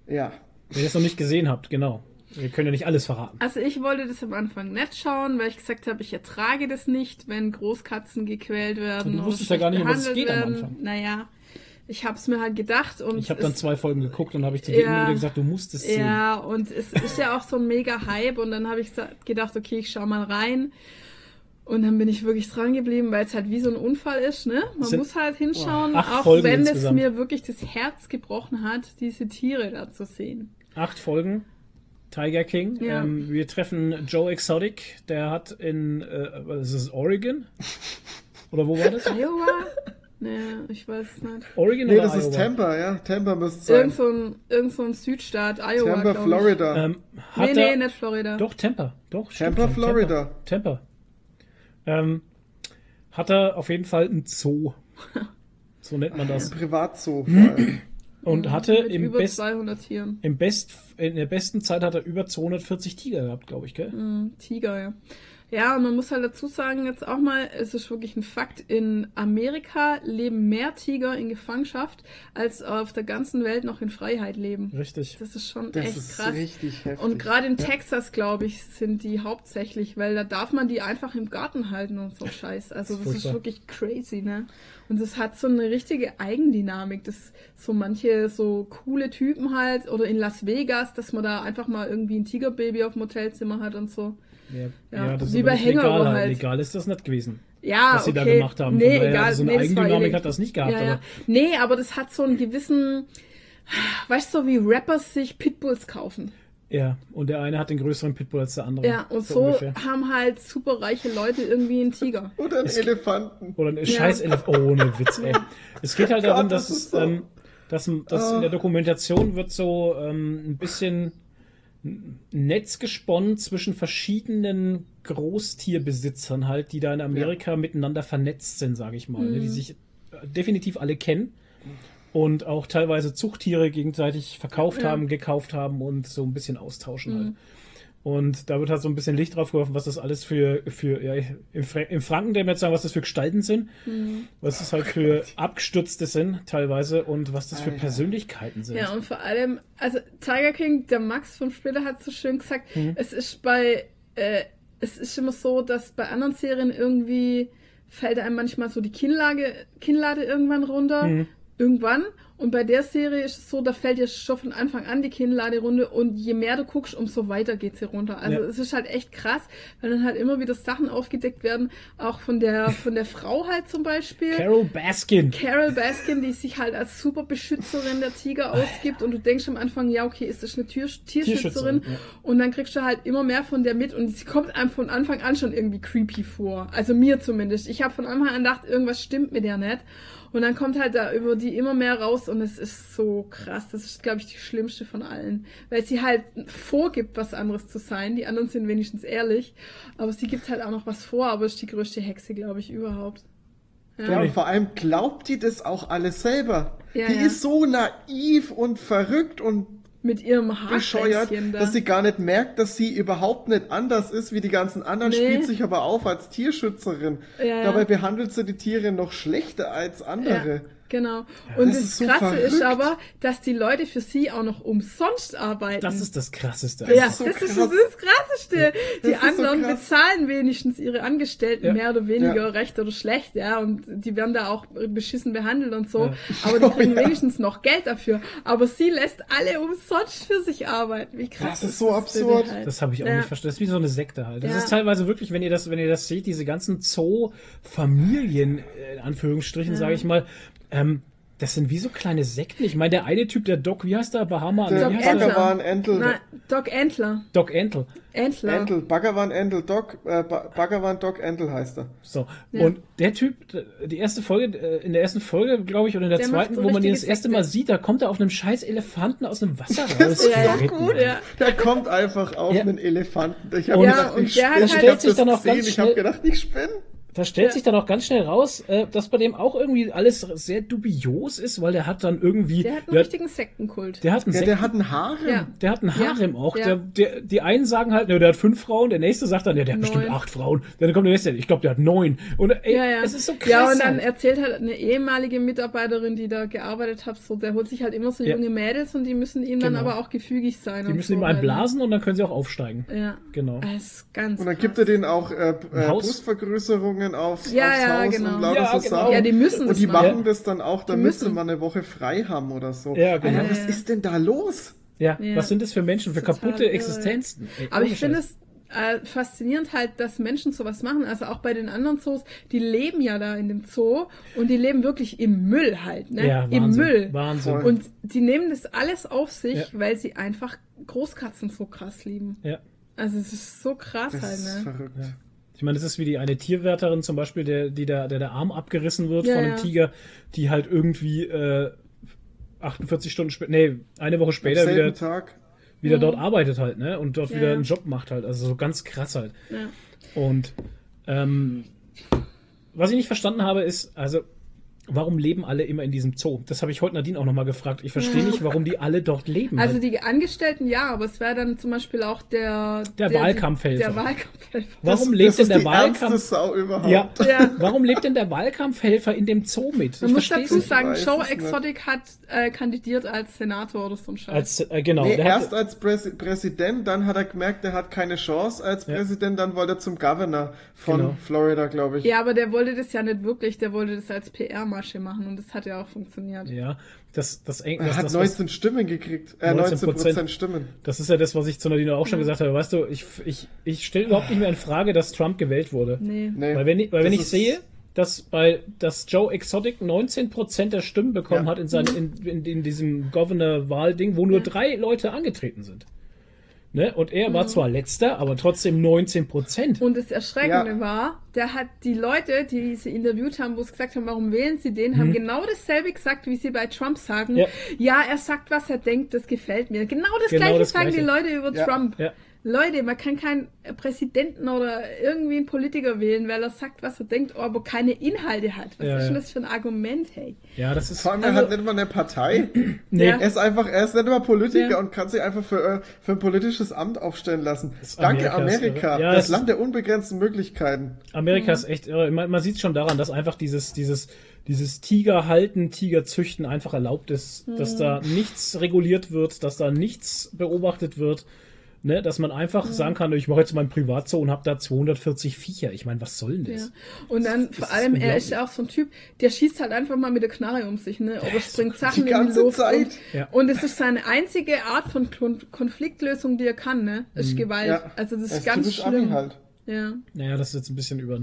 ja. Wenn ihr es noch nicht gesehen habt, genau. Wir können ja nicht alles verraten. Also ich wollte das am Anfang nicht schauen, weil ich gesagt habe, ich ertrage das nicht, wenn Großkatzen gequält werden. Und du wusstest ja gar nicht, um was es geht werden. am Anfang. Naja, ich habe es mir halt gedacht und ich habe dann zwei Folgen geguckt und habe ich zu dir ja, wieder gesagt, du musst es sehen. Ja, und es ist ja auch so ein mega Hype und dann habe ich gedacht, okay, ich schau mal rein. Und dann bin ich wirklich dran geblieben, weil es halt wie so ein Unfall ist, ne? Man Sind, muss halt hinschauen, oh, auch Folgen wenn insgesamt. es mir wirklich das Herz gebrochen hat, diese Tiere da zu sehen. Acht Folgen. Tiger King. Ja. Ähm, wir treffen Joe Exotic, der hat in, äh, was ist das, Oregon? Oder wo war das? Iowa? Nee, ich weiß es nicht. Oregon nee, das Iowa? ist Tampa, ja. Tampa müsste es sein. Irgend so, ein, irgend so ein Südstaat, Iowa. Tampa, Florida. Ähm, nee, nee, nicht Florida. Doch, Tampa. Doch, Tampa, Florida. Tampa. Tampa. Ähm, hat er auf jeden Fall ein Zoo. So nennt man das. Ein Privatzoo vor allem. Und hatte im, über Best, 200 Tieren. im Best, in der besten Zeit hat er über 240 Tiger gehabt, glaube ich, gell? Mm, Tiger, ja. Ja, und man muss halt dazu sagen, jetzt auch mal, es ist wirklich ein Fakt, in Amerika leben mehr Tiger in Gefangenschaft, als auf der ganzen Welt noch in Freiheit leben. Richtig. Das ist schon das echt ist krass. Richtig heftig. Und gerade in ja. Texas, glaube ich, sind die hauptsächlich, weil da darf man die einfach im Garten halten und so Scheiß. Also das, das ist wirklich crazy, ne? Und es hat so eine richtige Eigendynamik, dass so manche so coole Typen halt, oder in Las Vegas, dass man da einfach mal irgendwie ein Tigerbaby auf dem Hotelzimmer hat und so. Ja, ja, ja das ist bei legal, halt. legal ist das nicht gewesen. Ja, was sie okay. da gemacht haben. Nee, egal. Also so eine nee, Eigendynamik hat das nicht gehabt. Ja. Aber. Nee, aber das hat so einen gewissen, weißt du, so wie Rappers sich Pitbulls kaufen. Ja, und der eine hat den größeren Pitbull als der andere. Ja, und so, so haben halt super reiche Leute irgendwie einen Tiger. Oder einen es Elefanten. Oder einen scheiß Elefanten. Oh, ne Witz, ey. Es geht halt darum, dass es, ähm, dass, dass in der Dokumentation wird so ähm, ein bisschen Netz gesponnen zwischen verschiedenen Großtierbesitzern halt, die da in Amerika ja. miteinander vernetzt sind, sage ich mal, mhm. ne, die mhm. sich definitiv alle kennen und auch teilweise Zuchttiere gegenseitig verkauft ja. haben, gekauft haben und so ein bisschen austauschen halt. mhm. halt. Und da wird halt so ein bisschen Licht drauf geworfen, was das alles für, für ja, im, im Franken, der jetzt sagen, was das für Gestalten sind, mhm. was das halt für Abgestürzte sind teilweise und was das für Alter. Persönlichkeiten sind. Ja, und vor allem, also Tiger King, der Max vom Spieler hat so schön gesagt, mhm. es ist bei, äh, es ist immer so, dass bei anderen Serien irgendwie fällt einem manchmal so die Kinnlage, Kinnlade irgendwann runter. Mhm. Irgendwann und bei der Serie ist es so, da fällt dir schon von Anfang an die Kinnladerunde und je mehr du guckst, umso weiter geht sie runter. Also ja. es ist halt echt krass, weil dann halt immer wieder Sachen aufgedeckt werden, auch von der von der Frau halt zum Beispiel. Carol Baskin. Carol Baskin, die sich halt als super Beschützerin der Tiger ausgibt und du denkst am Anfang, ja okay, ist das eine Tür Tierschützerin? Tierschützerin ja. Und dann kriegst du halt immer mehr von der mit und sie kommt einem von Anfang an schon irgendwie creepy vor. Also mir zumindest. Ich habe von Anfang an gedacht, irgendwas stimmt mit der nicht. Und dann kommt halt da über die immer mehr raus und es ist so krass. Das ist, glaube ich, die schlimmste von allen. Weil sie halt vorgibt, was anderes zu sein. Die anderen sind wenigstens ehrlich. Aber sie gibt halt auch noch was vor, aber ist die größte Hexe, glaube ich, überhaupt. Ja. ja, und vor allem glaubt die das auch alles selber. Ja, die ja. ist so naiv und verrückt und mit ihrem bescheuert, da. dass sie gar nicht merkt, dass sie überhaupt nicht anders ist wie die ganzen anderen, nee. spielt sich aber auf als Tierschützerin. Ja, Dabei behandelt sie die Tiere noch schlechter als andere. Genau. Und das, das so Krasse verrückt. ist aber, dass die Leute für sie auch noch umsonst arbeiten. Das ist das Krasseste. Das ja, ist so das, krass. ist, das ist das Krasseste. Ja, das die anderen so bezahlen wenigstens ihre Angestellten ja. mehr oder weniger ja. recht oder schlecht, ja. Und die werden da auch beschissen behandelt und so. Aber die kriegen wenigstens noch Geld dafür. Aber sie lässt alle umsonst für sich arbeiten. Wie krass. Das ist so absurd. Halt. Das habe ich auch nicht verstanden. Das ist wie so eine Sekte halt. Das ist teilweise wirklich, wenn ihr das, wenn ihr das seht, diese ganzen Zoo-Familien, in Anführungsstrichen, sage ich mal, ähm, das sind wie so kleine Sekten. Ich meine, der eine Typ, der Doc, wie heißt der? Bahama? Der Doc Bhagavan Entel. Nein, Doc Entler. Doc Entel. Entler. Entel. Bhagavan Entel. Doc, äh, Bhagavan Doc Entel heißt er. So. Ja. Und der Typ, die erste Folge, äh, in der ersten Folge, glaube ich, oder in der, der zweiten, wo man ihn das erste Mal sieht, da kommt er auf einem scheiß Elefanten aus dem Wasser raus. Das ist ja, so gut, ja. Der kommt einfach auf ja. einen Elefanten. Ich habe gedacht, ich spinne. Der stellt sich dann auch ganz Ich habe gedacht, ich spinne. Da stellt ja. sich dann auch ganz schnell raus, äh, dass bei dem auch irgendwie alles sehr dubios ist, weil der hat dann irgendwie. Der hat einen der, richtigen Sektenkult. Der hat einen, ja, Sekten, der hat einen Harem. Ja. Der hat einen Harem auch. Der, der, die einen sagen halt, ne, der hat fünf Frauen, der nächste sagt dann, ja, der hat neun. bestimmt acht Frauen. Dann kommt der nächste, ich glaube, der hat neun. Und ey, ja, ja. es ist so krass. Ja, und dann halt. erzählt halt eine ehemalige Mitarbeiterin, die da gearbeitet hat, so, der holt sich halt immer so junge Mädels und die müssen ihm genau. dann aber auch gefügig sein. Die müssen so ihm einblasen und dann können sie auch aufsteigen. Ja. Genau. Das ist ganz Und dann krass. gibt er denen auch äh, äh, Brustvergrößerungen aufs, ja, aufs ja, Haus genau. und lauter ja, so genau. Sachen. Ja, die müssen Und die machen das dann auch, damit sie mal eine Woche frei haben oder so. Ja, genau. Alter, was ist denn da los? Ja, ja, was sind das für Menschen, für kaputte Existenzen? Ey, Aber ich finde es äh, faszinierend halt, dass Menschen sowas machen. Also auch bei den anderen Zoos, die leben ja da in dem Zoo und die leben wirklich im Müll halt, ne? Ja, Im Wahnsinn, Müll. Wahnsinn. Und die nehmen das alles auf sich, ja. weil sie einfach Großkatzen so krass lieben. Ja. Also es ist so krass das halt, ne? Ist verrückt. Ja. Ich meine, das ist wie die eine Tierwärterin zum Beispiel, der, die der, der, der Arm abgerissen wird ja, von einem ja. Tiger, die halt irgendwie äh, 48 Stunden später, nee, eine Woche später wieder, Tag. wieder mhm. dort arbeitet halt, ne? Und dort ja. wieder einen Job macht halt. Also so ganz krass halt. Und ähm, was ich nicht verstanden habe, ist, also Warum leben alle immer in diesem Zoo? Das habe ich heute Nadine auch nochmal gefragt. Ich verstehe nicht, warum die alle dort leben. Also die Angestellten ja, aber es wäre dann zum Beispiel auch der der, der Wahlkampfhelfer. Der Wahlkampfhelfer. Warum das, lebt das denn der Wahlkampf? Sau überhaupt. Ja. ja. Warum lebt denn der Wahlkampfhelfer in dem Zoo mit? Man ich muss dazu sagen, Joe Exotic hat äh, kandidiert als Senator oder so ein Scheiß. Als, äh, genau. Nee, erst als Präs Präsident, dann hat er gemerkt, er hat keine Chance als ja. Präsident, dann wollte er zum Governor von genau. Florida, glaube ich. Ja, aber der wollte das ja nicht wirklich, der wollte das als PR-Masche machen und das hat ja auch funktioniert. Ja, das, das, das Er hat das, 19 was, Stimmen gekriegt, äh, 19 Prozent Stimmen. Das ist ja das, was ich zu Nadine auch schon mhm. gesagt habe. Weißt du, ich, ich, ich stelle überhaupt nicht mehr in Frage, dass Trump gewählt wurde. Nee. nee weil wenn, weil wenn ich sehe, dass bei dass Joe Exotic 19% der Stimmen bekommen ja. hat in, sein, mhm. in, in, in diesem Governor-Wahl-Ding, wo nur ja. drei Leute angetreten sind. Ne? Und er war mhm. zwar letzter, aber trotzdem 19 Prozent. Und das Erschreckende ja. war, der hat die Leute, die sie interviewt haben, wo es gesagt haben, warum wählen sie den, mhm. haben genau dasselbe gesagt, wie sie bei Trump sagen. Ja. ja. er sagt, was er denkt, das gefällt mir. Genau das genau gleiche das sagen Gleiche. die Leute über ja. Trump. Leute, man kann keinen Präsidenten oder irgendwie einen Politiker wählen, weil er sagt, was er denkt, aber keine Inhalte hat. Was ja, ist denn das für ein Argument, hey? Ja, das ist. Vor allem, also, er hat nicht mal eine Partei. nee. Er ist einfach, er ist nicht mal Politiker ja. und kann sich einfach für, äh, für ein politisches Amt aufstellen lassen. Danke, Amerika. Ja, das Land der unbegrenzten Möglichkeiten. Amerika ist echt irre. Man, man sieht schon daran, dass einfach dieses, dieses, dieses Tiger halten, Tiger züchten einfach erlaubt ist, mhm. dass da nichts reguliert wird, dass da nichts beobachtet wird. Ne, dass man einfach mhm. sagen kann, ich mache jetzt mein Privatzoo und habe da 240 Viecher. Ich meine, was soll denn das? Ja. Und dann das vor allem, er ist ja auch so ein Typ, der schießt halt einfach mal mit der Knarre um sich, ne? Oder springt Sachen die in die Luft. Zeit. Und, ja. und es ist seine einzige Art von Konfliktlösung, die er kann, ne? Ist mhm. Gewalt. Ja. Also das ist das ganz schlimm. Halt. Ja. Naja, das ist jetzt ein bisschen über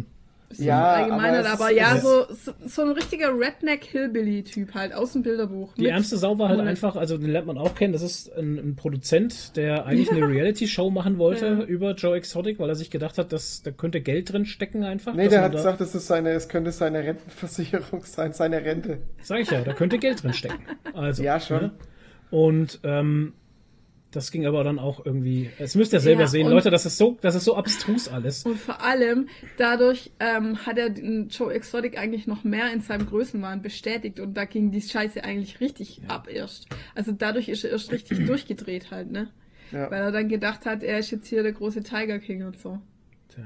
ja, allgemeiner, aber, aber ja, so, so, ein richtiger Redneck-Hillbilly-Typ halt aus dem Bilderbuch. Die ärmste Sau war halt einfach, also den lernt man auch kennen, das ist ein, ein Produzent, der eigentlich ja. eine Reality-Show machen wollte ja. über Joe Exotic, weil er sich gedacht hat, dass da könnte Geld drin stecken einfach. Nee, der hat gesagt, das ist seine, es könnte seine Rentenversicherung sein, seine Rente. Sag ich ja, da könnte Geld drin stecken. Also, ja, schon. Ne? Und ähm, das ging aber dann auch irgendwie. Es müsst ihr selber ja, sehen, Leute, das ist so, das ist so abstrus alles. Und vor allem dadurch ähm, hat er den Joe Exotic eigentlich noch mehr in seinem Größenwahn bestätigt und da ging die Scheiße eigentlich richtig ja. ab erst. Also dadurch ist er erst richtig durchgedreht halt, ne? Ja. Weil er dann gedacht hat, er ist jetzt hier der große Tiger King und so. Tja.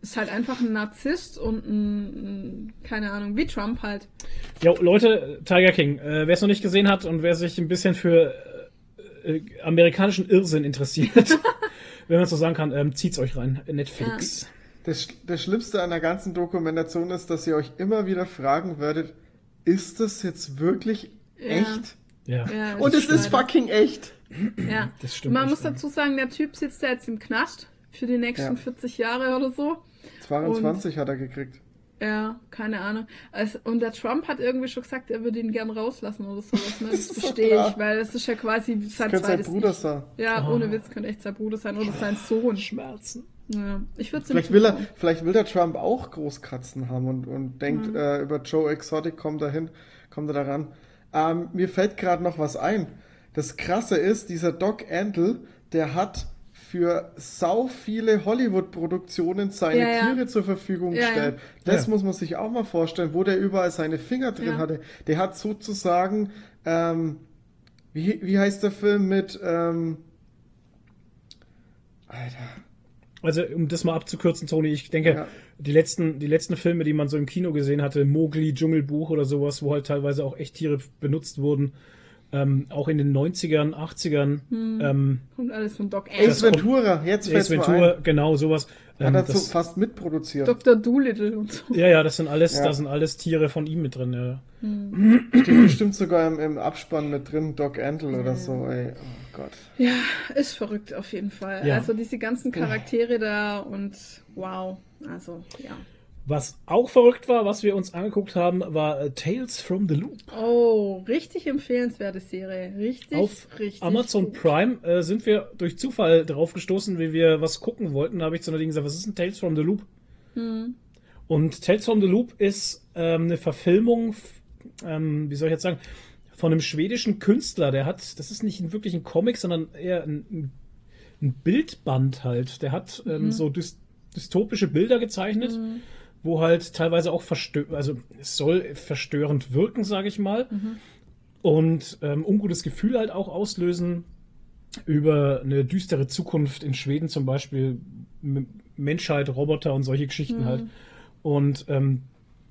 ist halt einfach ein Narzisst und ein, ein keine Ahnung, wie Trump halt. Jo, Leute, Tiger King, äh, wer es noch nicht gesehen hat und wer sich ein bisschen für äh, amerikanischen Irrsinn interessiert, wenn man so sagen kann, ähm, zieht's euch rein. Netflix. Ja. Das, das Schlimmste an der ganzen Dokumentation ist, dass ihr euch immer wieder fragen werdet, ist das jetzt wirklich ja. echt? Ja. ja und es ist fucking echt. Ja, das stimmt. Man muss dazu sagen, der Typ sitzt ja jetzt im Knast für die nächsten ja. 40 Jahre oder so. 22 und, hat er gekriegt. Ja, keine Ahnung. Also, und der Trump hat irgendwie schon gesagt, er würde ihn gern rauslassen oder sowas. Ne? Das, das verstehe ich, weil das ist ja quasi sein das zweites sein Bruder sein. Ja, oh. ohne Witz könnte echt sein Bruder sein oder sein Sohn. Schmerzen. Ja, ich würde vielleicht will er, Vielleicht will der Trump auch Großkatzen haben und, und denkt, mhm. äh, über Joe Exotic kommt er hin, kommt er daran. Ähm, mir fällt gerade noch was ein. Das Krasse ist, dieser Doc Antle, der hat für sau viele Hollywood-Produktionen seine ja, ja. Tiere zur Verfügung ja, gestellt. Das muss man sich auch mal vorstellen, wo der überall seine Finger drin hatte. Der hat sozusagen, ähm, wie, wie heißt der Film mit, ähm, Alter. Also, um das mal abzukürzen, Toni, ich denke, die letzten, die letzten Filme, die man so im Kino gesehen hatte, Mowgli, Dschungelbuch oder sowas, wo halt teilweise auch echt Tiere benutzt wurden, ähm, auch in den 90ern, 80ern. Hm. Ähm, kommt alles von Doc Ace Ventura, jetzt Ace Ventura, genau, sowas. Ähm, Hat er so fast mitproduziert. Dr. Doolittle und so. Ja, ja, das sind alles, ja. das sind alles Tiere von ihm mit drin, ja. Hm. Steht bestimmt sogar im, im, Abspann mit drin, Doc Antle ja. oder so, ey. Oh Gott. Ja, ist verrückt auf jeden Fall. Ja. Also diese ganzen Charaktere da und wow. Also, ja. Was auch verrückt war, was wir uns angeguckt haben, war äh, Tales from the Loop. Oh, richtig empfehlenswerte Serie. Richtig, Auf richtig. Amazon gut. Prime äh, sind wir durch Zufall drauf gestoßen, wie wir was gucken wollten. Da habe ich zu Nadine gesagt, was ist ein Tales from the Loop? Hm. Und Tales from the Loop ist ähm, eine Verfilmung, ähm, wie soll ich jetzt sagen, von einem schwedischen Künstler. Der hat, das ist nicht wirklich ein Comic, sondern eher ein, ein Bildband halt. Der hat ähm, mhm. so dystopische Bilder gezeichnet. Mhm wo halt teilweise auch verstö also es soll verstörend wirken, sage ich mal, mhm. und ähm, ungutes Gefühl halt auch auslösen über eine düstere Zukunft in Schweden zum Beispiel, Menschheit, Roboter und solche Geschichten mhm. halt. Und ähm,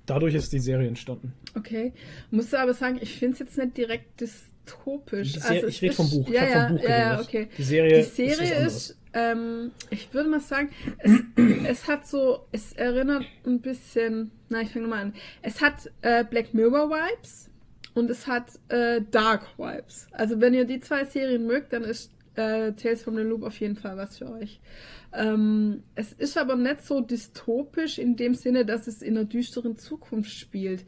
dadurch ist die Serie entstanden. Okay, musste aber sagen, ich finde es jetzt nicht direkt dystopisch. Also ich rede vom Buch. Ja, ich ja, vom Buch ja, okay. Die Serie, die Serie ist, ist ähm, ich würde mal sagen, es, es, hat so, es erinnert ein bisschen, na, ich fange nochmal an. Es hat äh, Black Mirror Vibes und es hat äh, Dark Vibes. Also wenn ihr die zwei Serien mögt, dann ist äh, Tales from the Loop auf jeden Fall was für euch. Ähm, es ist aber nicht so dystopisch in dem Sinne, dass es in einer düsteren Zukunft spielt,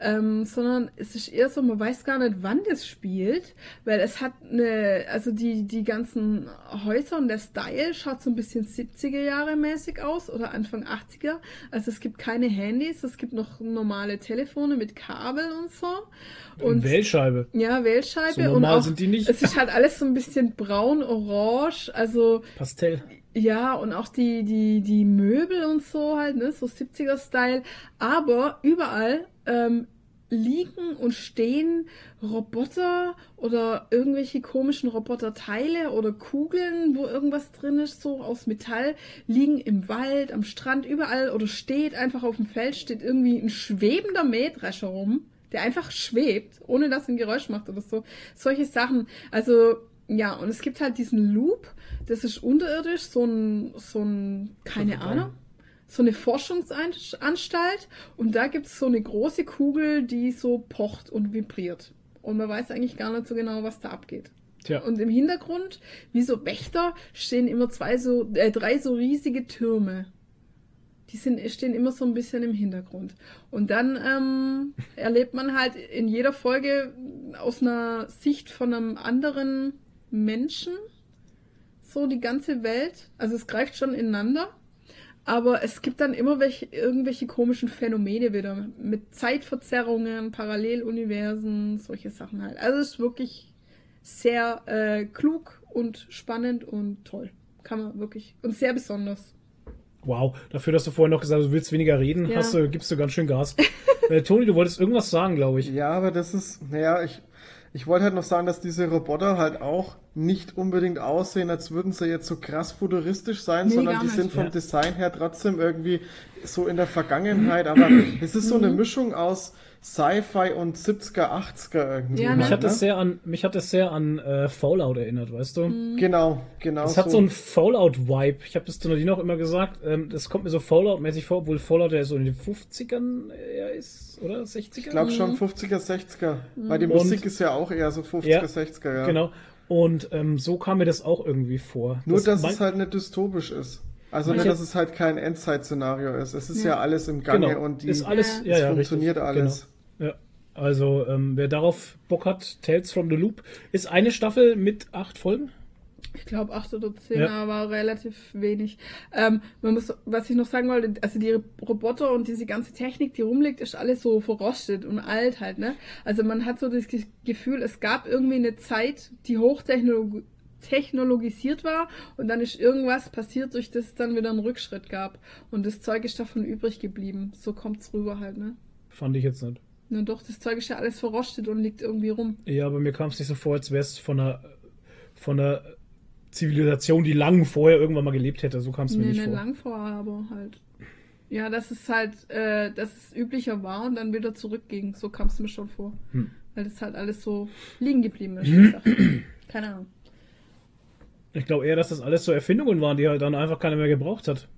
ähm, sondern es ist eher so, man weiß gar nicht, wann das spielt, weil es hat eine, also die, die ganzen Häuser und der Style schaut so ein bisschen 70er Jahre mäßig aus oder Anfang 80er. Also es gibt keine Handys, es gibt noch normale Telefone mit Kabel und so. Und Wählscheibe. Ja, Wählscheibe. So normal und auch, sind die nicht. Es ist halt alles so ein bisschen braun, orange, also. Pastell. Ja, und auch die, die, die Möbel und so halt, ne, so 70er-Style. Aber überall ähm, liegen und stehen Roboter oder irgendwelche komischen Roboterteile oder Kugeln, wo irgendwas drin ist, so aus Metall, liegen im Wald, am Strand, überall oder steht einfach auf dem Feld, steht irgendwie ein schwebender Mähdrescher rum, der einfach schwebt, ohne dass ein Geräusch macht oder so. Solche Sachen. Also, ja, und es gibt halt diesen Loop, das ist unterirdisch, so ein, so ein, keine Ahnung, so eine Forschungsanstalt und da gibt es so eine große Kugel, die so pocht und vibriert. Und man weiß eigentlich gar nicht so genau, was da abgeht. Tja. Und im Hintergrund, wie so Wächter, stehen immer zwei so, äh, drei so riesige Türme. Die sind, stehen immer so ein bisschen im Hintergrund. Und dann ähm, erlebt man halt in jeder Folge aus einer Sicht von einem anderen Menschen so die ganze Welt. Also es greift schon ineinander. Aber es gibt dann immer welche, irgendwelche komischen Phänomene wieder. Mit Zeitverzerrungen, Paralleluniversen, solche Sachen halt. Also es ist wirklich sehr äh, klug und spannend und toll. Kann man wirklich. Und sehr besonders. Wow, dafür, dass du vorhin noch gesagt hast, du willst weniger reden, ja. hast du, gibst du ganz schön Gas. äh, Toni, du wolltest irgendwas sagen, glaube ich. Ja, aber das ist, naja, ich, ich wollte halt noch sagen, dass diese Roboter halt auch nicht unbedingt aussehen, als würden sie jetzt so krass futuristisch sein, Nee, sondern die nicht. sind vom Ja. Design her trotzdem irgendwie so in der Vergangenheit. Aber es ist so eine. Mischung aus Sci-Fi und 70er, 80er irgendwie. Ja, halt, Mich ne? hat das sehr an, mich hat das sehr an äh, Fallout erinnert, weißt du? Mhm. Genau, genau. Es hat so einen Fallout-Vibe. Ich habe das zu Nadine auch immer gesagt. Ähm, das kommt mir so Fallout-mäßig vor, obwohl Fallout ja so in den 50ern eher ist, oder? 60er? ich glaube Mhm. schon 50er, 60er. Weil die Und- Musik ist ja auch eher so 50er, Ja, 60er, ja. Genau. Und ähm, so kam mir das auch irgendwie vor. Nur, dass mein- es halt nicht dystopisch ist. Also hab- dass es halt kein Endzeit-Szenario ist. Es ist ja. Ja. alles im Gange genau, und die, ist alles, Ja. es ja, funktioniert richtig, alles. Genau. Ja. Also, ähm, wer darauf Bock hat, Tales from the Loop, ist eine Staffel mit acht Folgen. Ich glaube acht oder zehn, Ja. aber relativ wenig. Ähm, man muss, was ich noch sagen wollte, also die Roboter und diese ganze Technik, die rumliegt, ist alles so verrostet und alt halt, ne? Also man hat so das Ge- Gefühl, es gab irgendwie eine Zeit, die hochtechnolog technologisiert war und dann ist irgendwas passiert, durch das es dann wieder einen Rückschritt gab. Und das Zeug ist davon übrig geblieben. So kommt's rüber halt, ne? Fand ich jetzt nicht. Na doch, das Zeug ist ja alles verrostet und liegt irgendwie rum. Ja, aber mir kam es nicht so vor, als wäre es von einer, von einer Zivilisation, die lang vorher irgendwann mal gelebt hätte. So kam es mir Nee, nicht nicht vor. lang vorher, aber halt. Ja, dass es halt, äh, dass es üblicher war und dann wieder zurückging. So kam es mir schon vor. Hm. Weil das halt alles so liegen geblieben ist. Keine Ahnung. Ich glaube eher, dass das alles so Erfindungen waren, die halt dann einfach keiner mehr gebraucht hat.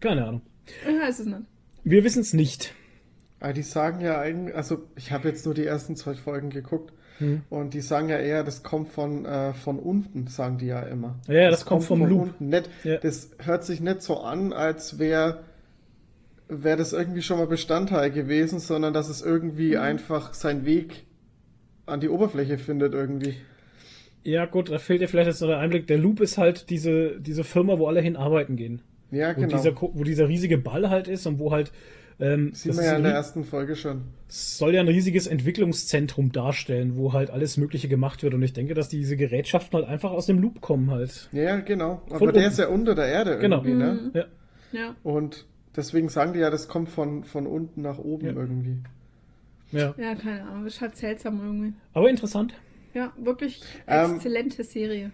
Keine Ahnung. Ich weiß es nicht. Wir wissen es nicht. Aber die sagen ja eigentlich, also ich habe jetzt nur die ersten zwei Folgen geguckt Hm. und die sagen ja eher, das kommt von, äh, von unten, sagen die ja immer. Ja, das kommt vom von Loop. unten. Nicht, Ja. Das hört sich nicht so an, als wäre wär das irgendwie schon mal Bestandteil gewesen, sondern dass es irgendwie Mhm. einfach seinen Weg an die Oberfläche findet irgendwie. Ja, gut, da fehlt dir vielleicht jetzt noch der Einblick. Der Loop ist halt diese, diese Firma, wo alle hinarbeiten gehen. Ja, Wo, genau. dieser, wo dieser riesige Ball halt ist und wo halt. Ähm, Sieht das man ja ein in der ersten Folge schon. soll ja ein riesiges Entwicklungszentrum darstellen, wo halt alles Mögliche gemacht wird. Und ich denke, dass diese Gerätschaften halt einfach aus dem Loop kommen halt. Ja, genau. Aber Von der unten. ist ja unter der Erde Genau. irgendwie, ne? Ja. Ja. Und deswegen sagen die ja, das kommt von, von unten nach oben Ja. irgendwie. ja. Ja, keine Ahnung. Ist halt seltsam irgendwie. Aber interessant. Ja, wirklich Ähm, exzellente Serie.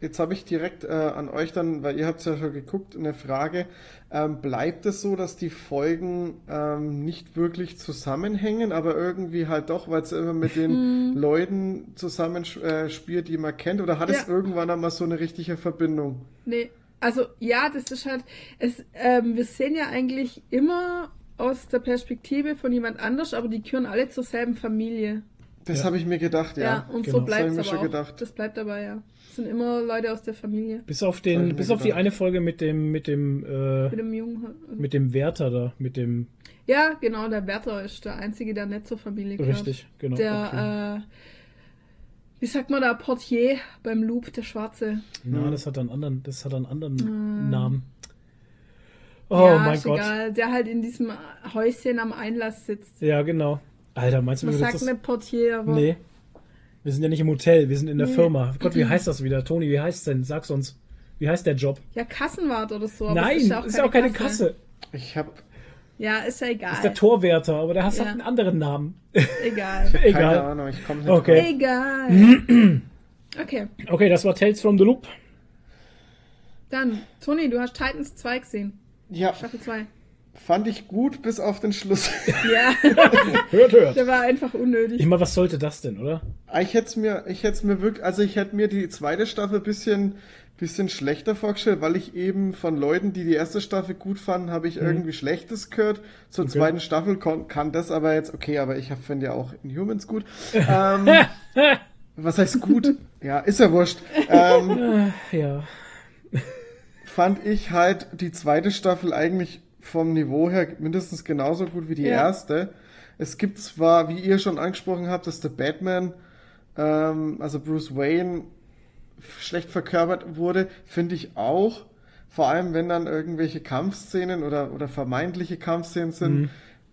Jetzt habe ich direkt äh, an euch dann, weil ihr habt es ja schon geguckt, eine Frage. Ähm, bleibt es so, dass die Folgen ähm, nicht wirklich zusammenhängen, aber irgendwie halt doch, weil es immer mit den Leuten zusammenspielt, äh, die man kennt? Oder hat es Ja. irgendwann einmal so eine richtige Verbindung? Nee, also ja, das ist halt, es, ähm, wir sehen ja eigentlich immer aus der Perspektive von jemand anders, aber die gehören alle zur selben Familie. Das Ja. habe ich mir gedacht, Ja, ja. und genau. so bleibt Das es aber auch. schon gedacht. Das bleibt dabei, ja. Es sind immer Leute aus der Familie. Bis auf den, bis auf die gedacht. eine Folge mit dem, mit dem, äh, Mit dem Jungen. mit dem Wärter da, mit dem, Ja, genau, der Bertha ist der Einzige, der nicht zur Familie gehört. richtig, genau. Der, okay. äh, wie sagt man da, Portier beim Loop, der Schwarze. Na, das hat einen anderen, das hat einen anderen Namen. Oh ja, mein ist Gott. egal. Der halt in diesem Häuschen am Einlass sitzt. Ja, genau. Alter, meinst du, wir sagt das? nicht Portier, aber Nee. Wir sind ja nicht im Hotel, wir sind in der Nee. Firma. Gott, wie heißt das wieder? Toni, wie heißt denn? Sag's uns. Wie heißt der Job? ja, Kassenwart oder so. aber Nein, es ist ja auch ist ja auch keine Kasse. Ich habe Ja, ist ja egal. Ist der Torwärter, aber der hat Ja. einen anderen Namen. Egal. keine Egal. Ahnung, ich komme nicht Okay. drauf. Egal. Okay, Okay, das war Tales from the Loop. dann, Toni, du hast Titans 2 gesehen. Ja, Staffel 2. fand ich gut bis auf den Schluss. Ja, Hört, hört. der war einfach unnötig. Ich meine, was sollte das denn, oder? Ich hätte mir, ich hätte mir wirklich, also ich hätte mir die zweite Staffel bisschen, bisschen schlechter vorgestellt, weil ich eben von Leuten, die die erste Staffel gut fanden, habe ich irgendwie Schlechtes gehört. Zur Okay. zweiten Staffel kon, kann das aber jetzt, okay, aber ich finde ja auch Inhumans gut. Ähm, was heißt gut? Ja, ist ja wurscht. Ähm, Äh, ja. fand ich halt die zweite Staffel eigentlich vom Niveau her mindestens genauso gut wie die Ja. erste. Es gibt zwar, wie ihr schon angesprochen habt, dass der Batman, ähm, also Bruce Wayne, schlecht verkörpert wurde, finde ich auch. Vor allem, wenn dann irgendwelche Kampfszenen oder, oder vermeintliche Kampfszenen sind. Mhm.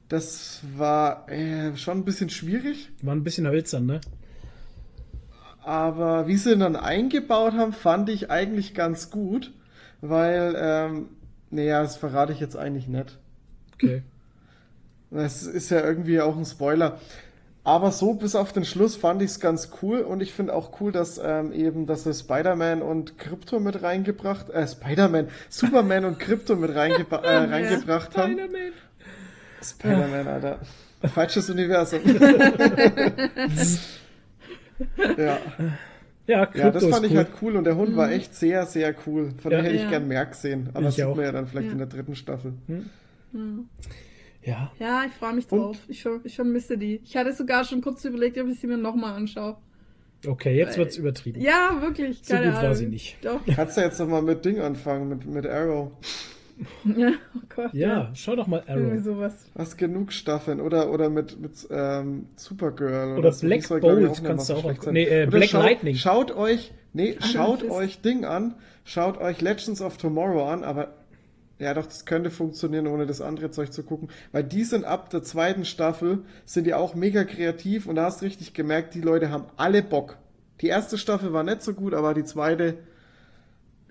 Das war äh, schon ein bisschen schwierig. War ein bisschen hölzern, ne? Aber wie sie ihn dann eingebaut haben, fand ich eigentlich ganz gut, weil, ähm, naja, das verrate ich jetzt eigentlich nicht. Okay. Das ist ja irgendwie auch ein Spoiler. Aber so bis auf den Schluss fand ich es ganz cool und ich finde auch cool, dass ähm, eben, dass sie Spider-Man und Krypto mit reingebracht, äh, Spider-Man, Superman und Krypto mit reingebra äh, reingebracht haben. Spider-Man. Spider-Man, Alter. Falsches Universum. ja. Ja, ja, das fand ich cool. halt cool und der Hund mhm. war echt sehr, sehr cool. Von ja. dem hätte ich ja. gern mehr gesehen. Aber ich das sieht man ja dann vielleicht ja. in der dritten Staffel. Mhm. Ja. Ja, ich freue mich drauf. Und? Ich, ich vermisse die. Ich hatte sogar schon kurz überlegt, ob ich sie mir nochmal anschaue. Okay, jetzt wird es übertrieben. Ja, wirklich. So gut war sie nicht. Doch. Kannst du jetzt noch mal mit Ding anfangen, mit, mit Arrow? Ja, oh Gott. Ja, ja. schau doch mal Arrow. Sowas. Hast genug Staffeln oder oder mit mit ähm, Supergirl oder, oder so. Black Bolt kannst du auch. Sein. Nee, äh, Black schaut, Lightning. Schaut euch, nee, schaut euch Ding an, schaut euch Legends of Tomorrow an, aber ja, doch, das könnte funktionieren, ohne das andere Zeug zu gucken. Weil die sind ab der zweiten Staffel, sind die auch mega kreativ und da hast du richtig gemerkt, die Leute haben alle Bock. Die erste Staffel war nicht so gut, aber die zweite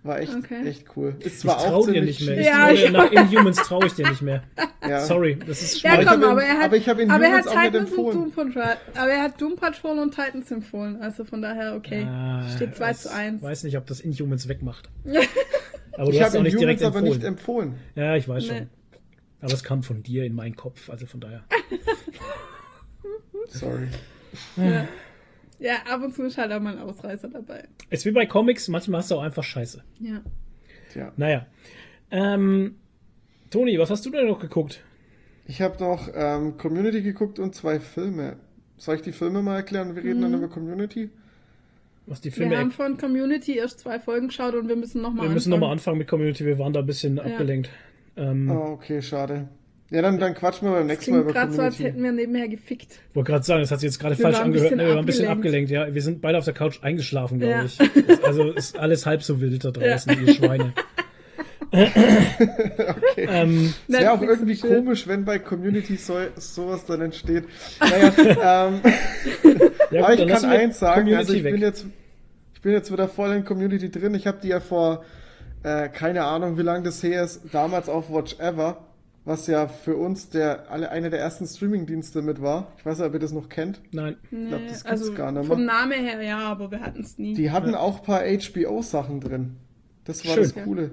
war echt, okay. echt cool. Ist zwar ich trau dir nicht mehr. Ich ja, ja. Nach Inhumans traue ich dir nicht mehr. Ja. Sorry, das ist schwierig. Ja, komm, aber er hat, aber ich habe aber er hat Titans und Doom Patrol, aber er hat Doom Patrol und Titans empfohlen. Also von daher, okay. Ah, Steht 2 zu 1. Ich weiß nicht, ob das Inhumans wegmacht. Aber du ich hast auch nicht direkt empfohlen. aber nicht empfohlen. Ja, ich weiß nee. schon. Aber es kam von dir in meinen Kopf, also von daher. Sorry. Ja. Ja, ab und zu ist halt auch mal ein Ausreißer dabei. Es ist wie bei Comics, manchmal hast du auch einfach Scheiße. Ja. Tja. Naja. Ähm, Toni, was hast du denn noch geguckt? Ich habe noch ähm, Community geguckt und zwei Filme. Soll ich die Filme mal erklären? Wir reden mhm. dann über Community. Was die Filme wir haben von Community erst zwei Folgen geschaut und wir müssen nochmal anfangen. Wir müssen nochmal anfangen mit Community, wir waren da ein bisschen ja. abgelenkt. Ähm, oh, okay, schade. Ja, dann, dann quatschen wir beim nächsten Mal über gerade so, als hätten wir nebenher gefickt. Ich wollte gerade sagen, das hat sich jetzt gerade falsch angehört. Ne, wir waren ein bisschen abgelenkt, ja. Wir sind beide auf der Couch eingeschlafen, glaube ja. ich. Also ist alles halb so wild da draußen, ja. ihr Schweine. okay. Ähm, es wäre auch irgendwie komisch, wenn bei Community so, sowas dann entsteht. Naja, ähm, ja, gut, aber ich kann eins sagen, Community also ich bin jetzt ich bin jetzt wieder voll in Community drin. Ich habe die ja vor äh, keine Ahnung, wie lange das her ist, damals auf Watch Ever, was ja für uns der alle einer der ersten Streaming-Dienste mit war. Ich weiß nicht, ob ihr das noch kennt. Nein. Ich glaube, das gibt's also gar nicht mehr. Vom Namen her ja, aber wir hatten es nie. Die hatten ja. auch ein paar HBO-Sachen drin. Das war Schön. das Coole.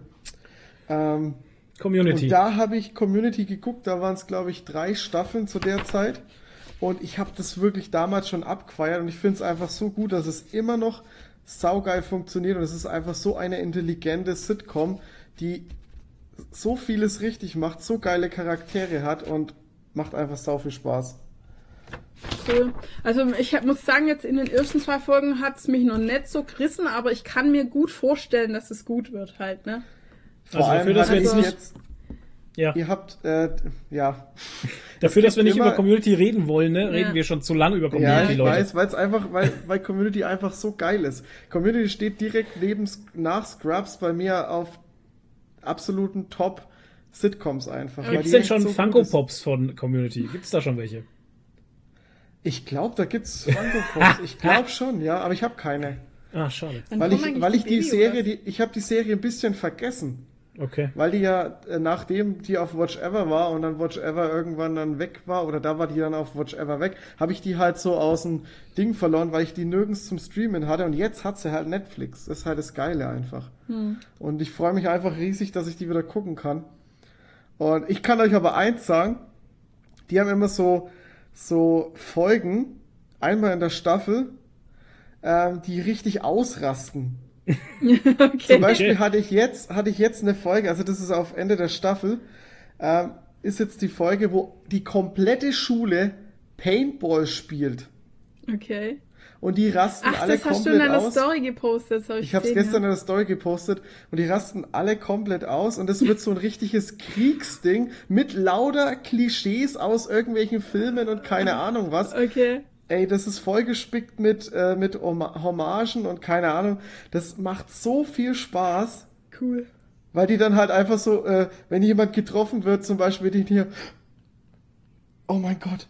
Ähm, Community. Und da habe ich Community geguckt, da waren es, glaube ich, drei Staffeln zu der Zeit. Und ich habe das wirklich damals schon abgefeiert und ich finde es einfach so gut, dass es immer noch saugeil funktioniert und es ist einfach so eine intelligente Sitcom, die so vieles richtig macht, so geile Charaktere hat und macht einfach sau viel Spaß. Cool. Also ich muss sagen, jetzt in den ersten zwei Folgen hat es mich noch nicht so gerissen, aber ich kann mir gut vorstellen, dass es gut wird halt, ne? Vor also allem dafür, dass wir jetzt nicht... Ja. Ihr habt, äh, ja. Dafür, dass wir nicht immer, über Community reden wollen, ne, reden ja. wir schon zu lange über Community, ja, ich Leute. weiß, weil es einfach, weil, weil Community einfach so geil ist. Community steht direkt neben, nach Scrubs bei mir auf absoluten Top Sitcoms einfach. Gibt es denn schon so Funko Pops von Community? Gibt es da schon welche? Ich glaube, da gibt's Funko Pops. ich glaube schon, ja, aber ich habe keine. Ah, schade. weil ich, weil ich die Serie, die, ich habe die Serie ein bisschen vergessen. Okay. Weil die ja, äh, nachdem die auf Watch Ever war und dann Watch Ever irgendwann dann weg war, oder da war die dann auf Watch Ever weg, habe ich die halt so aus dem Ding verloren, weil ich die nirgends zum Streamen hatte und jetzt hat sie halt Netflix. Das ist halt das Geile einfach. Hm. Und ich freue mich einfach riesig, dass ich die wieder gucken kann. Und ich kann euch aber eins sagen, die haben immer so, so Folgen, einmal in der Staffel, ähm, die richtig ausrasten. okay. Zum Beispiel hatte ich jetzt, hatte ich jetzt eine Folge, also das ist auf Ende der Staffel, ähm, ist jetzt die Folge, wo die komplette Schule Paintball spielt. Okay. Und die rasten Ach, alle komplett aus. das hast du in deiner Story gepostet. ich ich habe es gestern ja. in der Story gepostet und die rasten alle komplett aus und das wird so ein richtiges Kriegsding mit lauter Klischees aus irgendwelchen Filmen und keine Ahnung was. Okay. Ey, das ist vollgespickt mit, äh, mit Hommagen und keine Ahnung. Das macht so viel Spaß. Cool. Weil die dann halt einfach so, äh, wenn jemand getroffen wird, zum Beispiel den hier, oh mein Gott,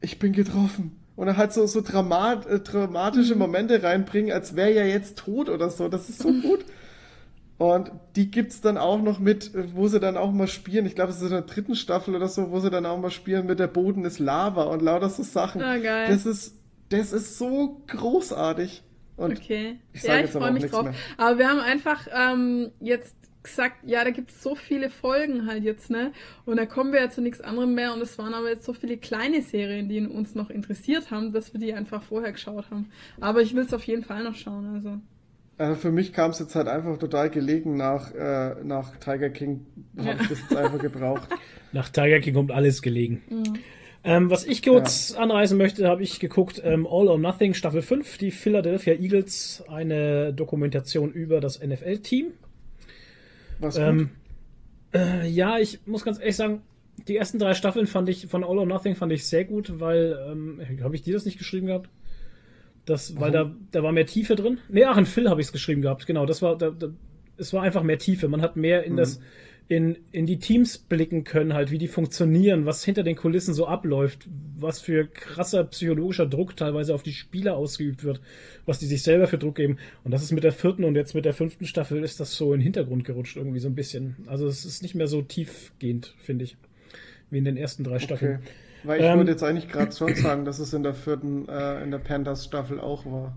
ich bin getroffen. Und dann halt so, so dramat, äh, dramatische mhm. Momente reinbringen, als wäre er jetzt tot oder so. Das ist so gut. Und die gibt's dann auch noch mit, wo sie dann auch mal spielen. Ich glaube, es ist in der dritten Staffel oder so, wo sie dann auch mal spielen mit der Boden ist Lava und lauter so Sachen. Ah, geil. Das ist, das ist so großartig. Und okay. ich ja, ich freue mich drauf. mehr. Aber wir haben einfach ähm, jetzt gesagt, ja, da gibt es so viele Folgen halt jetzt, ne? Und da kommen wir ja zu nichts anderem mehr. Und es waren aber jetzt so viele kleine Serien, die uns noch interessiert haben, dass wir die einfach vorher geschaut haben. Aber ich will es auf jeden Fall noch schauen, also. Also für mich kam es jetzt halt einfach total gelegen nach, äh, nach Tiger King. Habe Ja. ich das jetzt einfach gebraucht. Nach Tiger King kommt alles gelegen. Ähm, was ich kurz anreißen möchte, habe ich geguckt, ähm, All or Nothing Staffel 5, die Philadelphia Eagles, eine Dokumentation über das NFL-Team. Was gut. Ähm, äh, ja, ich muss ganz ehrlich sagen, die ersten drei Staffeln fand ich von All or Nothing fand ich sehr gut, weil ähm, habe ich dir das nicht geschrieben gehabt? Das, weil da, da war mehr Tiefe drin. Nee, ach, in Phil habe ich es geschrieben gehabt. Genau, das war, da, da, es war einfach mehr Tiefe. Man hat mehr in das, in, in die Teams blicken können, halt, wie die funktionieren, was hinter den Kulissen so abläuft, was für krasser psychologischer Druck teilweise auf die Spieler ausgeübt wird, was die sich selber für Druck geben. Und das ist mit der vierten und jetzt mit der fünften Staffel ist das so in den Hintergrund gerutscht, irgendwie so ein bisschen. Also es ist nicht mehr so tiefgehend, finde ich, wie in den ersten drei Staffeln. Okay. Weil ich Ähm, würde jetzt eigentlich gerade schon sagen, dass es in der vierten, äh, in der Panthers Staffel auch war.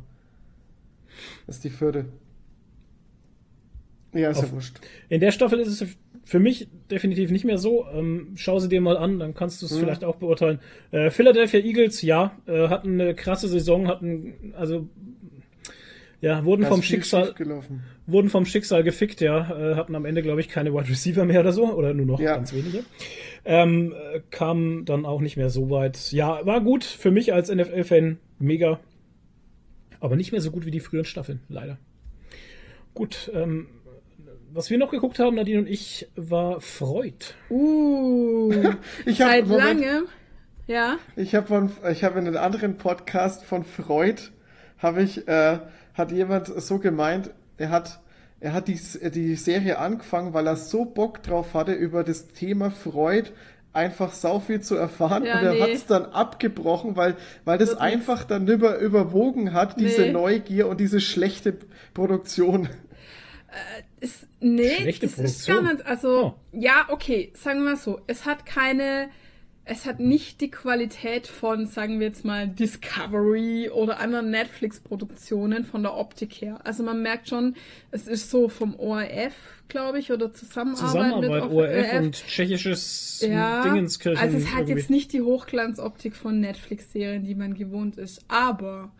Das ist die vierte. Ja, ist Auf- ja wurscht. In der Staffel ist es für mich definitiv nicht mehr so. Ähm, schau sie dir mal an, dann kannst du es Mhm. vielleicht auch beurteilen. Äh, Philadelphia Eagles, ja, äh, hatten eine krasse Saison, hatten, also, ja, wurden vom Schicksal, wurden vom Schicksal gefickt, ja, äh, hatten am Ende, glaube ich, keine Wide Receiver mehr oder so, oder nur noch Ja. ganz wenige. Ähm, äh, kam dann auch nicht mehr so weit. Ja, war gut für mich als NFL-Fan, mega. Aber nicht mehr so gut wie die früheren Staffeln, leider. Gut, ähm, was wir noch geguckt haben, Nadine und ich, war Freud. Uh, Ich habe seit langem. Ja. ich habe von, ich habe in einem anderen Podcast von Freud habe ich, äh, hat jemand so gemeint, er hat, er hat die, die Serie angefangen, weil er so Bock drauf hatte, über das Thema Freud einfach sau viel zu erfahren Ja, und er nee. hat es dann abgebrochen, weil, weil das Wird einfach dann über, überwogen hat, diese Nee. Neugier und diese schlechte Produktion. Ist, nee, Schlechte das ist Produktion. gar nicht. Also, Oh. ja, okay, sagen wir mal so. Es hat keine, es hat nicht die Qualität von, sagen wir jetzt mal, Discovery oder anderen Netflix-Produktionen von der Optik her. Also man merkt schon, es ist so vom ORF, glaube ich, oder Zusammenarbeit, Zusammenarbeit, mit ORF und tschechisches ja, Dingenskirchen. also es hat irgendwie. jetzt nicht die Hochglanzoptik von Netflix-Serien, die man gewohnt ist, aber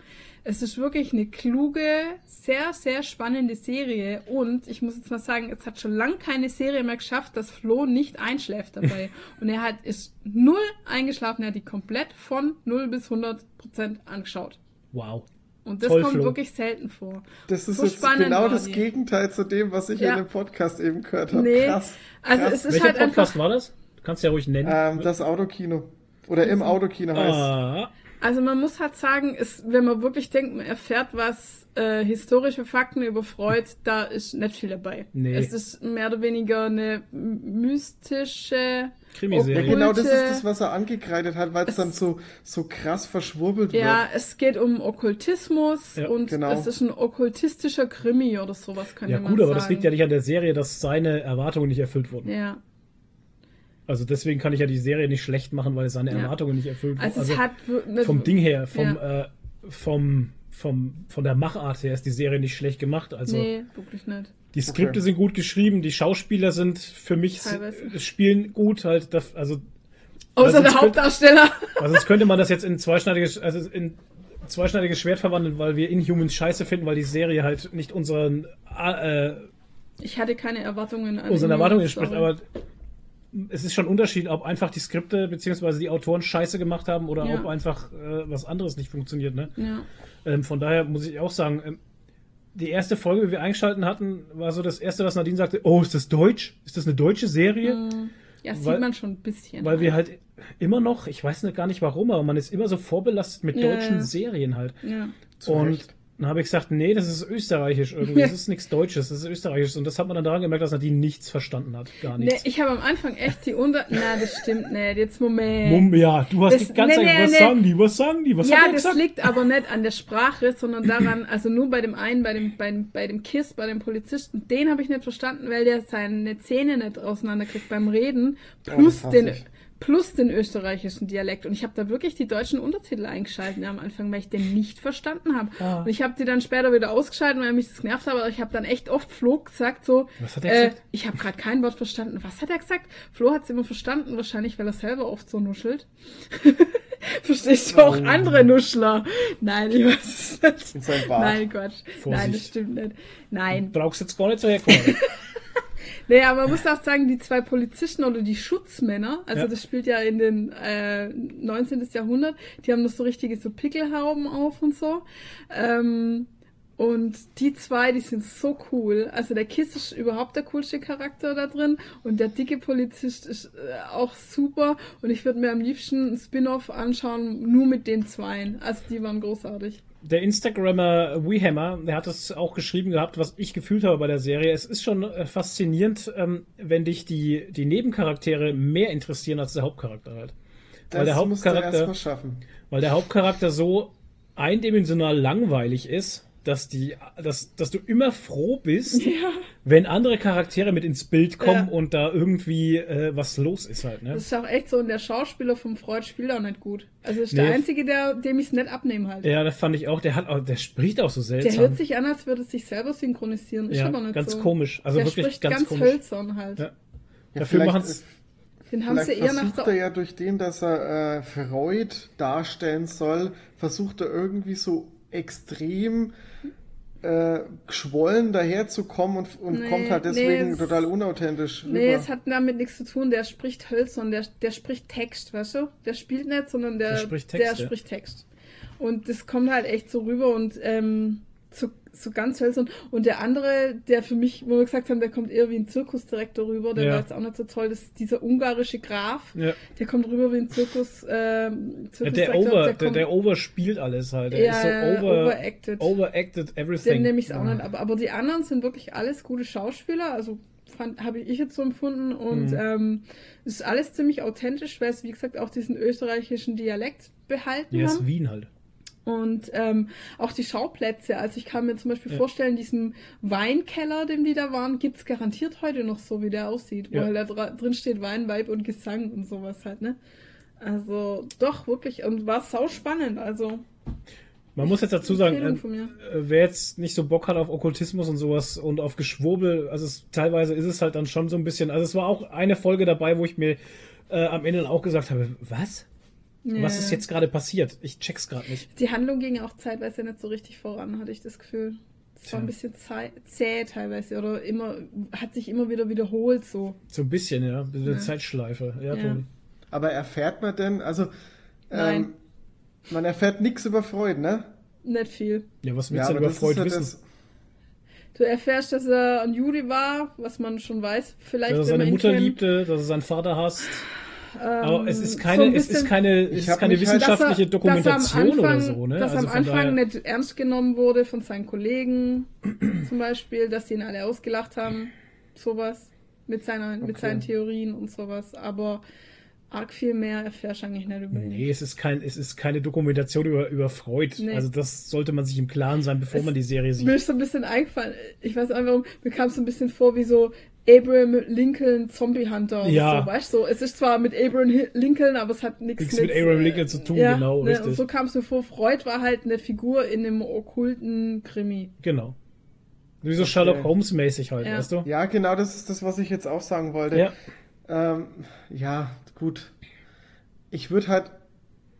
es ist wirklich eine kluge, sehr, sehr spannende Serie und ich muss jetzt mal sagen, es hat schon lange keine Serie mehr geschafft, dass Flo nicht einschläft dabei und er hat ist null eingeschlafen, er hat die komplett von 0 bis 100 Prozent angeschaut. Wow. Und das Toll, kommt Flo. wirklich selten vor. Das ist So jetzt spannend genau das die. Gegenteil zu dem, was ich Ja. in dem Podcast eben gehört habe. Nee, Krass. also krass. es ist Welcher halt Podcast einfach war das? Du kannst ja ruhig nennen. Ähm, das Autokino. Oder im Autokino heißt ah, Also man muss halt sagen, ist, wenn man wirklich denkt, man erfährt was äh, historische Fakten über Freud, da ist nicht viel dabei. Nee. Es ist mehr oder weniger eine mystische Krimiserie. Ja, genau das ist das, was er angekreidet hat, weil es dann so, so krass verschwurbelt Ja, wird. es geht um Okkultismus Ja, und genau. es ist ein okkultistischer Krimi oder sowas, könnte ja man gut, sagen. aber das liegt ja nicht an der Serie, dass seine Erwartungen nicht erfüllt wurden. Ja, Also deswegen kann ich ja die Serie nicht schlecht machen, weil seine Ja. Erwartungen nicht erfüllt wurden. also, es hat vom Ding her, vom, Ja. äh, vom, vom, von der Machart her ist die Serie nicht schlecht gemacht. Also nee, wirklich nicht. die Skripte Okay. sind gut geschrieben, die Schauspieler sind für mich Teilweise. spielen gut halt. Also Außer sonst der Hauptdarsteller. Also sonst könnte man das jetzt in zweischneidiges, also in zweischneidiges Schwert verwandeln, weil wir Inhumans scheiße finden, weil die Serie halt nicht unseren, äh, Ich hatte keine Erwartungen an unseren Erwartungen entspricht, aber es ist schon ein Unterschied, ob einfach die Skripte bzw. die Autoren scheiße gemacht haben oder Ja. ob einfach äh, was anderes nicht funktioniert. Ne? Ja. Ähm, von daher muss ich auch sagen, ähm, die erste Folge, die wir eingeschalten hatten, war so das erste, was Nadine sagte, oh, ist das Deutsch? Ist das eine deutsche Serie? Ja, sieht Weil- man schon ein bisschen. Weil wir halt immer noch, ich weiß nicht gar nicht warum, aber man ist immer so vorbelastet mit Ja, deutschen ja. Serien halt. ja. Und Recht. Dann habe ich gesagt, nee, das ist österreichisch irgendwie. Das ist nichts Deutsches, das ist österreichisch. Und das hat man dann daran gemerkt, dass Nadine nichts verstanden hat. Gar nichts. Nee, ich habe am Anfang echt die Unter... Na, das stimmt nicht. Jetzt Moment. Mum, ja, du hast Das- die ganze nee, Zeit, nee, was nee. sagen die, was sagen die, was ja, das gesagt? liegt aber nicht an der Sprache, sondern daran, also nur bei dem einen, bei dem, bei, dem- bei dem Kiss, bei dem Polizisten, den habe ich nicht verstanden, weil der seine Zähne nicht auseinanderkriegt beim Reden, plus das hasse den ich. Plus den österreichischen Dialekt. Und ich habe da wirklich die deutschen Untertitel eingeschaltet am Anfang, weil ich den nicht verstanden habe. Ah. Und ich habe die dann später wieder ausgeschaltet, weil mich das genervt hat, aber ich habe dann echt oft Flo gesagt so, Was hat er äh, gesagt? ich habe gerade kein Wort verstanden. Was hat er gesagt? Flo hat es immer verstanden, wahrscheinlich, weil er selber oft so nuschelt. Verstehst du auch Oh. andere Nuschler? Nein, ich weiß es nicht. Nein, Quatsch. Nein, das Vorsicht. stimmt nicht. Nein. Brauchst jetzt gar nicht so herkommen. Aber man muss auch sagen, die zwei Polizisten oder die Schutzmänner, also Ja. das spielt ja in den äh, 19. Jahrhundert, die haben noch so richtige so Pickelhauben auf und so. Ähm, und die zwei, die sind so cool. Also der Kiss ist überhaupt der coolste Charakter da drin und der dicke Polizist ist äh, auch super. Und ich würde mir am liebsten ein Spin-off anschauen, nur mit den zweien. Also die waren großartig. Der Instagrammer WeHammer, der hat es auch geschrieben gehabt, was ich gefühlt habe bei der Serie. Es ist schon äh, faszinierend, ähm, wenn dich die, die Nebencharaktere mehr interessieren als der Hauptcharakter halt. Weil der Das musst du Hauptcharakter, schaffen. weil der Hauptcharakter so eindimensional langweilig ist, dass die, dass, dass du immer froh bist, wenn andere Charaktere mit ins Bild kommen Ja. und da irgendwie äh, was los ist halt, ne? Das ist auch echt so, und der Schauspieler vom Freud spielt auch nicht gut. Also ist Nee. der Einzige, der, dem ich es nicht abnehmen halt. Ja, das fand ich auch. Der hat, auch- der spricht auch so Der seltsam. hört sich an, als würde es sich selber synchronisieren. Ist ja, aber nicht ganz so. komisch. Also der wirklich spricht ganz, ganz, komisch. hölzern halt. Ja. Ja, Dafür vielleicht, machen's- Den haben sie eher nach versucht er der... ja durch den, dass er äh, Freud darstellen soll, versucht er irgendwie so extrem äh, geschwollen daherzukommen und, und Nee, kommt halt nee, deswegen es- total unauthentisch rüber. Nee, es hat damit nichts zu tun. Der spricht hölzern, der, der spricht Text, weißt du? Der spielt nicht, sondern der, Der spricht Text, der ja. spricht Text. Und das kommt halt echt so rüber und ähm, so, so ganz hölzern. Und der andere, der für mich, wo wir gesagt haben, der kommt eher wie ein Zirkusdirektor rüber, der Ja. war jetzt auch nicht so toll, das ist dieser ungarische Graf. Ja. Der kommt rüber wie ein Zirkus, ähm, Ja, der Zirkusdirektor. Over, der, kommt- der Over spielt alles halt. Der Ja, ist so over, overacted. overacted everything. Den nehme ich auch nicht ab. Aber die anderen sind wirklich alles gute Schauspieler. Also habe ich jetzt so empfunden. Und Mhm. ähm, es ist alles ziemlich authentisch, weil es, wie gesagt, auch diesen österreichischen Dialekt behalten ja, ist haben. Wien halt. Und ähm, auch die Schauplätze. Also ich kann mir zum Beispiel Ja. vorstellen, diesen Weinkeller, dem die da waren, gibt's garantiert heute noch so, wie der aussieht. Ja. Wo halt da drin steht Wein, Weib und Gesang und sowas halt, ne? Also doch, wirklich. Und war sau spannend. Also Man muss jetzt dazu sagen, äh, äh, wer jetzt nicht so Bock hat auf Okkultismus und sowas und auf Geschwurbel, also es, teilweise ist es halt dann schon so ein bisschen, also es war auch eine Folge dabei, wo ich mir äh, am Ende auch gesagt habe, was? Was Ja. ist jetzt gerade passiert? Ich check's gerade nicht. Die Handlung ging auch zeitweise nicht so richtig voran, hatte ich das Gefühl. Es war ein bisschen zäh, teilweise oder immer, hat sich immer wieder wiederholt so. So ein bisschen, ja. Eine Ja. Zeitschleife. Ja, Ja. Toni. Aber erfährt man denn, also Nein. ähm, man erfährt nichts über Freud, ne? Nicht viel. Ja, was willst du denn über Freud ja wissen? das- Du erfährst, dass er ein Jude war, was man schon weiß. Vielleicht, dass er seine Mutter kennt. liebte, dass er seinen Vater hasst. Ähm, Aber es ist so keine, ein es ist bisschen- keine, es ist keine halt- wissenschaftliche er- Dokumentation Anfang, oder so, ne? Dass Also am Anfang daher- nicht ernst genommen wurde von seinen Kollegen, zum Beispiel, dass sie ihn alle ausgelacht haben, sowas, mit, seiner, mit Okay. seinen Theorien und sowas. Aber arg viel mehr erfährst du eigentlich nicht über ihn. Nee, es ist, kein, es ist keine Dokumentation über, über Freud. Nee. Also das sollte man sich im Klaren sein, bevor Es- man die Serie Mir sieht. ist so ein bisschen eingefallen, ich weiß einfach warum, mir kam es so ein bisschen vor wie so Abraham Lincoln Zombie Hunter. oder Ja. So, weißt du, so, es ist zwar mit Abraham Lincoln, aber es hat nichts Nichts mit Abraham Lincoln zu tun, ja, genau, ne, richtig. Und so kam es mir vor, Freud war halt eine Figur in einem okkulten Krimi. Genau. Wie so Sherlock Holmes mäßig halt, Ja. weißt du? Ja, genau, das ist das, was ich jetzt auch sagen wollte. Ja. Ähm, ja, gut. Ich würde halt,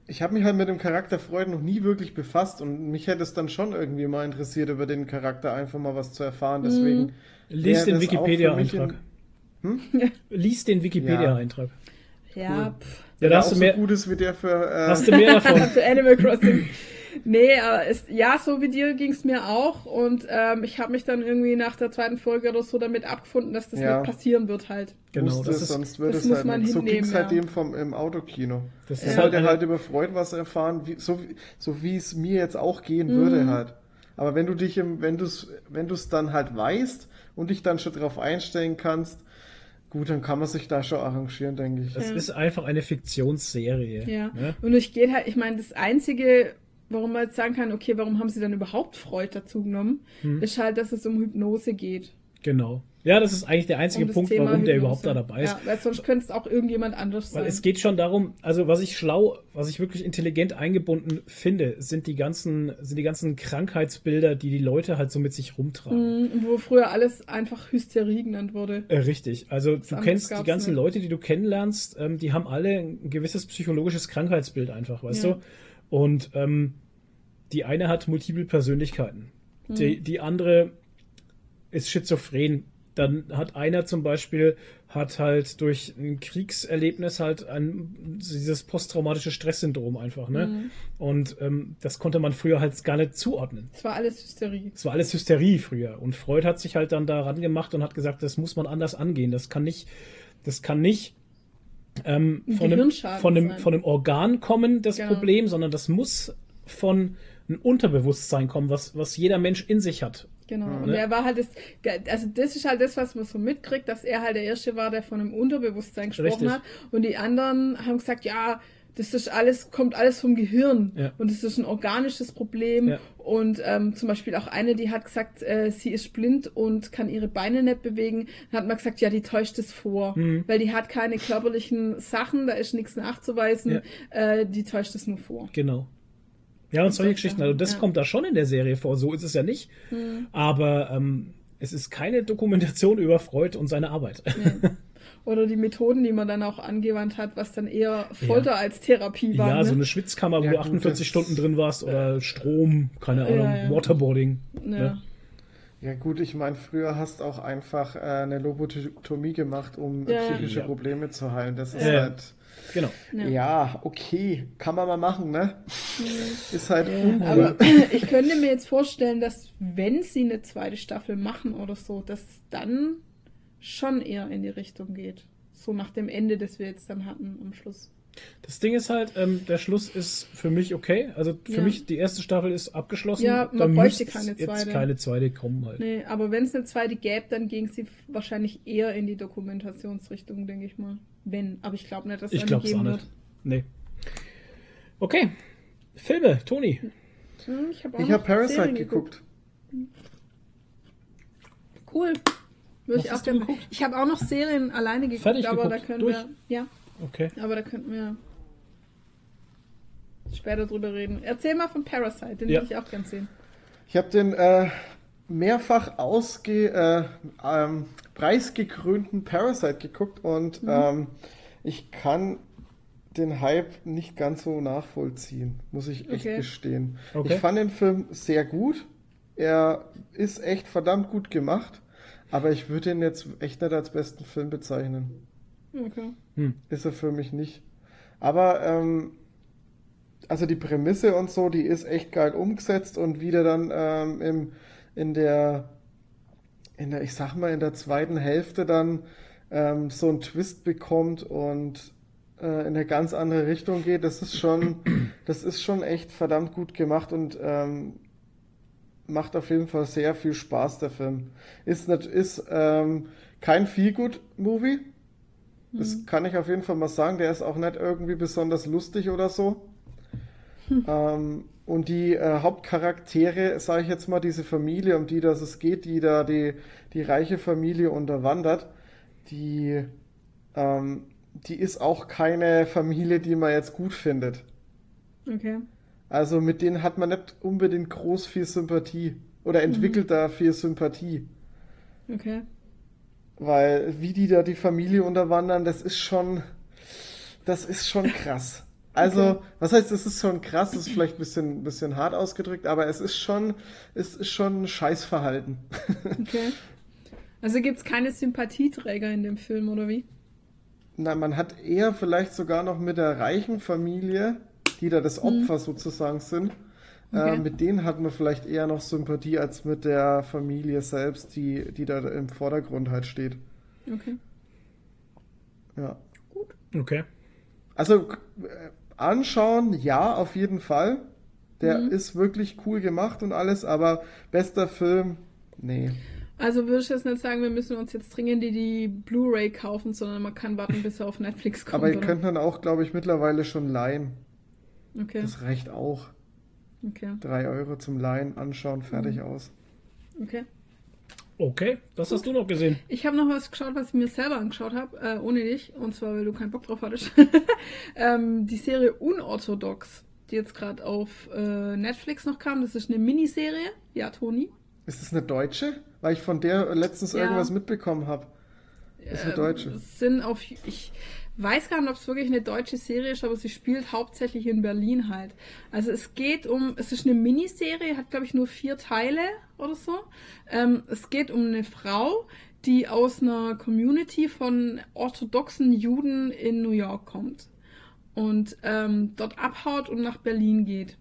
ich habe mich halt mit dem Charakter Freud noch nie wirklich befasst und mich hätte es dann schon irgendwie mal interessiert, über den Charakter einfach mal was zu erfahren. Deswegen. Lies den Wikipedia-Eintrag. mich Lies den Wikipedia-Eintrag. Ja, Cool. pff. Ja, da hast du so mehr, gut ist wie der für. Äh, hast du mehr davon. für Animal Crossing. Nee, aber es, ja, so wie dir ging es mir auch. Und ähm, ich habe mich dann irgendwie nach der zweiten Folge oder so damit abgefunden, dass das Ja. nicht passieren wird halt. Genau, wusste, das ist, sonst würde das es muss halt man nicht. So hinnehmen, ging es halt ja. dem vom im Autokino. das Er ist wollte halt, halt über Freud was erfahren, wie, so, wie- so wie es mir jetzt auch gehen Mhm. würde halt. Aber wenn du dich im, wenn du es, wenn du es dann halt weißt und dich dann schon darauf einstellen kannst, gut, dann kann man sich da schon arrangieren, denke ich. Es ja. ist einfach eine Fiktionsserie. Ja. Ne? Und ich gehe halt, ich meine, das einzige, warum man jetzt sagen kann, okay, warum haben sie dann überhaupt Freud dazu genommen, hm. ist halt, dass es um Hypnose geht. Genau. Ja, das ist eigentlich der einzige um Punkt, Thema warum der überhaupt da dabei ist. Ja, weil sonst könnte es auch irgendjemand anders sein. Weil es geht schon darum, also was ich schlau, was ich wirklich intelligent eingebunden finde, sind die ganzen, sind die ganzen Krankheitsbilder, die die Leute halt so mit sich rumtragen. Mhm, wo früher alles einfach Hysterie genannt wurde. Äh, richtig. Also das du kennst die ganzen nicht. Leute, die du kennenlernst, ähm, die haben alle ein gewisses psychologisches Krankheitsbild einfach, weißt ja. du? Und ähm, die eine hat multiple Persönlichkeiten. Mhm. Die, die andere ist schizophren dann hat einer zum Beispiel hat halt durch ein Kriegserlebnis halt ein, dieses posttraumatische Stresssyndrom einfach, ne? Mhm. Und ähm, das konnte man früher halt gar nicht zuordnen. Es war alles Hysterie. Es war alles Hysterie früher. Und Freud hat sich halt dann daran gemacht und hat gesagt, das muss man anders angehen. Das kann nicht, das kann nicht ähm, von, einem, von, einem, von einem Organ kommen, das genau. Problem, sondern das muss von einem Unterbewusstsein kommen, was, was jeder Mensch in sich hat. Genau. Mhm. Und er war halt das, also das ist halt das, was man so mitkriegt, dass er halt der Erste war, der von einem Unterbewusstsein gesprochen Richtig. hat. Und die anderen haben gesagt, ja, das ist alles, kommt alles vom Gehirn. Ja. Und es ist ein organisches Problem. Ja. Und ähm, zum Beispiel auch eine, die hat gesagt, äh, sie ist blind und kann ihre Beine nicht bewegen. Dann hat man gesagt, ja, die täuscht es vor. Mhm. Weil die hat keine körperlichen Sachen, da ist nichts nachzuweisen. Ja. Äh, die täuscht es nur vor. Genau. Ja, und solche Geschichten. Also das ja. kommt da schon in der Serie vor. So ist es ja nicht. Mhm. Aber ähm, es ist keine Dokumentation über Freud und seine Arbeit. Ja. Oder die Methoden, die man dann auch angewandt hat, was dann eher Folter ja. als Therapie war. Ja, ne? so eine Schwitzkammer, wo du 48 Stunden drin warst oder Strom, keine Ahnung, Waterboarding. Ne? Ja gut, ich meine, früher hast auch einfach äh, eine Lobotomie gemacht, um psychische Probleme zu heilen. Das ist halt Genau. Ja. ja. okay, kann man mal machen, ne? Mhm. Ist halt ja, Aber ich könnte mir jetzt vorstellen, dass wenn sie eine zweite Staffel machen oder so, dass es dann schon eher in die Richtung geht. So nach dem Ende, das wir jetzt dann hatten am Schluss. Das Ding ist halt, ähm, der Schluss ist für mich okay. Also für ja. mich, die erste Staffel ist abgeschlossen. Ja, man dann bräuchte keine zweite. Jetzt keine zweite kommen halt. Nee, aber wenn es eine zweite gäbe, dann ging sie wahrscheinlich eher in die Dokumentationsrichtung, denke ich mal. Wenn, aber ich glaube nicht, dass es eine geben wird. Nicht. Nee. Okay. Filme, Toni. Hm, ich habe hab Parasite geguckt. geguckt. Cool. Würde ich auch gerne. Ich habe auch noch Serien alleine geguckt, Fertig aber geguckt. da können Durch? wir. Ja. Okay. Aber da könnten wir später drüber reden. Erzähl mal von Parasite, den ja. würde ich auch gern sehen. Ich habe den äh, mehrfach ausge, äh, ähm, preisgekrönten Parasite geguckt und mhm. ähm, ich kann den Hype nicht ganz so nachvollziehen, muss ich echt okay. gestehen. Okay. Ich fand den Film sehr gut. Er ist echt verdammt gut gemacht, aber ich würde ihn jetzt echt nicht als besten Film bezeichnen. Okay. Hm. Ist er für mich nicht. Aber ähm, also die Prämisse und so, die ist echt geil umgesetzt und wieder dann ähm, im, in der in der, ich sag mal, in der zweiten Hälfte dann ähm, so einen Twist bekommt und äh, in eine ganz andere Richtung geht, das ist schon, das ist schon echt verdammt gut gemacht und ähm, macht auf jeden Fall sehr viel Spaß, der Film. Ist, nicht, ist ähm, kein Feel-Good-Movie, das mhm. kann ich auf jeden Fall mal sagen. Der ist auch nicht irgendwie besonders lustig oder so. Hm. Ähm, und die äh, Hauptcharaktere, sage ich jetzt mal, diese Familie, um die das es geht, die da die, die reiche Familie unterwandert, die, ähm, die ist auch keine Familie, die man jetzt gut findet. Okay. Also mit denen hat man nicht unbedingt groß viel Sympathie oder entwickelt mhm. da viel Sympathie. Okay. Weil wie die da die Familie unterwandern, das ist schon, das ist schon krass. Also, okay. was heißt, es ist schon krass, das ist vielleicht ein bisschen, bisschen hart ausgedrückt, aber es ist schon, es ist schon ein Scheißverhalten. Okay. Also gibt es keine Sympathieträger in dem Film, oder wie? Na, man hat eher vielleicht sogar noch mit der reichen Familie, die da das mhm. Opfer mhm. sozusagen sind, okay. äh, mit denen hat man vielleicht eher noch Sympathie als mit der Familie selbst, die, die da im Vordergrund halt steht. Okay. Ja. Gut. Okay. Also, äh, anschauen, ja, auf jeden Fall. Der mhm. ist wirklich cool gemacht und alles, aber bester Film, nee. Also würde ich jetzt nicht sagen, wir müssen uns jetzt dringend die, die Blu-ray kaufen, sondern man kann warten, bis er auf Netflix kommt. Aber ihr oder? könnt dann auch, glaube ich, mittlerweile schon leihen. Okay. Das reicht auch. Okay. Drei Euro zum Leihen, anschauen, fertig mhm. aus. Okay. Okay, das hast du noch gesehen. Ich habe noch was geschaut, was ich mir selber angeschaut habe, äh, ohne dich. Und zwar, weil du keinen Bock drauf hattest. ähm, die Serie Unorthodox, die jetzt gerade auf äh, Netflix noch kam. Das ist eine Miniserie. Ja, Toni. Ist das eine deutsche? Weil ich von der letztens ja. irgendwas mitbekommen habe. Ist eine ähm, deutsche. Ähm, sind auf, ich weiß gar nicht, ob es wirklich eine deutsche Serie ist, aber sie spielt hauptsächlich in Berlin halt. Also es geht um, es ist eine Miniserie, hat glaube ich nur vier Teile oder so. Ähm, es geht um eine Frau, die aus einer Community von orthodoxen Juden in New York kommt und ähm, dort abhaut und nach Berlin geht.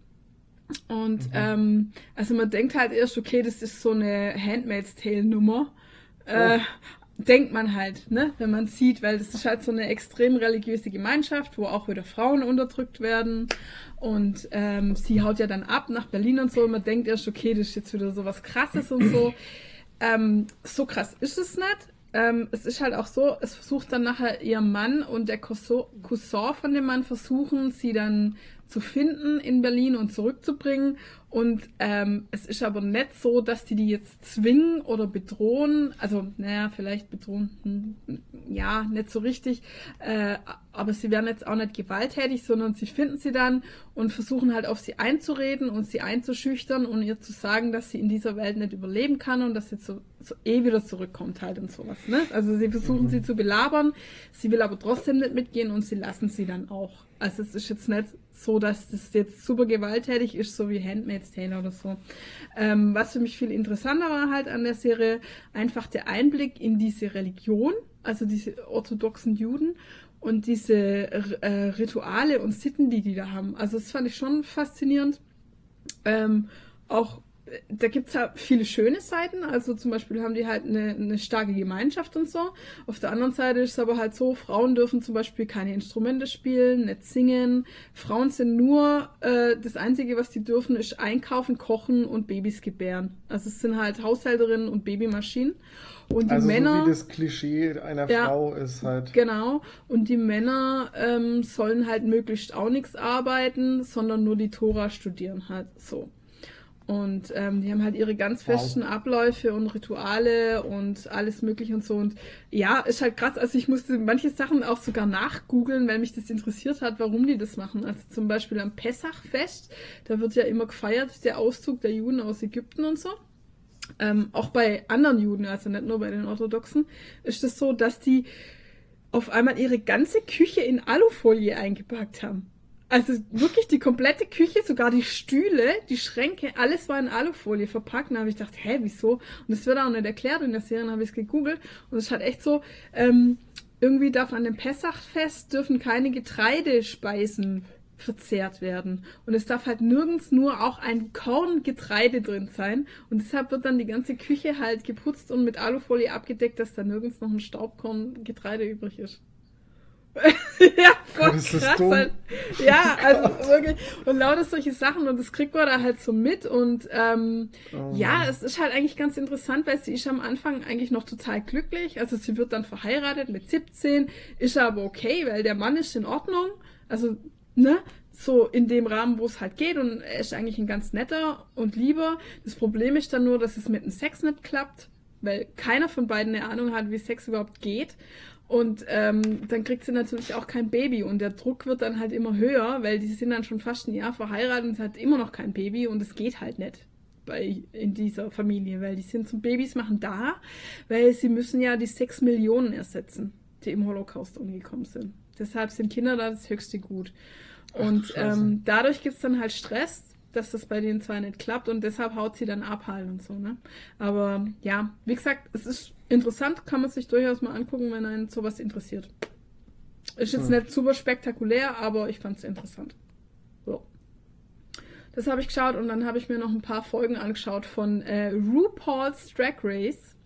Und mhm. ähm, also man denkt halt erst, okay, das ist so eine Handmaid's Tale Nummer. Äh, oh. Denkt man halt, ne, wenn man sieht, weil das ist halt so eine extrem religiöse Gemeinschaft, wo auch wieder Frauen unterdrückt werden. Und ähm, sie haut ja dann ab nach Berlin und so. Und man denkt erst, okay, das ist jetzt wieder so was krasses und so. Ähm, so krass ist es nicht. Ähm, es ist halt auch so, es versucht dann nachher ihr Mann und der Cousin von dem Mann versuchen, sie dann zu finden in Berlin und zurückzubringen. Und ähm, es ist aber nicht so, dass die die jetzt zwingen oder bedrohen. Also, naja, vielleicht bedrohen, hm, ja, nicht so richtig. Äh, aber sie werden jetzt auch nicht gewalttätig, sondern sie finden sie dann und versuchen halt auf sie einzureden und sie einzuschüchtern und ihr zu sagen, dass sie in dieser Welt nicht überleben kann und dass sie so, so eh wieder zurückkommt halt und sowas. Ne? Also sie versuchen mhm. sie zu belabern, sie will aber trotzdem nicht mitgehen und sie lassen sie dann auch. Also es ist jetzt nicht so, dass das jetzt super gewalttätig ist, so wie Handmaid's Tale oder so. Ähm, was für mich viel interessanter war halt an der Serie, einfach der Einblick in diese Religion, also diese orthodoxen Juden und diese äh, Rituale und Sitten, die die da haben. Also das fand ich schon faszinierend. Ähm, auch da gibt es ja viele schöne Seiten. Also zum Beispiel haben die halt eine, eine starke Gemeinschaft und so. Auf der anderen Seite ist es aber halt so, Frauen dürfen zum Beispiel keine Instrumente spielen, nicht singen. Frauen sind nur, äh, das Einzige, was die dürfen, ist einkaufen, kochen und Babys gebären. Also es sind halt Haushälterinnen und Babymaschinen. Und die also Männer. So wie das Klischee einer ja, Frau ist halt. Genau. Und die Männer ähm, sollen halt möglichst auch nichts arbeiten, sondern nur die Tora studieren halt so. Und ähm, die haben halt ihre ganz festen wow. Abläufe und Rituale und alles mögliche und so. Und ja, ist halt krass. Also ich musste manche Sachen auch sogar nachgoogeln, weil mich das interessiert hat, warum die das machen. Also zum Beispiel am Pessachfest, da wird ja immer gefeiert, der Auszug der Juden aus Ägypten und so. Ähm, auch bei anderen Juden, also nicht nur bei den Orthodoxen, ist es das so, dass die auf einmal ihre ganze Küche in Alufolie eingepackt haben. Also wirklich die komplette Küche, sogar die Stühle, die Schränke, alles war in Alufolie verpackt. Und da habe ich gedacht, hä, wieso? Und das wird auch nicht erklärt in der Serie, dann habe ich es gegoogelt. Und es hat echt so, ähm, irgendwie darf an dem Pessachfest dürfen keine Getreidespeisen verzehrt werden. Und es darf halt nirgends nur auch ein Korn Getreide drin sein. Und deshalb wird dann die ganze Küche halt geputzt und mit Alufolie abgedeckt, dass da nirgends noch ein Staubkorn Getreide übrig ist. ja, voll das krass. Ist dumm. Halt. Ja, also wirklich. Und lauter solche Sachen und das kriegt man da halt so mit. Und ähm, oh. ja, es ist halt eigentlich ganz interessant, weil sie ist am Anfang eigentlich noch total glücklich. Also sie wird dann verheiratet mit 17, ist aber okay, weil der Mann ist in Ordnung. Also, ne? So in dem Rahmen, wo es halt geht und er ist eigentlich ein ganz netter und lieber. Das Problem ist dann nur, dass es mit dem Sex nicht klappt, weil keiner von beiden eine Ahnung hat, wie Sex überhaupt geht. Und ähm, dann kriegt sie natürlich auch kein Baby und der Druck wird dann halt immer höher, weil die sind dann schon fast ein Jahr verheiratet und sie hat immer noch kein Baby und es geht halt nicht bei in dieser Familie, weil die sind zum Babys machen da, weil sie müssen ja die sechs Millionen ersetzen, die im Holocaust umgekommen sind. Deshalb sind Kinder da das höchste Gut. Und Ach, ähm, dadurch gibt's dann halt Stress, dass das bei denen zwar nicht klappt und deshalb haut sie dann ab halt und so, ne? Aber ja, wie gesagt, es ist interessant, kann man sich durchaus mal angucken, wenn einen sowas interessiert. Ist jetzt nicht super spektakulär, aber ich fand es interessant. So. Das habe ich geschaut und dann habe ich mir noch ein paar Folgen angeschaut von äh, RuPaul's Drag Race.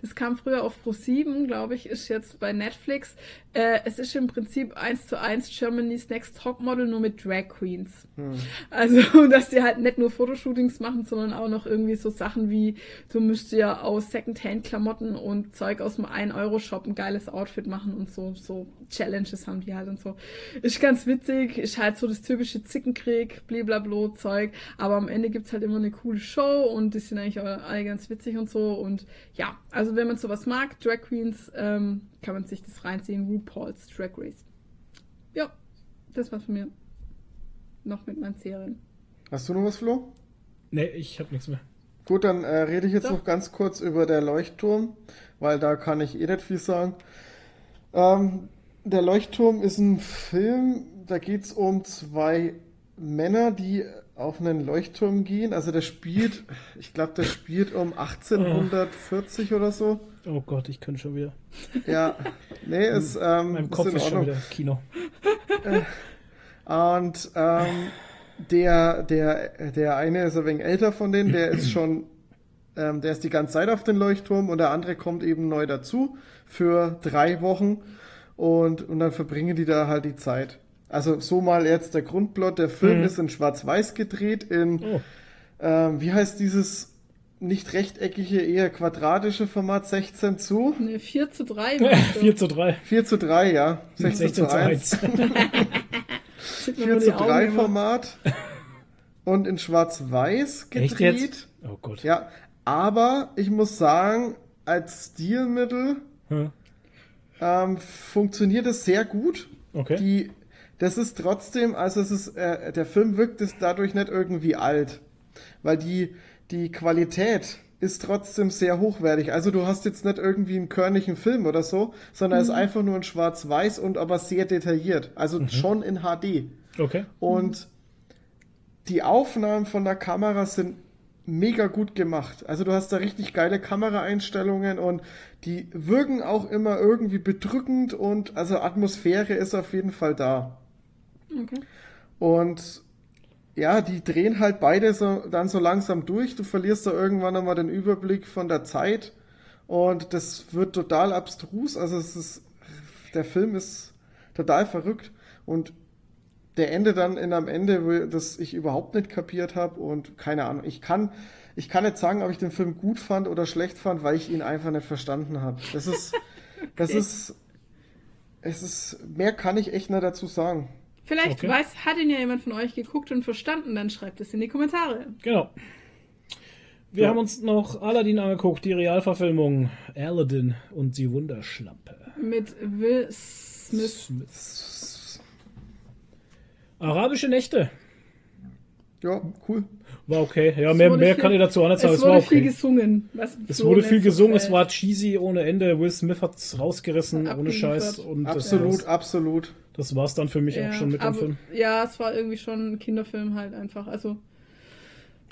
Das kam früher auf Pro7, glaube ich, ist jetzt bei Netflix. Äh, es ist im Prinzip eins zu eins Germany's Next Topmodel nur mit Drag Queens. Hm. Also, dass die halt nicht nur Fotoshootings machen, sondern auch noch irgendwie so Sachen wie, du müsst ja aus Secondhand-Klamotten und Zeug aus dem 1-Euro-Shop ein geiles Outfit machen und so, so Challenges haben die halt und so. Ist ganz witzig, ist halt so das typische Zickenkrieg, blablabla Zeug, aber am Ende gibt's halt immer eine coole Show und die sind eigentlich alle ganz witzig und so und ja, also wenn man sowas mag, Drag Queens, ähm, kann man sich das reinziehen, RuPaul's Drag Race. Ja, das war's von mir. Noch mit meinen Serien. Hast du noch was, Flo? Nee, ich habe nichts mehr. Gut, dann äh, rede ich jetzt Doch. noch ganz kurz über der Leuchtturm, weil da kann ich eh nicht viel sagen. Ähm, der Leuchtturm ist ein Film, da geht es um zwei Männer, die auf einen Leuchtturm gehen. Also der spielt, ich glaube, der spielt um 1840 oh. oder so. Oh Gott, ich könnte schon wieder. Ja, nee, ist. Ähm, Mein Kopf ist, ist schon wieder Kino. Und ähm, der, der, der eine ist ein wenig älter von denen, der ist schon, ähm, der ist die ganze Zeit auf den Leuchtturm und der andere kommt eben neu dazu für drei Wochen und, und dann verbringen die da halt die Zeit. Also so mal jetzt der Grundplot. Der Film mhm. ist in Schwarz-Weiß gedreht, in, oh. ähm, wie heißt dieses nicht rechteckige, eher quadratische Format 16 zu? Ne, 4 zu 3. Ja, 4 zu 3. 4 zu 3, ja. 16, 16 zu 1. 4 zu 3 Format. Und in Schwarz-Weiß gedreht. Oh Gott. Ja, aber ich muss sagen, als Stilmittel hm. ähm, funktioniert es sehr gut. Okay. Die das ist trotzdem, also es ist, äh, der Film wirkt es dadurch nicht irgendwie alt, weil die, die Qualität ist trotzdem sehr hochwertig. Also du hast jetzt nicht irgendwie einen körnigen Film oder so, sondern mhm. es ist einfach nur in Schwarz-Weiß und aber sehr detailliert. Also mhm. schon in HD. Okay. Und die Aufnahmen von der Kamera sind mega gut gemacht. Also du hast da richtig geile Kameraeinstellungen und die wirken auch immer irgendwie bedrückend und also Atmosphäre ist auf jeden Fall da. Okay. Und ja, die drehen halt beide so, dann so langsam durch. Du verlierst da irgendwann einmal den Überblick von der Zeit und das wird total abstrus. Also es ist, der Film ist total verrückt und der Ende dann in einem Ende, das ich überhaupt nicht kapiert habe und keine Ahnung. Ich kann, ich kann nicht sagen, ob ich den Film gut fand oder schlecht fand, weil ich ihn einfach nicht verstanden habe. Das ist, okay. das ist, es ist, mehr kann ich echt nicht dazu sagen. Vielleicht okay. weiß, hat ihn ja jemand von euch geguckt und verstanden, dann schreibt es in die Kommentare. Genau. Wir ja. haben uns noch Aladdin angeguckt, die Realverfilmung Aladdin und die Wunderschlampe. Mit Will Smith. Smith. Arabische Nächte. Ja, cool. War okay. Ja, mehr, mehr viel, kann ich dazu auch nicht sagen. Es, es wurde war okay. viel gesungen. es wurde viel gesungen, es war cheesy ohne Ende. Will Smith hat es rausgerissen, ohne Scheiß. Und absolut, absolut. Das war es dann für mich ja, auch schon mit dem Film. Ja, es war irgendwie schon ein Kinderfilm halt einfach. Also.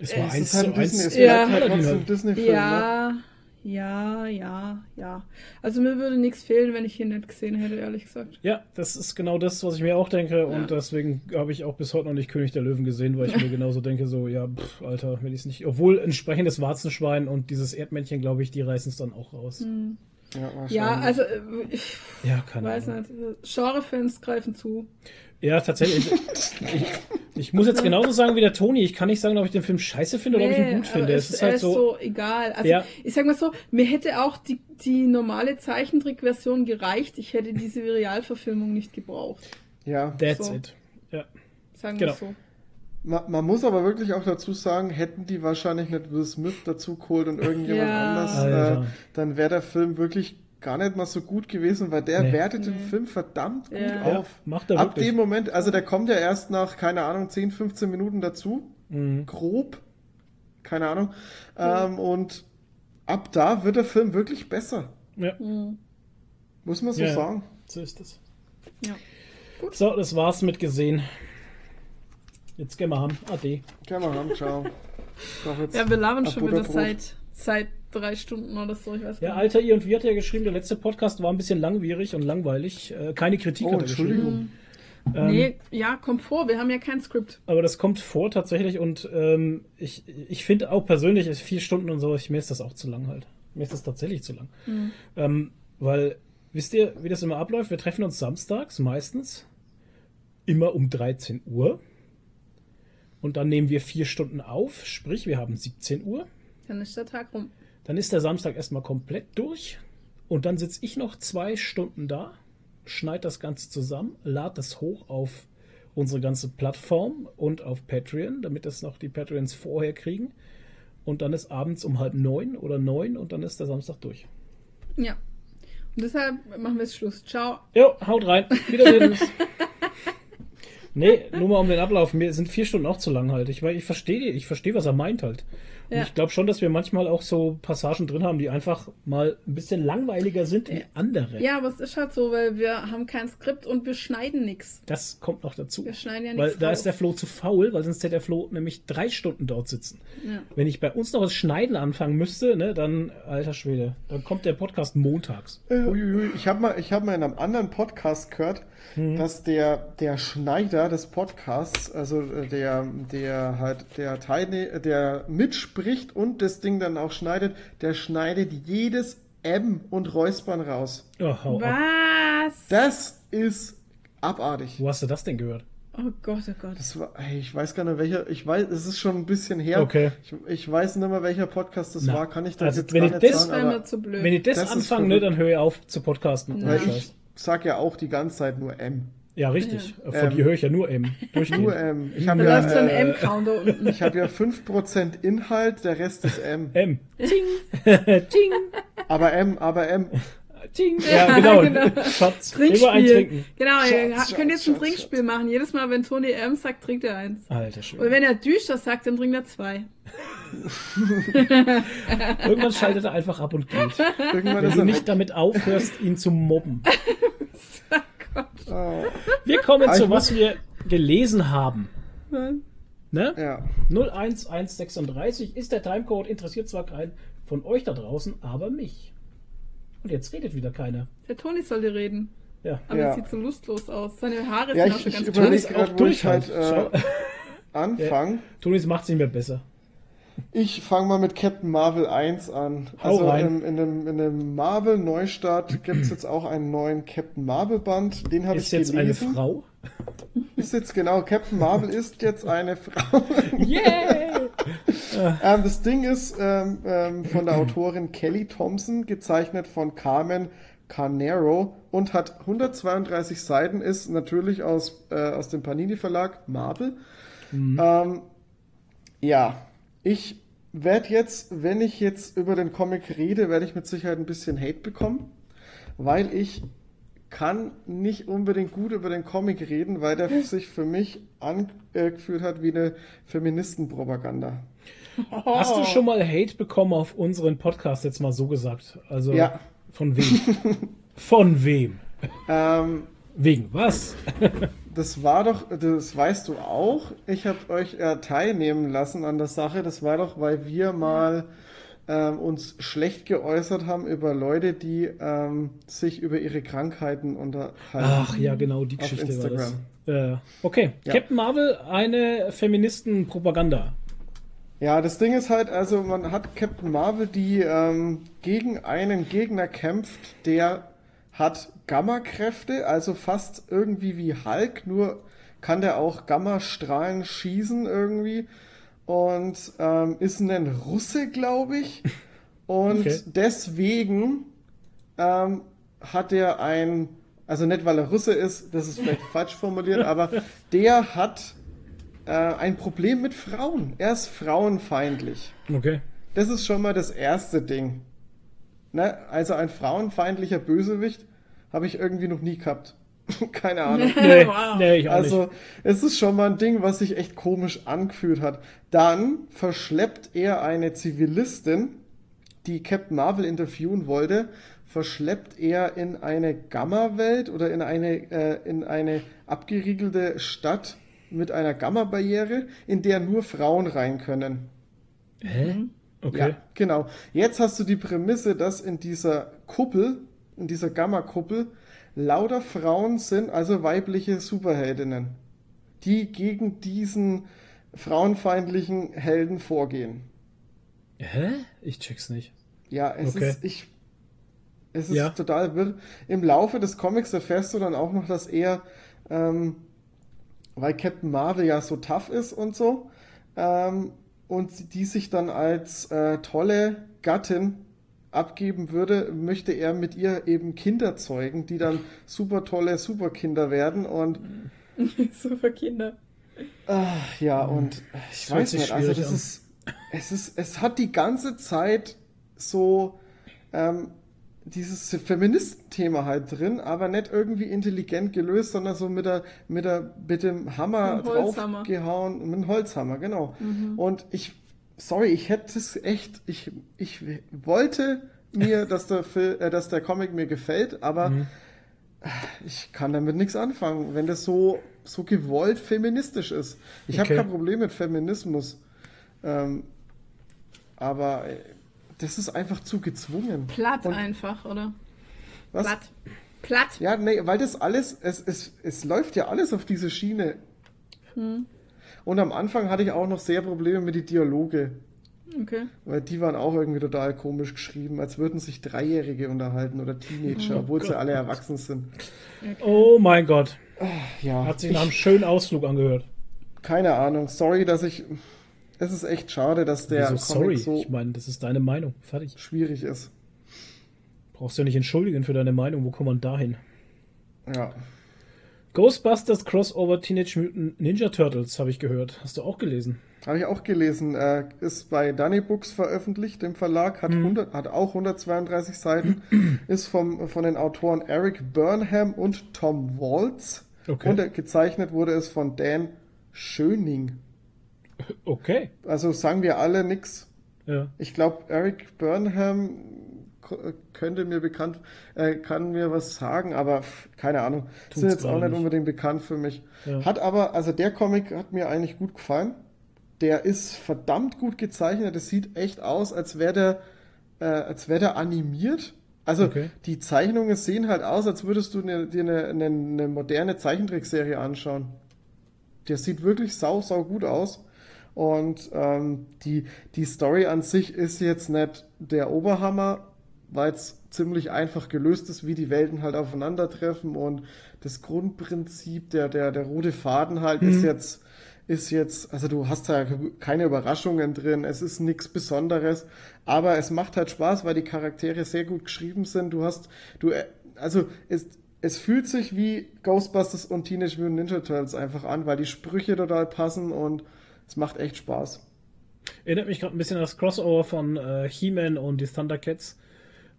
Es war eins zu eins. Ja, halt halt Disney-Film. Ja, ne? ja, ja, ja. Also mir würde nichts fehlen, wenn ich ihn nicht gesehen hätte, ehrlich gesagt. Ja, das ist genau das, was ich mir auch denke. Ja. Und deswegen habe ich auch bis heute noch nicht König der Löwen gesehen, weil ich mir genauso denke, so, ja, pff, Alter, wenn ich es nicht. Obwohl entsprechendes Warzenschwein und dieses Erdmännchen, glaube ich, die reißen es dann auch raus. Hm. Ja, ja, also äh, ich ja, keine weiß Ahnung. nicht. Genre-Fans greifen zu. Ja, tatsächlich. ich, ich, muss jetzt genauso sagen wie der Toni. Ich kann nicht sagen, ob ich den Film scheiße finde nee, oder ob ich ihn gut finde. Es, es ist halt ist so, so egal. Also ja. ich sag mal so, mir hätte auch die, die normale Zeichentrickversion gereicht. Ich hätte diese Realverfilmung nicht gebraucht. Ja, that's so. it. Ja. Sagen wir genau. so. Man, man, muss aber wirklich auch dazu sagen, hätten die wahrscheinlich nicht Will Smith dazu geholt und irgendjemand ja. anders, äh, dann wäre der Film wirklich gar nicht mal so gut gewesen, weil der nee. wertet nee. den Film verdammt gut ja. auf. macht er Ab dem Moment, also der kommt ja erst nach, keine Ahnung, 10, 15 Minuten dazu. Mhm. Grob. Keine Ahnung. Mhm. Ähm, und ab da wird der Film wirklich besser. Ja. Mhm. Muss man so ja, sagen. So ist es. Ja. Gut. So, das war's mit gesehen. Jetzt gehen wir haben. Ade. Gehen wir haben, ciao. Ja, wir labern schon wieder seit, seit drei Stunden oder so. Ich weiß ja, Alter, ihr und wir hat ja geschrieben, der letzte Podcast war ein bisschen langwierig und langweilig. Äh, keine Kritik oh, hat er Entschuldigung. Ähm, nee, ja, kommt vor, wir haben ja kein Skript. Aber das kommt vor tatsächlich und ähm, ich, ich finde auch persönlich, vier Stunden und so, ich, mir ist das auch zu lang halt. Mir ist das tatsächlich zu lang. Mhm. Ähm, weil, wisst ihr, wie das immer abläuft? Wir treffen uns samstags meistens immer um 13 Uhr. Und dann nehmen wir vier Stunden auf, sprich, wir haben 17 Uhr. Dann ist der Tag rum. Dann ist der Samstag erstmal komplett durch. Und dann sitze ich noch zwei Stunden da, schneide das Ganze zusammen, lade das hoch auf unsere ganze Plattform und auf Patreon, damit das noch die Patreons vorher kriegen. Und dann ist abends um halb neun oder neun und dann ist der Samstag durch. Ja. Und deshalb machen wir jetzt Schluss. Ciao. Jo, haut rein. Wiedersehen. nee, nur mal um den Ablauf. Mir sind vier Stunden auch zu lang halt. Ich, ich verstehe, ich verstehe, was er meint halt. Ja. ich glaube schon, dass wir manchmal auch so Passagen drin haben, die einfach mal ein bisschen langweiliger sind wie andere. Ja, aber es ist halt so, weil wir haben kein Skript und wir schneiden nichts. Das kommt noch dazu. Wir schneiden ja nichts. Weil da raus. ist der Flo zu faul, weil sonst hätte der Flo nämlich drei Stunden dort sitzen. Ja. Wenn ich bei uns noch das Schneiden anfangen müsste, ne, dann, alter Schwede, dann kommt der Podcast montags. Äh, ich habe mal, hab mal in einem anderen Podcast gehört, mhm. dass der, der Schneider des Podcasts, also äh, der, der halt, der Teilnehmer, der mitspricht und das Ding dann auch schneidet, der schneidet jedes M und Räuspern raus. Oh, Was? Das ist abartig. Wo hast du das denn gehört? Oh Gott, oh Gott. Das war, ey, ich weiß gar nicht, welcher, ich weiß, es ist schon ein bisschen her. Okay. Ich, ich weiß nicht mehr, welcher Podcast das Na, war, kann ich das also jetzt wenn gar ich nicht das, sagen, zu blöd. Wenn ich das, das anfange, ne, dann höre ich auf zu podcasten. Weil ich sag ja auch die ganze Zeit nur M. Ja, richtig. Ja. Von ähm, dir höre ich ja nur M. Nur M. Ich habe ja, so äh, unten. Ich habe ja 5% Inhalt, der Rest ist M. M. Ting. Ting. Aber M, aber M. Ting. Ja, genau. genau. Schatz. Trinkspiel. Immer ein Trinken. Genau, Schatz, ihr Schatz, könnt jetzt Schatz, ein Trinkspiel Schatz. machen. Jedes Mal, wenn Toni M sagt, trinkt er eins. Alter schön. Und wenn er Düster sagt, dann trinkt er zwei. Irgendwann schaltet er einfach ab und geht. Irgendwann wenn du nicht damit aufhörst, ihn zu mobben. Oh. Wir kommen zu was wir gelesen haben. Ne? Ja. 01136 ist der Timecode, interessiert zwar keinen von euch da draußen, aber mich. Und jetzt redet wieder keiner. Der Toni sollte reden. Ja. Aber ja. es sieht so lustlos aus. Seine Haare ja, sind auch schon ganz toll. Ich auch durch halt, äh, anfangen. Ja. Tonis macht es nicht mehr besser. Ich fange mal mit Captain Marvel 1 an. Also in, in, dem, in dem Marvel Neustart gibt es jetzt auch einen neuen Captain Marvel Band. Den habe ich gelesen. Ist jetzt eine Frau? Ist jetzt genau, Captain Marvel ist jetzt eine Frau. Yeah! ähm, das Ding ist ähm, ähm, von der Autorin Kelly Thompson, gezeichnet von Carmen Carnero und hat 132 Seiten, ist natürlich aus, äh, aus dem Panini Verlag Marvel. Mhm. Ähm, ja, ich werde jetzt, wenn ich jetzt über den Comic rede, werde ich mit Sicherheit ein bisschen Hate bekommen, weil ich kann nicht unbedingt gut über den Comic reden, weil der sich für mich angefühlt hat wie eine Feministenpropaganda. Hast du schon mal Hate bekommen auf unseren Podcast, jetzt mal so gesagt? Also ja. von wem? von wem? Ähm, Wegen was? das war doch, das weißt du auch. Ich habe euch äh, teilnehmen lassen an der Sache. Das war doch, weil wir mal ähm, uns schlecht geäußert haben über Leute, die ähm, sich über ihre Krankheiten unterhalten. Ach ja, genau, die Geschichte Instagram. war das. Äh, okay, ja. Captain Marvel, eine Feministenpropaganda. Ja, das Ding ist halt, also man hat Captain Marvel, die ähm, gegen einen Gegner kämpft, der hat Gamma-Kräfte, also fast irgendwie wie Hulk, nur kann der auch Gamma-Strahlen schießen irgendwie und ähm, ist ein Russe, glaube ich. Und okay. deswegen ähm, hat er ein, also nicht weil er Russe ist, das ist vielleicht falsch formuliert, aber der hat äh, ein Problem mit Frauen. Er ist frauenfeindlich. Okay. Das ist schon mal das erste Ding. Ne? Also ein frauenfeindlicher Bösewicht habe ich irgendwie noch nie gehabt. Keine Ahnung. nee, wow. nee, ich auch also, nicht. es ist schon mal ein Ding, was sich echt komisch angefühlt hat. Dann verschleppt er eine Zivilistin, die Captain Marvel interviewen wollte, verschleppt er in eine Gamma-Welt oder in eine, äh, in eine abgeriegelte Stadt mit einer Gamma-Barriere, in der nur Frauen rein können. Hä? Okay. Ja, genau. Jetzt hast du die Prämisse, dass in dieser Kuppel, in dieser Gamma-Kuppel, lauter Frauen sind, also weibliche Superheldinnen, die gegen diesen frauenfeindlichen Helden vorgehen. Hä? Ich check's nicht. Ja, es okay. ist, ich, es ist ja. total wirr. Im Laufe des Comics erfährst du dann auch noch, dass er, ähm, weil Captain Marvel ja so tough ist und so, ähm, und die sich dann als äh, tolle Gattin abgeben würde, möchte er mit ihr eben Kinder zeugen, die dann super tolle Superkinder werden und Superkinder. Ach, ja, und ich das weiß nicht, also das an. ist, es ist, es hat die ganze Zeit so ähm, dieses Feministenthema halt drin, aber nicht irgendwie intelligent gelöst, sondern so mit, der, mit, der, mit dem Hammer mit draufgehauen, mit dem Holzhammer, genau. Mhm. Und ich, sorry, ich hätte es echt, ich, ich wollte mir, dass der, Film, äh, dass der Comic mir gefällt, aber mhm. ich kann damit nichts anfangen, wenn das so, so gewollt feministisch ist. Ich okay. habe kein Problem mit Feminismus. Ähm, aber äh, das ist einfach zu gezwungen. Platt Und, einfach, oder? Was? Platt. Platt. Ja, nee, weil das alles, es, es, es läuft ja alles auf diese Schiene. Hm. Und am Anfang hatte ich auch noch sehr Probleme mit den Dialoge. Okay. Weil die waren auch irgendwie total komisch geschrieben, als würden sich Dreijährige unterhalten oder Teenager, oh obwohl Gott. sie alle erwachsen sind. Okay. Oh mein Gott. Ja. Hat sich nach einem schönen Ausflug angehört. Keine Ahnung. Sorry, dass ich es ist echt schade, dass der Wieso, Comic sorry, so ich meine, das ist deine Meinung. Fertig. Schwierig ist. Brauchst du ja nicht entschuldigen für deine Meinung. Wo kommt man dahin? Ja. Ghostbusters Crossover Teenage Mutant Ninja Turtles habe ich gehört. Hast du auch gelesen? Habe ich auch gelesen. Äh, ist bei Danny Books veröffentlicht, dem Verlag, hat, mhm. 100, hat auch 132 Seiten, ist vom, von den Autoren Eric Burnham und Tom Waltz. Okay. Und gezeichnet wurde es von Dan Schöning. Okay. Also sagen wir alle nichts. Ja. Ich glaube, Eric Burnham könnte mir bekannt, äh, kann mir was sagen, aber keine Ahnung. Tut's Sind jetzt auch nicht, unbedingt bekannt für mich. Ja. Hat aber, also der Comic hat mir eigentlich gut gefallen. Der ist verdammt gut gezeichnet. Es sieht echt aus, als wäre der, äh, als wäre der animiert. Also okay. die Zeichnungen sehen halt aus, als würdest du dir eine, eine, eine moderne Zeichentrickserie anschauen. Der sieht wirklich sau, sau gut aus. Und ähm, die, die Story an sich ist jetzt nicht der Oberhammer, weil es ziemlich einfach gelöst ist, wie die Welten halt aufeinandertreffen und das Grundprinzip, der, der, der rote Faden halt mhm. ist jetzt, ist jetzt, also du hast da keine Überraschungen drin, es ist nichts Besonderes, aber es macht halt Spaß, weil die Charaktere sehr gut geschrieben sind. Du hast, du, äh, also es, es fühlt sich wie Ghostbusters und Teenage Mutant Ninja Turtles einfach an, weil die Sprüche total passen und es macht echt Spaß. Erinnert mich gerade ein bisschen an das Crossover von äh, He-Man und die Thundercats.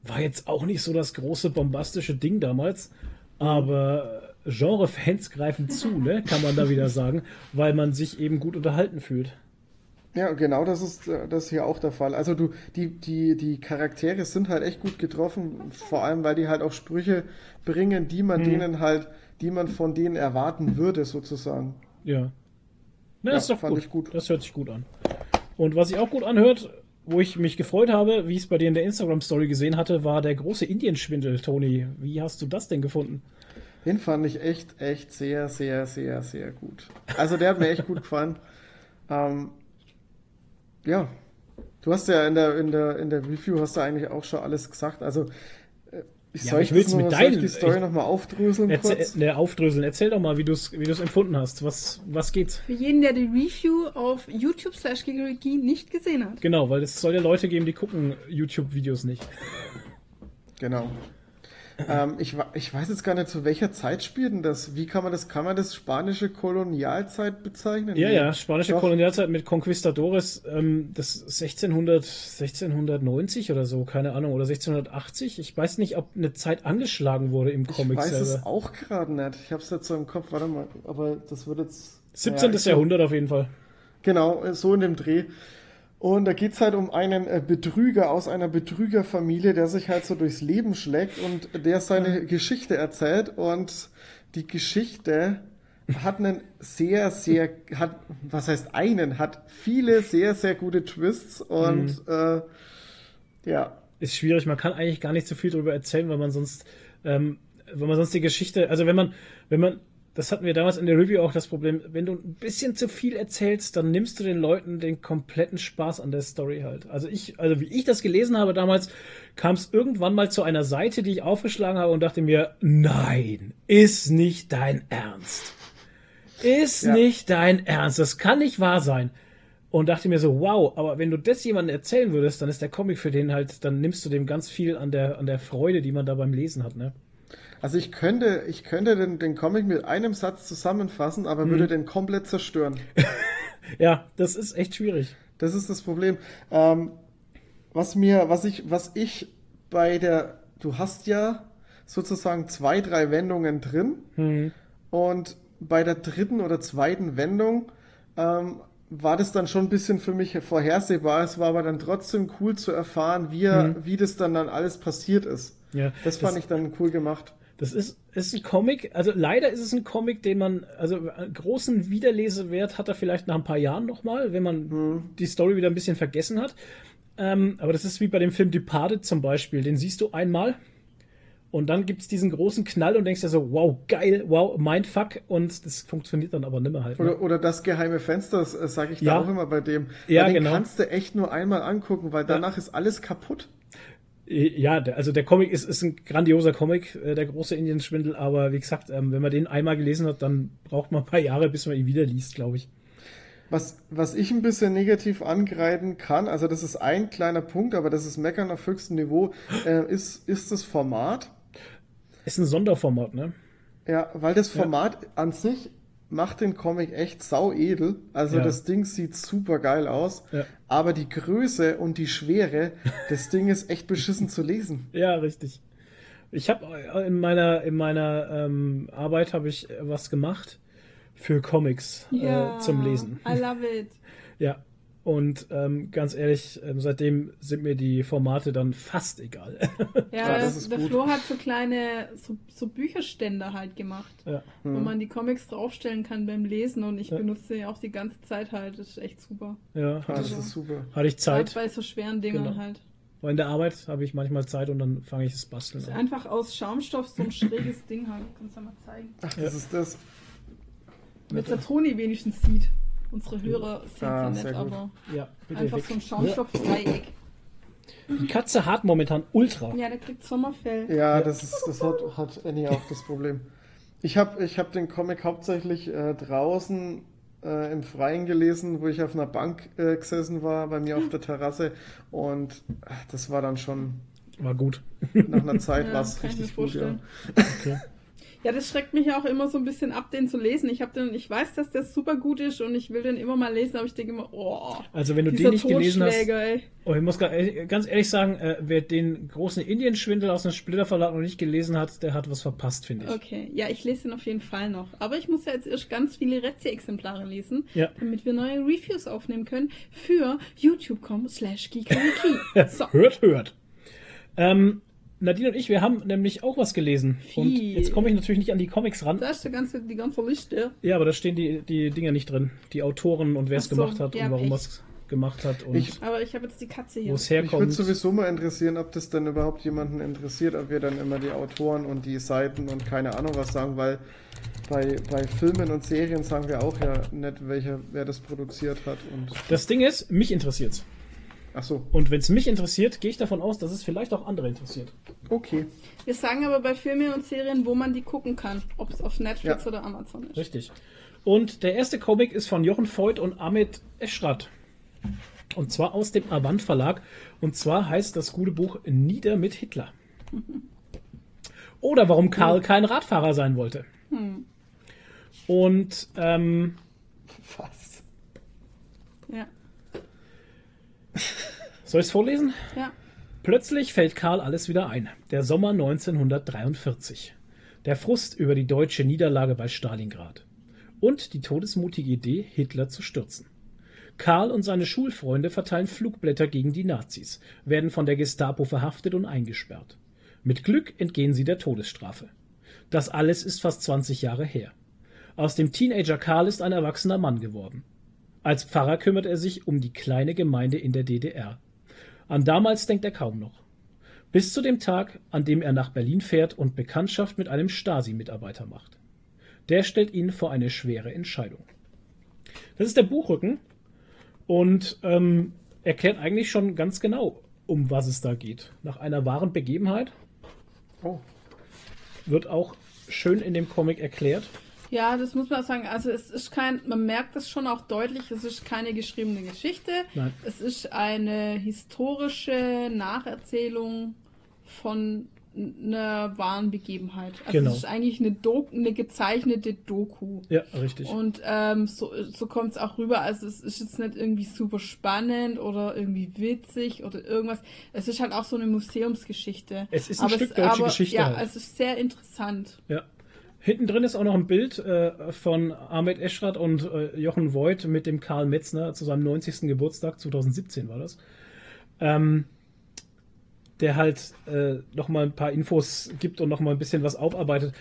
War jetzt auch nicht so das große bombastische Ding damals, aber Genre-Fans greifen zu, ne? kann man da wieder sagen, weil man sich eben gut unterhalten fühlt. Ja, genau, das ist äh, das hier auch der Fall. Also du, die, die, die Charaktere sind halt echt gut getroffen, vor allem weil die halt auch Sprüche bringen, die man hm. denen halt, die man von denen erwarten würde, sozusagen. Ja. Ne, ja, ist doch gut. gut. Das hört sich gut an. Und was sich auch gut anhört, wo ich mich gefreut habe, wie ich es bei dir in der Instagram-Story gesehen hatte, war der große Indienschwindel, Toni. Wie hast du das denn gefunden? Den fand ich echt, echt sehr, sehr, sehr, sehr gut. Also der hat mir echt gut gefallen. Ähm, ja, du hast ja in der, in der, in der Review hast du eigentlich auch schon alles gesagt. Also ich ja, soll ich will's mit deinen, die Story nochmal aufdröseln erzähl, kurz? Ne, aufdröseln. Erzähl doch mal, wie du es wie empfunden hast. Was, was geht's? Für jeden, der die Review auf YouTube slash nicht gesehen hat. Genau, weil es soll ja Leute geben, die gucken YouTube-Videos nicht. Genau. Ähm, ich, ich weiß jetzt gar nicht, zu welcher Zeit spielt denn das? Wie kann man das, kann man das spanische Kolonialzeit bezeichnen? Ja, ja, spanische Doch. Kolonialzeit mit Conquistadores, ähm, das 1600, 1690 oder so, keine Ahnung, oder 1680. Ich weiß nicht, ob eine Zeit angeschlagen wurde im Comic Ich weiß selber. es auch gerade nicht. Ich habe es jetzt so im Kopf, warte mal, aber das wird jetzt... 17. Ja, Jahrhundert auf jeden Fall. Genau, so in dem Dreh. Und da geht's halt um einen äh, Betrüger aus einer Betrügerfamilie, der sich halt so durchs Leben schlägt und der seine Geschichte erzählt. Und die Geschichte hat einen sehr, sehr, hat, was heißt einen, hat viele sehr, sehr gute Twists und mhm. äh, ja. Ist schwierig, man kann eigentlich gar nicht so viel darüber erzählen, weil man sonst, ähm, wenn man sonst die Geschichte, also wenn man, wenn man das hatten wir damals in der Review auch das Problem, wenn du ein bisschen zu viel erzählst, dann nimmst du den Leuten den kompletten Spaß an der Story halt. Also ich, also wie ich das gelesen habe damals, kam es irgendwann mal zu einer Seite, die ich aufgeschlagen habe und dachte mir, nein, ist nicht dein Ernst. Ist ja. nicht dein Ernst. Das kann nicht wahr sein. Und dachte mir so, wow, aber wenn du das jemandem erzählen würdest, dann ist der Comic für den halt, dann nimmst du dem ganz viel an der, an der Freude, die man da beim Lesen hat, ne? Also ich könnte, ich könnte den, den Comic mit einem Satz zusammenfassen, aber hm. würde den komplett zerstören. ja, das ist echt schwierig. Das ist das Problem. Ähm, was mir, was ich, was ich bei der, du hast ja sozusagen zwei, drei Wendungen drin hm. und bei der dritten oder zweiten Wendung ähm, war das dann schon ein bisschen für mich vorhersehbar. Es war aber dann trotzdem cool zu erfahren, wie, hm. wie das dann, dann alles passiert ist. Ja, das fand das, ich dann cool gemacht. Das ist, ist ein Comic, also leider ist es ein Comic, den man, also einen großen Wiederlesewert hat er vielleicht nach ein paar Jahren nochmal, wenn man hm. die Story wieder ein bisschen vergessen hat. Ähm, aber das ist wie bei dem Film Departed zum Beispiel, den siehst du einmal und dann gibt es diesen großen Knall und denkst dir so, wow, geil, wow, mindfuck und das funktioniert dann aber nimmer halt. Ne? Oder, oder das geheime Fenster, äh, sage ich ja. da auch immer bei dem. Ja, den genau. kannst du echt nur einmal angucken, weil danach ja. ist alles kaputt. Äh, ja, also der Comic ist, ist ein grandioser Comic, äh, der große Indienschwindel, aber wie gesagt, ähm, wenn man den einmal gelesen hat, dann braucht man ein paar Jahre, bis man ihn wieder liest, glaube ich. Was, was ich ein bisschen negativ angreifen kann, also das ist ein kleiner Punkt, aber das ist Meckern auf höchstem Niveau, äh, ist, ist das Format. Ist ein Sonderformat, ne? Ja, weil das Format ja. an sich macht den Comic echt sau edel. Also ja. das Ding sieht super geil aus. Ja. Aber die Größe und die Schwere, das Ding ist echt beschissen zu lesen. Ja, richtig. Ich habe äh, in meiner in meiner ähm, Arbeit habe ich was gemacht für Comics äh, ja, äh, zum Lesen. I love it. ja, und ähm, ganz ehrlich, ähm, seitdem sind mir die Formate dann fast egal. Ja, ja das der gut. Flo hat so kleine so, so Bücherstände halt gemacht, ja. wo mhm. man die Comics draufstellen kann beim Lesen und ich ja. benutze ja auch die ganze Zeit halt. Das ist echt super. Ja, also, das ist super. Hatte ich Zeit. bei so schweren Dingen genau. halt. Weil in der Arbeit habe ich manchmal Zeit und dann fange ich das Basteln an. Einfach aus Schaumstoff so ein schräges Ding halt. Kannst du mal zeigen. Ach, das ist das. Mit der Toni wenigstens sieht. Unsere Hörer sind ah, ja nicht, aber ja, einfach weg. so ein Schaumstoff-Dreieck. Die Katze hat momentan Ultra. Ja, der kriegt Sommerfell. Ja, das, ist, das hat, hat Annie auch das Problem. Ich habe ich hab den Comic hauptsächlich äh, draußen äh, im Freien gelesen, wo ich auf einer Bank äh, gesessen war, bei mir auf der Terrasse. Und das war dann schon. War gut. Nach einer Zeit ja, war es richtig gut. Ja. Okay. Ja, das schreckt mich auch immer so ein bisschen ab, den zu lesen. Ich habe den, ich weiß, dass der super gut ist und ich will den immer mal lesen, aber ich denke immer, oh. Also wenn du den nicht gelesen hast, ey. oh, ich muss ganz ehrlich sagen, äh, wer den großen Indienschwindel aus dem Splitter Verlag noch nicht gelesen hat, der hat was verpasst, finde ich. Okay, ja, ich lese den auf jeden Fall noch. Aber ich muss ja jetzt erst ganz viele Rezi-Exemplare lesen, ja. damit wir neue Reviews aufnehmen können für youtube.com slash so. hört, hört. Ähm, Nadine und ich, wir haben nämlich auch was gelesen. Viel. Und jetzt komme ich natürlich nicht an die Comics ran. Da ist die ganze, die ganze Liste. Ja, aber da stehen die, die Dinger nicht drin. Die Autoren und wer es so, gemacht hat ja, und warum es gemacht hat. Und ich, aber ich habe jetzt die Katze hier. Wo es herkommt. Ich würde sowieso mal interessieren, ob das dann überhaupt jemanden interessiert, ob wir dann immer die Autoren und die Seiten und keine Ahnung was sagen, weil bei, bei Filmen und Serien sagen wir auch ja nicht, welcher, wer das produziert hat. Und das Ding ist, mich interessiert's. Ach so. Und wenn es mich interessiert, gehe ich davon aus, dass es vielleicht auch andere interessiert. Okay. Wir sagen aber bei Filmen und Serien, wo man die gucken kann. Ob es auf Netflix ja. oder Amazon ist. Richtig. Und der erste Comic ist von Jochen Voigt und Amit Eschrat. Und zwar aus dem Avant Verlag. Und zwar heißt das gute Buch Nieder mit Hitler. Oder warum Karl kein Radfahrer sein wollte. Hm. Und ähm, was? Ja. Soll ich es vorlesen? Ja. Plötzlich fällt Karl alles wieder ein. Der Sommer 1943. Der Frust über die deutsche Niederlage bei Stalingrad. Und die todesmutige Idee, Hitler zu stürzen. Karl und seine Schulfreunde verteilen Flugblätter gegen die Nazis, werden von der Gestapo verhaftet und eingesperrt. Mit Glück entgehen sie der Todesstrafe. Das alles ist fast 20 Jahre her. Aus dem Teenager Karl ist ein erwachsener Mann geworden. Als Pfarrer kümmert er sich um die kleine Gemeinde in der DDR. An damals denkt er kaum noch. Bis zu dem Tag, an dem er nach Berlin fährt und Bekanntschaft mit einem Stasi-Mitarbeiter macht. der stellt ihn vor eine schwere Entscheidung. Das ist der Buchrücken und ähm, erklärt eigentlich schon ganz genau, um was es da geht. Nach einer wahren Begebenheit oh. wird auch schön in dem Comic erklärt. Ja, das muss man sagen. Also es ist kein, man merkt das schon auch deutlich, es ist keine geschriebene Geschichte. Nein. Es ist eine historische Nacherzählung von einer wahren Begebenheit. Also genau. es ist eigentlich eine, Do eine gezeichnete Doku. Ja, richtig. Und ähm, so, so kommt es auch rüber. Also es ist jetzt nicht irgendwie super spannend oder irgendwie witzig oder irgendwas. Es ist halt auch so eine Museumsgeschichte. Es ist ein aber Stück es, deutsche aber, Geschichte. Ja, halt. es ist sehr interessant. Ja. Hinten drin ist auch noch ein Bild äh, von Ahmed Eschrat und äh, Jochen Voigt mit dem Karl Metzner zu seinem 90. Geburtstag, 2017 war das. Ähm, der halt äh, nochmal ein paar Infos gibt und nochmal ein bisschen was aufarbeitet.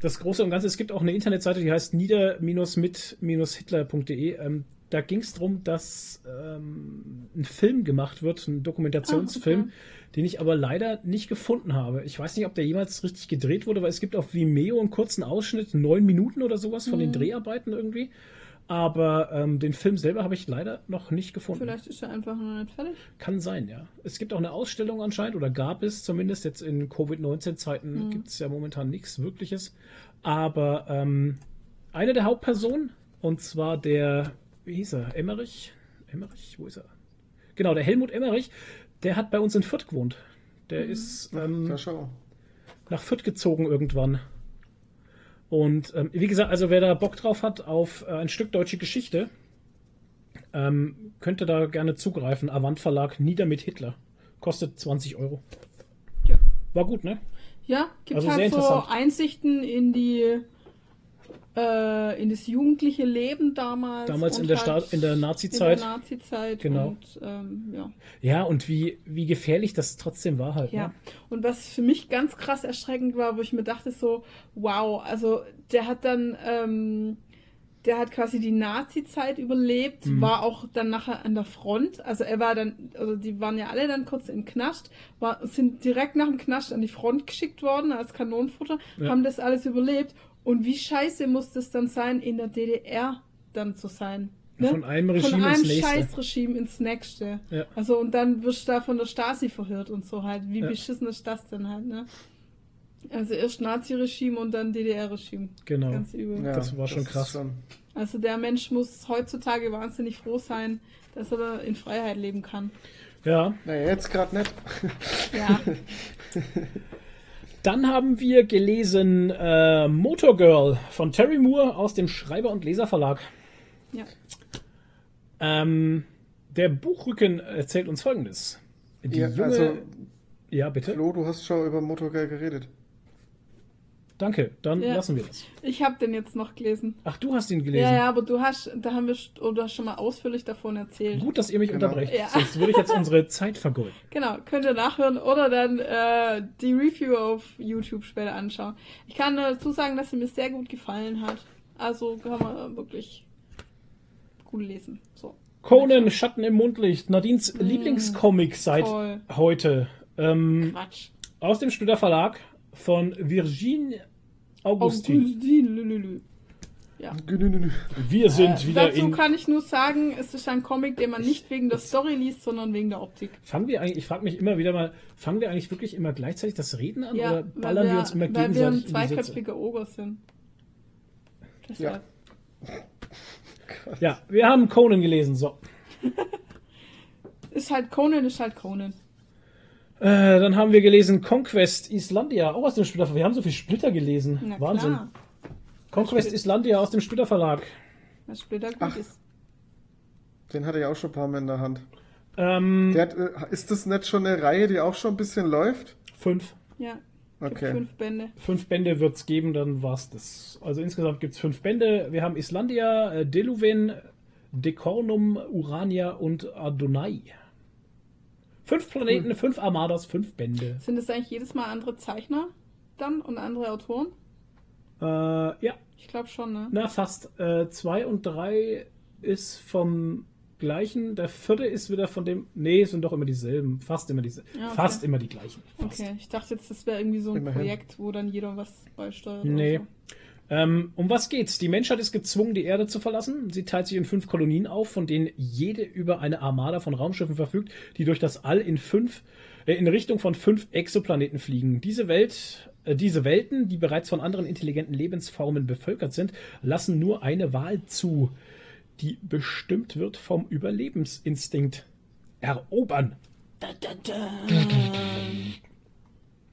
Das Große und Ganze, es gibt auch eine Internetseite, die heißt nieder-mit-hitler.de. Ähm, da ging es darum, dass ähm, ein Film gemacht wird, ein Dokumentationsfilm, oh, okay. Den ich aber leider nicht gefunden habe. Ich weiß nicht, ob der jemals richtig gedreht wurde, weil es gibt auf Vimeo einen kurzen Ausschnitt, neun Minuten oder sowas von mhm. den Dreharbeiten irgendwie. Aber ähm, den Film selber habe ich leider noch nicht gefunden. Vielleicht ist er einfach noch nicht fertig. Kann sein, ja. Es gibt auch eine Ausstellung anscheinend, oder gab es zumindest jetzt in Covid-19-Zeiten, mhm. gibt es ja momentan nichts Wirkliches. Aber ähm, eine der Hauptpersonen, und zwar der, wie hieß er, Emmerich? Emmerich, wo ist er? Genau, der Helmut Emmerich, der hat bei uns in Fürth gewohnt. Der mhm. ist ähm, nach Fürth gezogen irgendwann. Und ähm, wie gesagt, also wer da Bock drauf hat auf äh, ein Stück deutsche Geschichte, ähm, könnte da gerne zugreifen. Avant Verlag Nieder mit Hitler. Kostet 20 Euro. Ja. War gut, ne? Ja, gibt also halt so Einsichten in die äh, in das jugendliche Leben damals. Damals in der, halt in der Nazi-Zeit. In der Nazi-Zeit. Genau. Und, ähm, ja. ja, und wie, wie gefährlich das trotzdem war halt. Ja. Ne? Und was für mich ganz krass erschreckend war, wo ich mir dachte so, wow, also der hat dann, ähm, der hat quasi die Nazi-Zeit überlebt, mhm. war auch dann nachher an der Front. Also er war dann, also die waren ja alle dann kurz im Knast, war, sind direkt nach dem Knast an die Front geschickt worden als Kanonenfutter, ja. haben das alles überlebt und wie scheiße muss das dann sein, in der DDR dann zu sein? Ne? Von einem Regime von einem ins nächste. Scheißregime ins nächste. Ja. Also und dann wirst du da von der Stasi verhört und so halt. Wie ja. beschissen ist das denn halt, ne? Also erst Nazi-Regime und dann DDR-Regime. Genau. Ganz übel. Ja, das war schon das krass. Schon... Also der Mensch muss heutzutage wahnsinnig froh sein, dass er da in Freiheit leben kann. Ja. Naja, jetzt gerade nicht. Ja. Dann haben wir gelesen äh, Motor Girl von Terry Moore aus dem Schreiber- und Leserverlag. Ja. Ähm, der Buchrücken erzählt uns folgendes. Die ja, junge... also, ja, bitte. Flo, du hast schon über Motor Girl geredet. Danke, dann ja. lassen wir das. Ich habe den jetzt noch gelesen. Ach, du hast ihn gelesen? Ja, ja, aber du hast, da haben wir, oh, du hast schon mal ausführlich davon erzählt. Gut, dass ihr mich genau. unterbrecht, ja. sonst würde ich jetzt unsere Zeit vergeuden. Genau, könnt ihr nachhören oder dann äh, die Review auf YouTube später anschauen. Ich kann dazu sagen, dass sie mir sehr gut gefallen hat. Also kann man wirklich gut lesen. So. Conan, Schatten im Mondlicht, Nadines mm, Lieblingscomic seit toll. heute. Ähm, Quatsch. Aus dem Studer Verlag von Virginie Augustin. Augustin, lülülü. Ja. Wir sind äh, wieder dazu in. kann ich nur sagen, es ist ein Comic, den man nicht wegen der Story liest, sondern wegen der Optik. Fangen wir eigentlich, ich frage mich immer wieder mal, fangen wir eigentlich wirklich immer gleichzeitig das Reden an ja, oder ballern wir, wir, uns immer weil gegenseitig? Weil wir ein zweiköpfiger Oger sind. Deshalb. Ja. ja, wir haben Conan gelesen, so. ist halt Conan, ist halt Conan. Äh, dann haben wir gelesen Conquest Islandia, auch aus dem Splitter Wir haben so viel Splitter gelesen. Na Wahnsinn. Klar. Conquest Islandia aus dem Splitter Verlag. Was Splitter gut Ach, ist. Den hatte ich auch schon ein paar Mal in der Hand. Ähm, der hat, äh, ist das nicht schon eine Reihe, die auch schon ein bisschen läuft? Fünf. Ja. Okay. Fünf Bände. Fünf Bände wird es geben, dann war es das. Also insgesamt gibt es fünf Bände. Wir haben Islandia, äh, Deluven, Decornum, Urania und Adonai. Fünf Planeten, hm. fünf Armadas, fünf Bände. Sind es eigentlich jedes Mal andere Zeichner dann und andere Autoren? Äh, ja. Ich glaube schon, ne? Na, fast. Äh, zwei und drei ist vom gleichen. Der vierte ist wieder von dem. Nee, sind doch immer dieselben. Fast immer dieselben. Ja, okay. Fast immer die gleichen. Fast. Okay, ich dachte jetzt, das wäre irgendwie so ein Immerhin. Projekt, wo dann jeder was beisteuert. Nee. So. Ähm, um was geht's? Die Menschheit ist gezwungen, die Erde zu verlassen. Sie teilt sich in fünf Kolonien auf, von denen jede über eine Armada von Raumschiffen verfügt, die durch das All in fünf äh, in Richtung von fünf Exoplaneten fliegen. Diese Welt, äh, diese Welten, die bereits von anderen intelligenten Lebensformen bevölkert sind, lassen nur eine Wahl zu, die bestimmt wird vom Überlebensinstinkt. Erobern. Da, da, da.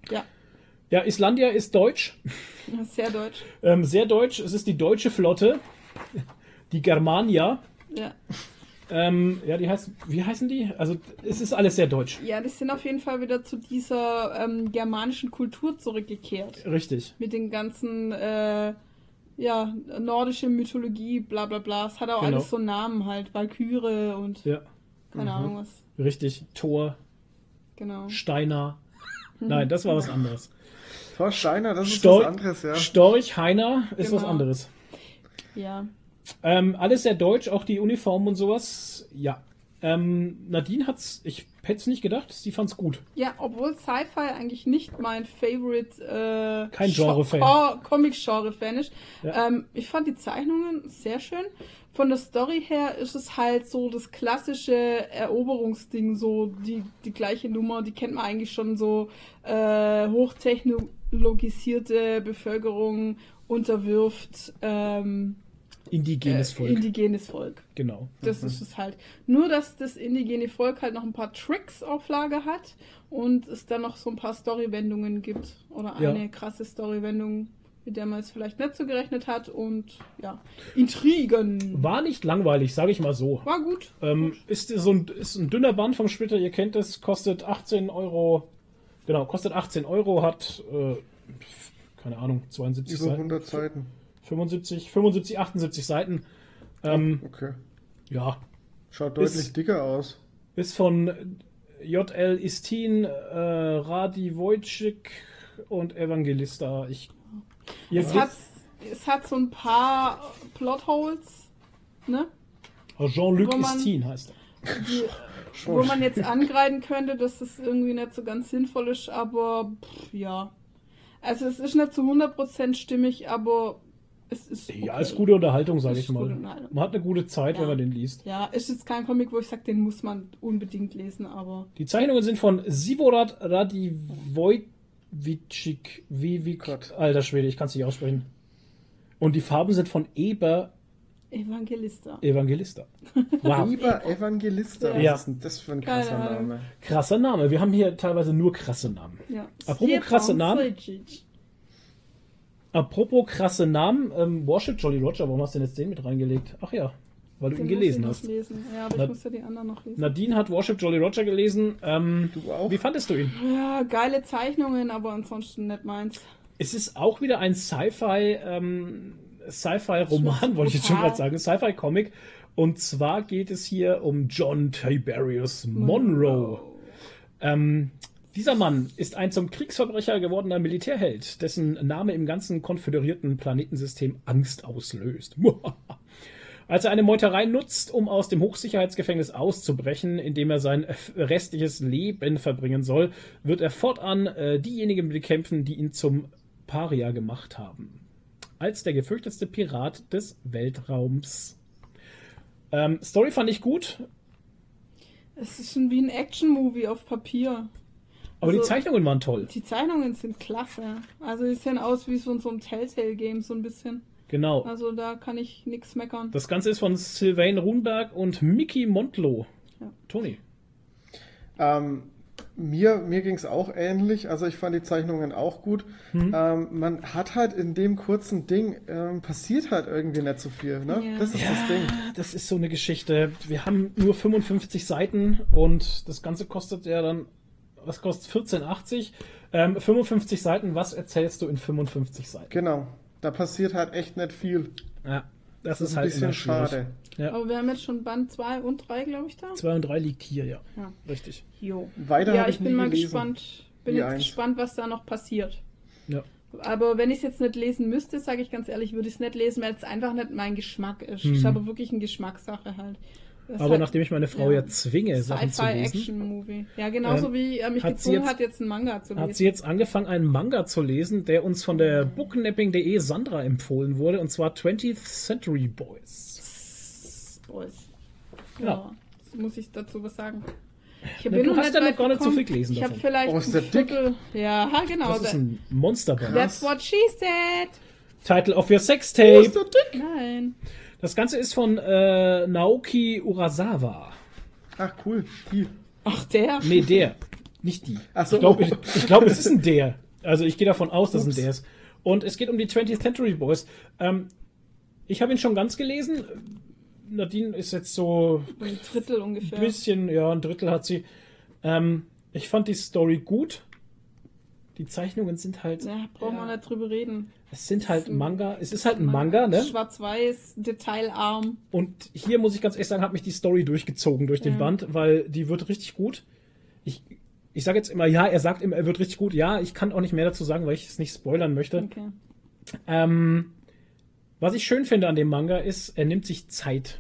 Ja. Ja, Islandia ist deutsch. Sehr deutsch. ähm, sehr deutsch. Es ist die deutsche Flotte. Die Germania. Ja. Ähm, ja, die heißt, wie heißen die? Also es ist alles sehr deutsch. Ja, die sind auf jeden Fall wieder zu dieser ähm, germanischen Kultur zurückgekehrt. Richtig. Mit den ganzen, äh, ja, nordische Mythologie, bla bla bla. Es hat auch genau. alles so Namen halt, Valkyrie und ja. keine mhm. Ahnung was. Richtig, Thor. Genau. Steiner. Nein, das war was anderes. Thor Steiner, das ist Stor was anderes, ja. Storch Heiner ist genau. was anderes. Ja. Ähm, alles sehr deutsch, auch die Uniformen und sowas. Ja. Ähm, Nadine hat's, ich hätte es nicht gedacht, sie fand's gut. Ja, obwohl Sci-Fi eigentlich nicht mein Favorite äh, Kein Genre-Fan. Oh, Comic-Genre-Fan ist. Ja. Ähm, ich fand die Zeichnungen sehr schön. Von der Story her ist es halt so das klassische Eroberungsding, so die, die gleiche Nummer, die kennt man eigentlich schon so äh, hochtechnologisierte Bevölkerung unterwirft ähm, Indigenes äh, Volk. Indigenes Volk. Genau. Das mhm. ist es halt. Nur, dass das indigene Volk halt noch ein paar Tricks auf Lager hat und es dann noch so ein paar Storywendungen gibt. Oder eine ja. krasse Storywendung, mit der man es vielleicht nicht so gerechnet hat. Und ja, Intrigen. War nicht langweilig, sage ich mal so. War gut. Ähm, gut. Ist so ein, ist ein dünner Band vom Splitter, ihr kennt es, kostet 18 Euro. Genau, kostet 18 Euro, hat, äh, keine Ahnung, 72 Über 100 Seiten. Seiten. 75, 75, 78 Seiten. Ähm, okay. Ja. Schaut deutlich ist, dicker aus. Ist von JL Istin, äh, Radi Wojcik und Evangelista. Ich, es, hat, es hat so ein paar Plotholes, ne? Oh, Jean-Luc Istin heißt er. Die, wo man jetzt angreifen könnte, dass das irgendwie nicht so ganz sinnvoll ist, aber pff, ja. Also es ist nicht zu 100% stimmig, aber es ist. Okay. Ja, ist gute Unterhaltung, sage ich mal. Man hat eine gute Zeit, ja. wenn man den liest. Ja, ist jetzt kein Comic, wo ich sage, den muss man unbedingt lesen, aber. Die Zeichnungen sind von Sivorad Radivojcik. Wie, wie, Gott. Alter Schwede, ich kann es nicht aussprechen. Und die Farben sind von Eber Evangelista. Evangelista. Wow. Eber Evangelista. Ja. Was ist denn das für ein krasser Name? Krasser Name. Wir haben hier teilweise nur krasse Namen. Ja. Apropos krasse Namen. Apropos krasse Namen, ähm, Warship Jolly Roger, warum hast du denn jetzt den mit reingelegt? Ach ja, weil du den ihn gelesen hast. Lesen. Ja, aber Na, ich muss ja die anderen noch lesen. Nadine hat Warship Jolly Roger gelesen. Ähm, du auch? Wie fandest du ihn? Ja, geile Zeichnungen, aber ansonsten nicht meins. Es ist auch wieder ein Sci-Fi, ähm, Sci-Fi-Roman, wollte ich jetzt schon gerade sagen, Sci-Fi-Comic. Und zwar geht es hier um John Tiberius Monroe. Monroe. Ähm, dieser Mann ist ein zum Kriegsverbrecher gewordener Militärheld, dessen Name im ganzen konföderierten Planetensystem Angst auslöst. Als er eine Meuterei nutzt, um aus dem Hochsicherheitsgefängnis auszubrechen, in dem er sein restliches Leben verbringen soll, wird er fortan äh, diejenigen bekämpfen, die ihn zum Paria gemacht haben. Als der gefürchtetste Pirat des Weltraums. Ähm, Story fand ich gut. Es ist schon wie ein Action-Movie auf Papier. Aber also, die Zeichnungen waren toll. Die Zeichnungen sind klasse. Also die sehen aus wie so in so einem Telltale-Game so ein bisschen. Genau. Also da kann ich nichts meckern. Das Ganze ist von Sylvain Runberg und Mickey Montlo. Ja. Toni. Ähm, mir mir ging es auch ähnlich. Also ich fand die Zeichnungen auch gut. Mhm. Ähm, man hat halt in dem kurzen Ding, ähm, passiert halt irgendwie nicht so viel. Ne? Ja. Das ist ja, das Ding. Das ist so eine Geschichte. Wir haben nur 55 Seiten und das Ganze kostet ja dann was kostet 14,80? Ähm, 55 Seiten, was erzählst du in 55 Seiten? Genau, da passiert halt echt nicht viel. Ja, das, das ist, ist halt ein bisschen schade. Ja. Aber wir haben jetzt schon Band 2 und 3, glaube ich, da. 2 und 3 liegt hier, ja. ja. Richtig. Jo. Weiter ja, ich, ich bin mal gelesen. gespannt. Bin jetzt gespannt, was da noch passiert. Ja. Aber wenn ich es jetzt nicht lesen müsste, sage ich ganz ehrlich, würde ich es nicht lesen, weil es einfach nicht mein Geschmack ist. Mhm. Es ist aber wirklich eine Geschmackssache halt. aber halt, nachdem ich meine Frau ja, ja zwinge, Sachen zu lesen. Action-Movie. Ja, genauso ähm, wie er mich gezwungen jetzt, hat, jetzt einen Manga zu lesen. Hat sie jetzt angefangen, einen Manga zu lesen, der uns von der booknapping.de Sandra empfohlen wurde, und zwar 20th Century Boys. Boys. Genau. Ja, muss ich dazu was sagen. Ich Na, du hast ja noch gar nicht so viel gelesen Ich habe vielleicht oh, ist der dick? Ja, genau. Das ist ein Monsterband. That's what she said. Title of your sex tape. Oh, ist der dick? Nein. Das Ganze ist von äh, Naoki Urasawa. Ach, cool. Die. Ach, der? Nee, der. Nicht die. Ach so. Ich glaube, glaub, es ist ein der. Also ich gehe davon aus, dass es ein der ist. Und es geht um die 20th Century Boys. Ähm, ich habe ihn schon ganz gelesen. Nadine ist jetzt so ein Drittel ungefähr. Ein bisschen, ja, ein Drittel hat sie. Ähm, ich fand die Story gut. Die Zeichnungen sind halt. Ja, brauchen wir nicht drüber reden. Es sind halt Manga. Es ist halt ein Manga, ne? Schwarz-Weiß, detailarm. Und hier muss ich ganz ehrlich sagen, hat mich die Story durchgezogen durch den ja. Band, weil die wird richtig gut. Ich, ich sage jetzt immer, ja, er sagt immer, er wird richtig gut. Ja, ich kann auch nicht mehr dazu sagen, weil ich es nicht spoilern möchte. Okay. Ähm, was ich schön finde an dem Manga ist, er nimmt sich Zeit.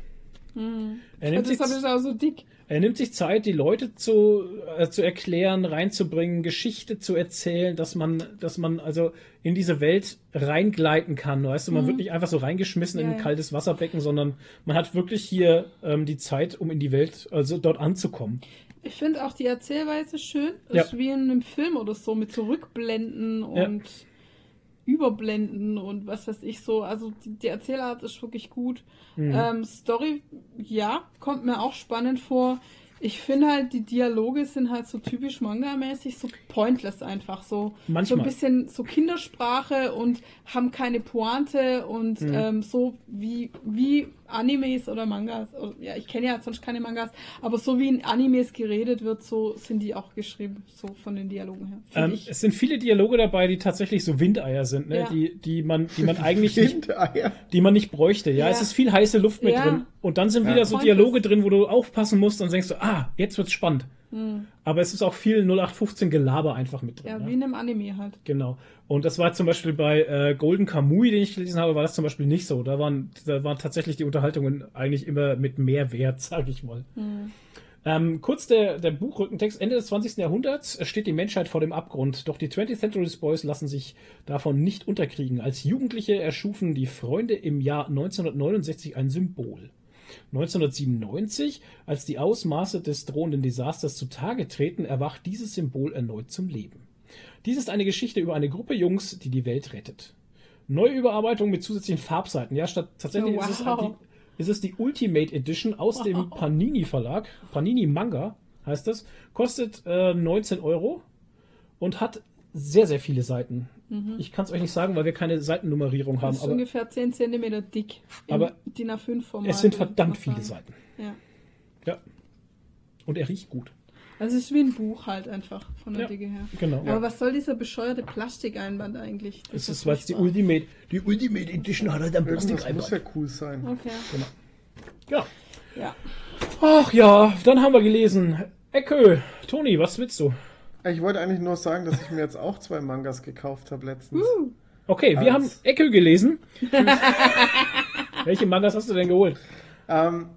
Hm. Er nimmt sich, ist auch so dick. Er nimmt sich Zeit, die Leute zu, äh, zu erklären, reinzubringen, Geschichte zu erzählen, dass man, dass man also in diese Welt reingleiten kann. Weißt du, man mhm. wird nicht einfach so reingeschmissen ja, in ein kaltes Wasserbecken, sondern man hat wirklich hier ähm, die Zeit, um in die Welt, also dort anzukommen. Ich finde auch die Erzählweise schön. Ja. ist wie in einem Film oder so mit Zurückblenden und ja. Überblenden und was weiß ich so. Also die, die Erzählart ist wirklich gut. Mhm. Ähm, Story, ja, kommt mir auch spannend vor. Ich finde halt, die Dialoge sind halt so typisch Manga-mäßig, so pointless einfach. So, Manchmal. so ein bisschen so Kindersprache und haben keine Pointe und mhm. ähm, so wie, wie Animes oder Mangas. Oder, ja, ich kenne ja sonst keine Mangas, aber so wie in Animes geredet wird, so sind die auch geschrieben, so von den Dialogen her. Ähm, es sind viele Dialoge dabei, die tatsächlich so Windeier sind, ne? Ja. die, die man, die man eigentlich nicht, die man nicht bräuchte. Ja, ja. es ist viel heiße Luft mit ja. drin. Und dann sind wieder so Dialoge drin, wo du aufpassen musst und denkst du, ah, jetzt wird's spannend. Hm. Aber es ist auch viel 0815 Gelaber einfach mit drin. Ja, ja, wie in einem Anime halt. Genau. Und das war zum Beispiel bei äh, Golden Kamui, den ich gelesen habe, war das zum Beispiel nicht so. Da waren, da waren tatsächlich die Unterhaltungen eigentlich immer mit Mehrwert, sage ich mal. Hm. Ähm, kurz der, der Buchrückentext. Ende des 20. Jahrhunderts steht die Menschheit vor dem Abgrund, doch die 20th Century Boys lassen sich davon nicht unterkriegen. Als Jugendliche erschufen die Freunde im Jahr 1969 ein Symbol. 1997, als die Ausmaße des drohenden Desasters zutage treten, erwacht dieses Symbol erneut zum Leben. Dies ist eine Geschichte über eine Gruppe Jungs, die die Welt rettet. Neue Überarbeitung mit zusätzlichen Farbseiten. Ja, statt tatsächlich oh, wow. ist, es halt die, ist es die Ultimate Edition aus wow. dem Panini Verlag. Panini Manga heißt das. Kostet äh, 19 Euro und hat sehr, sehr viele Seiten. Mhm. Ich kann es euch nicht sagen, weil wir keine Seitennummerierung haben. Das ist aber, ungefähr 10 cm dick. Aber DIN A5-Format. Es sind verdammt viele Seiten. Ja. Ja. Und er riecht gut. Also es ist wie ein Buch halt einfach von der ja, Dicke her. Genau. Aber ja. was soll dieser bescheuerte Plastikeinband eigentlich? Das es ist, weil die Ultimate, die Ultimate Edition hat halt ein Plastikeinband. Das muss ja cool sein. Okay. Genau. Ja. Ja. Ach ja, dann haben wir gelesen. Ecke, Toni, was willst du? Ich wollte eigentlich nur sagen, dass ich mir jetzt auch zwei Mangas gekauft habe letztens. Uh. Okay, wir haben Ecke gelesen. Welche Mangas hast du denn geholt? Ähm,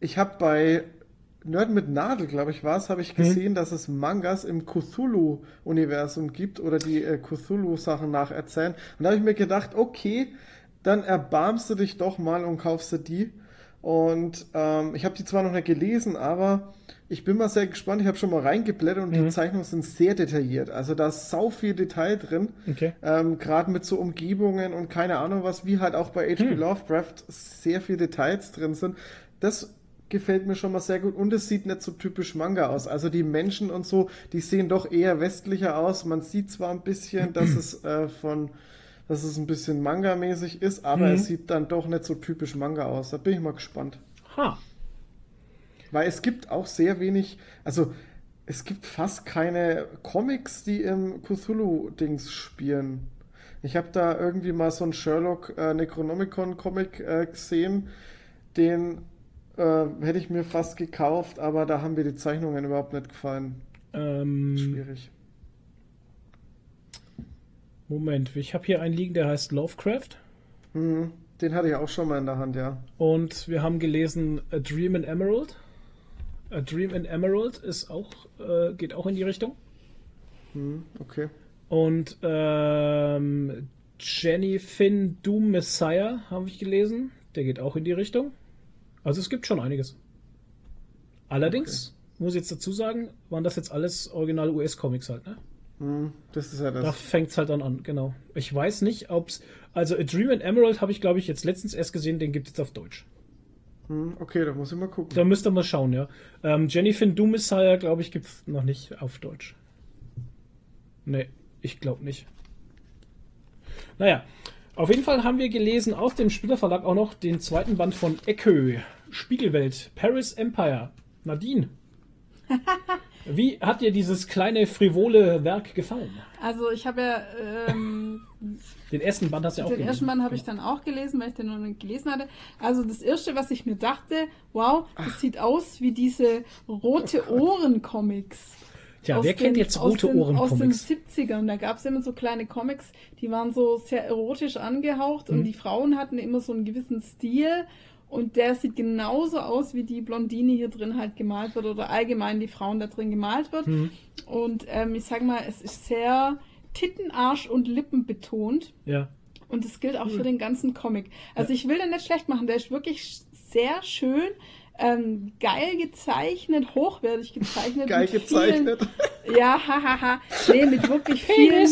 ich habe bei Nerd mit Nadel, glaube ich, war es, habe ich hm. gesehen, hm. dass es Mangas im Cthulhu-Universum gibt oder die äh, Cthulhu-Sachen nacherzählen. Und da habe ich mir gedacht, okay, dann erbarmst du dich doch mal und kaufst du die. Und ähm, ich habe die zwar noch nicht gelesen, aber ich bin mal sehr gespannt. Ich habe schon mal reingeblättert und mhm. die Zeichnungen sind sehr detailliert. Also da ist sau viel Detail drin. Okay. Ähm, Gerade mit so Umgebungen und keine Ahnung was, wie halt auch bei H.P. Mhm. Lovecraft sehr viel Details drin sind. Das gefällt mir schon mal sehr gut und es sieht nicht so typisch Manga aus. Also die Menschen und so, die sehen doch eher westlicher aus. Man sieht zwar ein bisschen, dass es äh, von dass es ein bisschen Manga-mäßig ist, aber mhm. es sieht dann doch nicht so typisch Manga aus. Da bin ich mal gespannt. Ha. Weil es gibt auch sehr wenig, also es gibt fast keine Comics, die im Cthulhu-Dings spielen. Ich habe da irgendwie mal so einen Sherlock äh, Necronomicon-Comic äh, gesehen, den äh, hätte ich mir fast gekauft, aber da haben mir die Zeichnungen überhaupt nicht gefallen. Ähm, Schwierig. Moment, ich habe hier einen liegen, der heißt Lovecraft. Mhm. Den hatte ich auch schon mal in der Hand, ja. Und wir haben gelesen A Dream in Emerald. A Dream in Emerald ist auch, äh, geht auch in die Richtung. Hm, okay. Und ähm, Jenny Finn Doom Messiah habe ich gelesen. Der geht auch in die Richtung. Also es gibt schon einiges. Allerdings, okay. muss ich jetzt dazu sagen, waren das jetzt alles original US-Comics halt, ne? Hm, das ist ja das. Da fängt es halt dann an, genau. Ich weiß nicht, ob es. Also A Dream in Emerald habe ich, glaube ich, jetzt letztens erst gesehen, den gibt es jetzt auf Deutsch. Hm, okay, da muss ich mal gucken. Da müsst ihr mal schauen, ja. Ähm, Jennifer Doom Messiah, glaube ich, gibt es noch nicht auf Deutsch. Nee, ich glaube nicht. Naja, auf jeden Fall haben wir gelesen aus dem Spielerverlag auch noch den zweiten Band von Echo, Spiegelwelt, Paris Empire. Nadine. Wie hat dir dieses kleine frivole Werk gefallen? Also ich habe ja ähm, den ersten Band hast du ja auch gelesen. Den ersten Band habe ich dann auch gelesen, weil ich den noch nicht gelesen hatte. Also das erste, was ich mir dachte, wow, das Ach. sieht aus wie diese rote Ohren Comics. Tja, wer den, kennt jetzt rote Ohren Comics? Aus den 70ern, da gab es immer so kleine Comics, die waren so sehr erotisch angehaucht mhm. und die Frauen hatten immer so einen gewissen Stil und der sieht genauso aus, wie die Blondine hier drin halt gemalt wird oder allgemein die Frauen da drin gemalt wird. Mhm. Und ähm, ich sag mal, es ist sehr Titten, Arsch und Lippen betont. Ja. Und das gilt auch cool. für den ganzen Comic. Also ja. ich will den nicht schlecht machen, der ist wirklich sehr schön ähm, geil gezeichnet, hochwertig gezeichnet. Geil gezeichnet. Vielen, ja, hahaha. Ha, ha. Nee, mit wirklich vielen,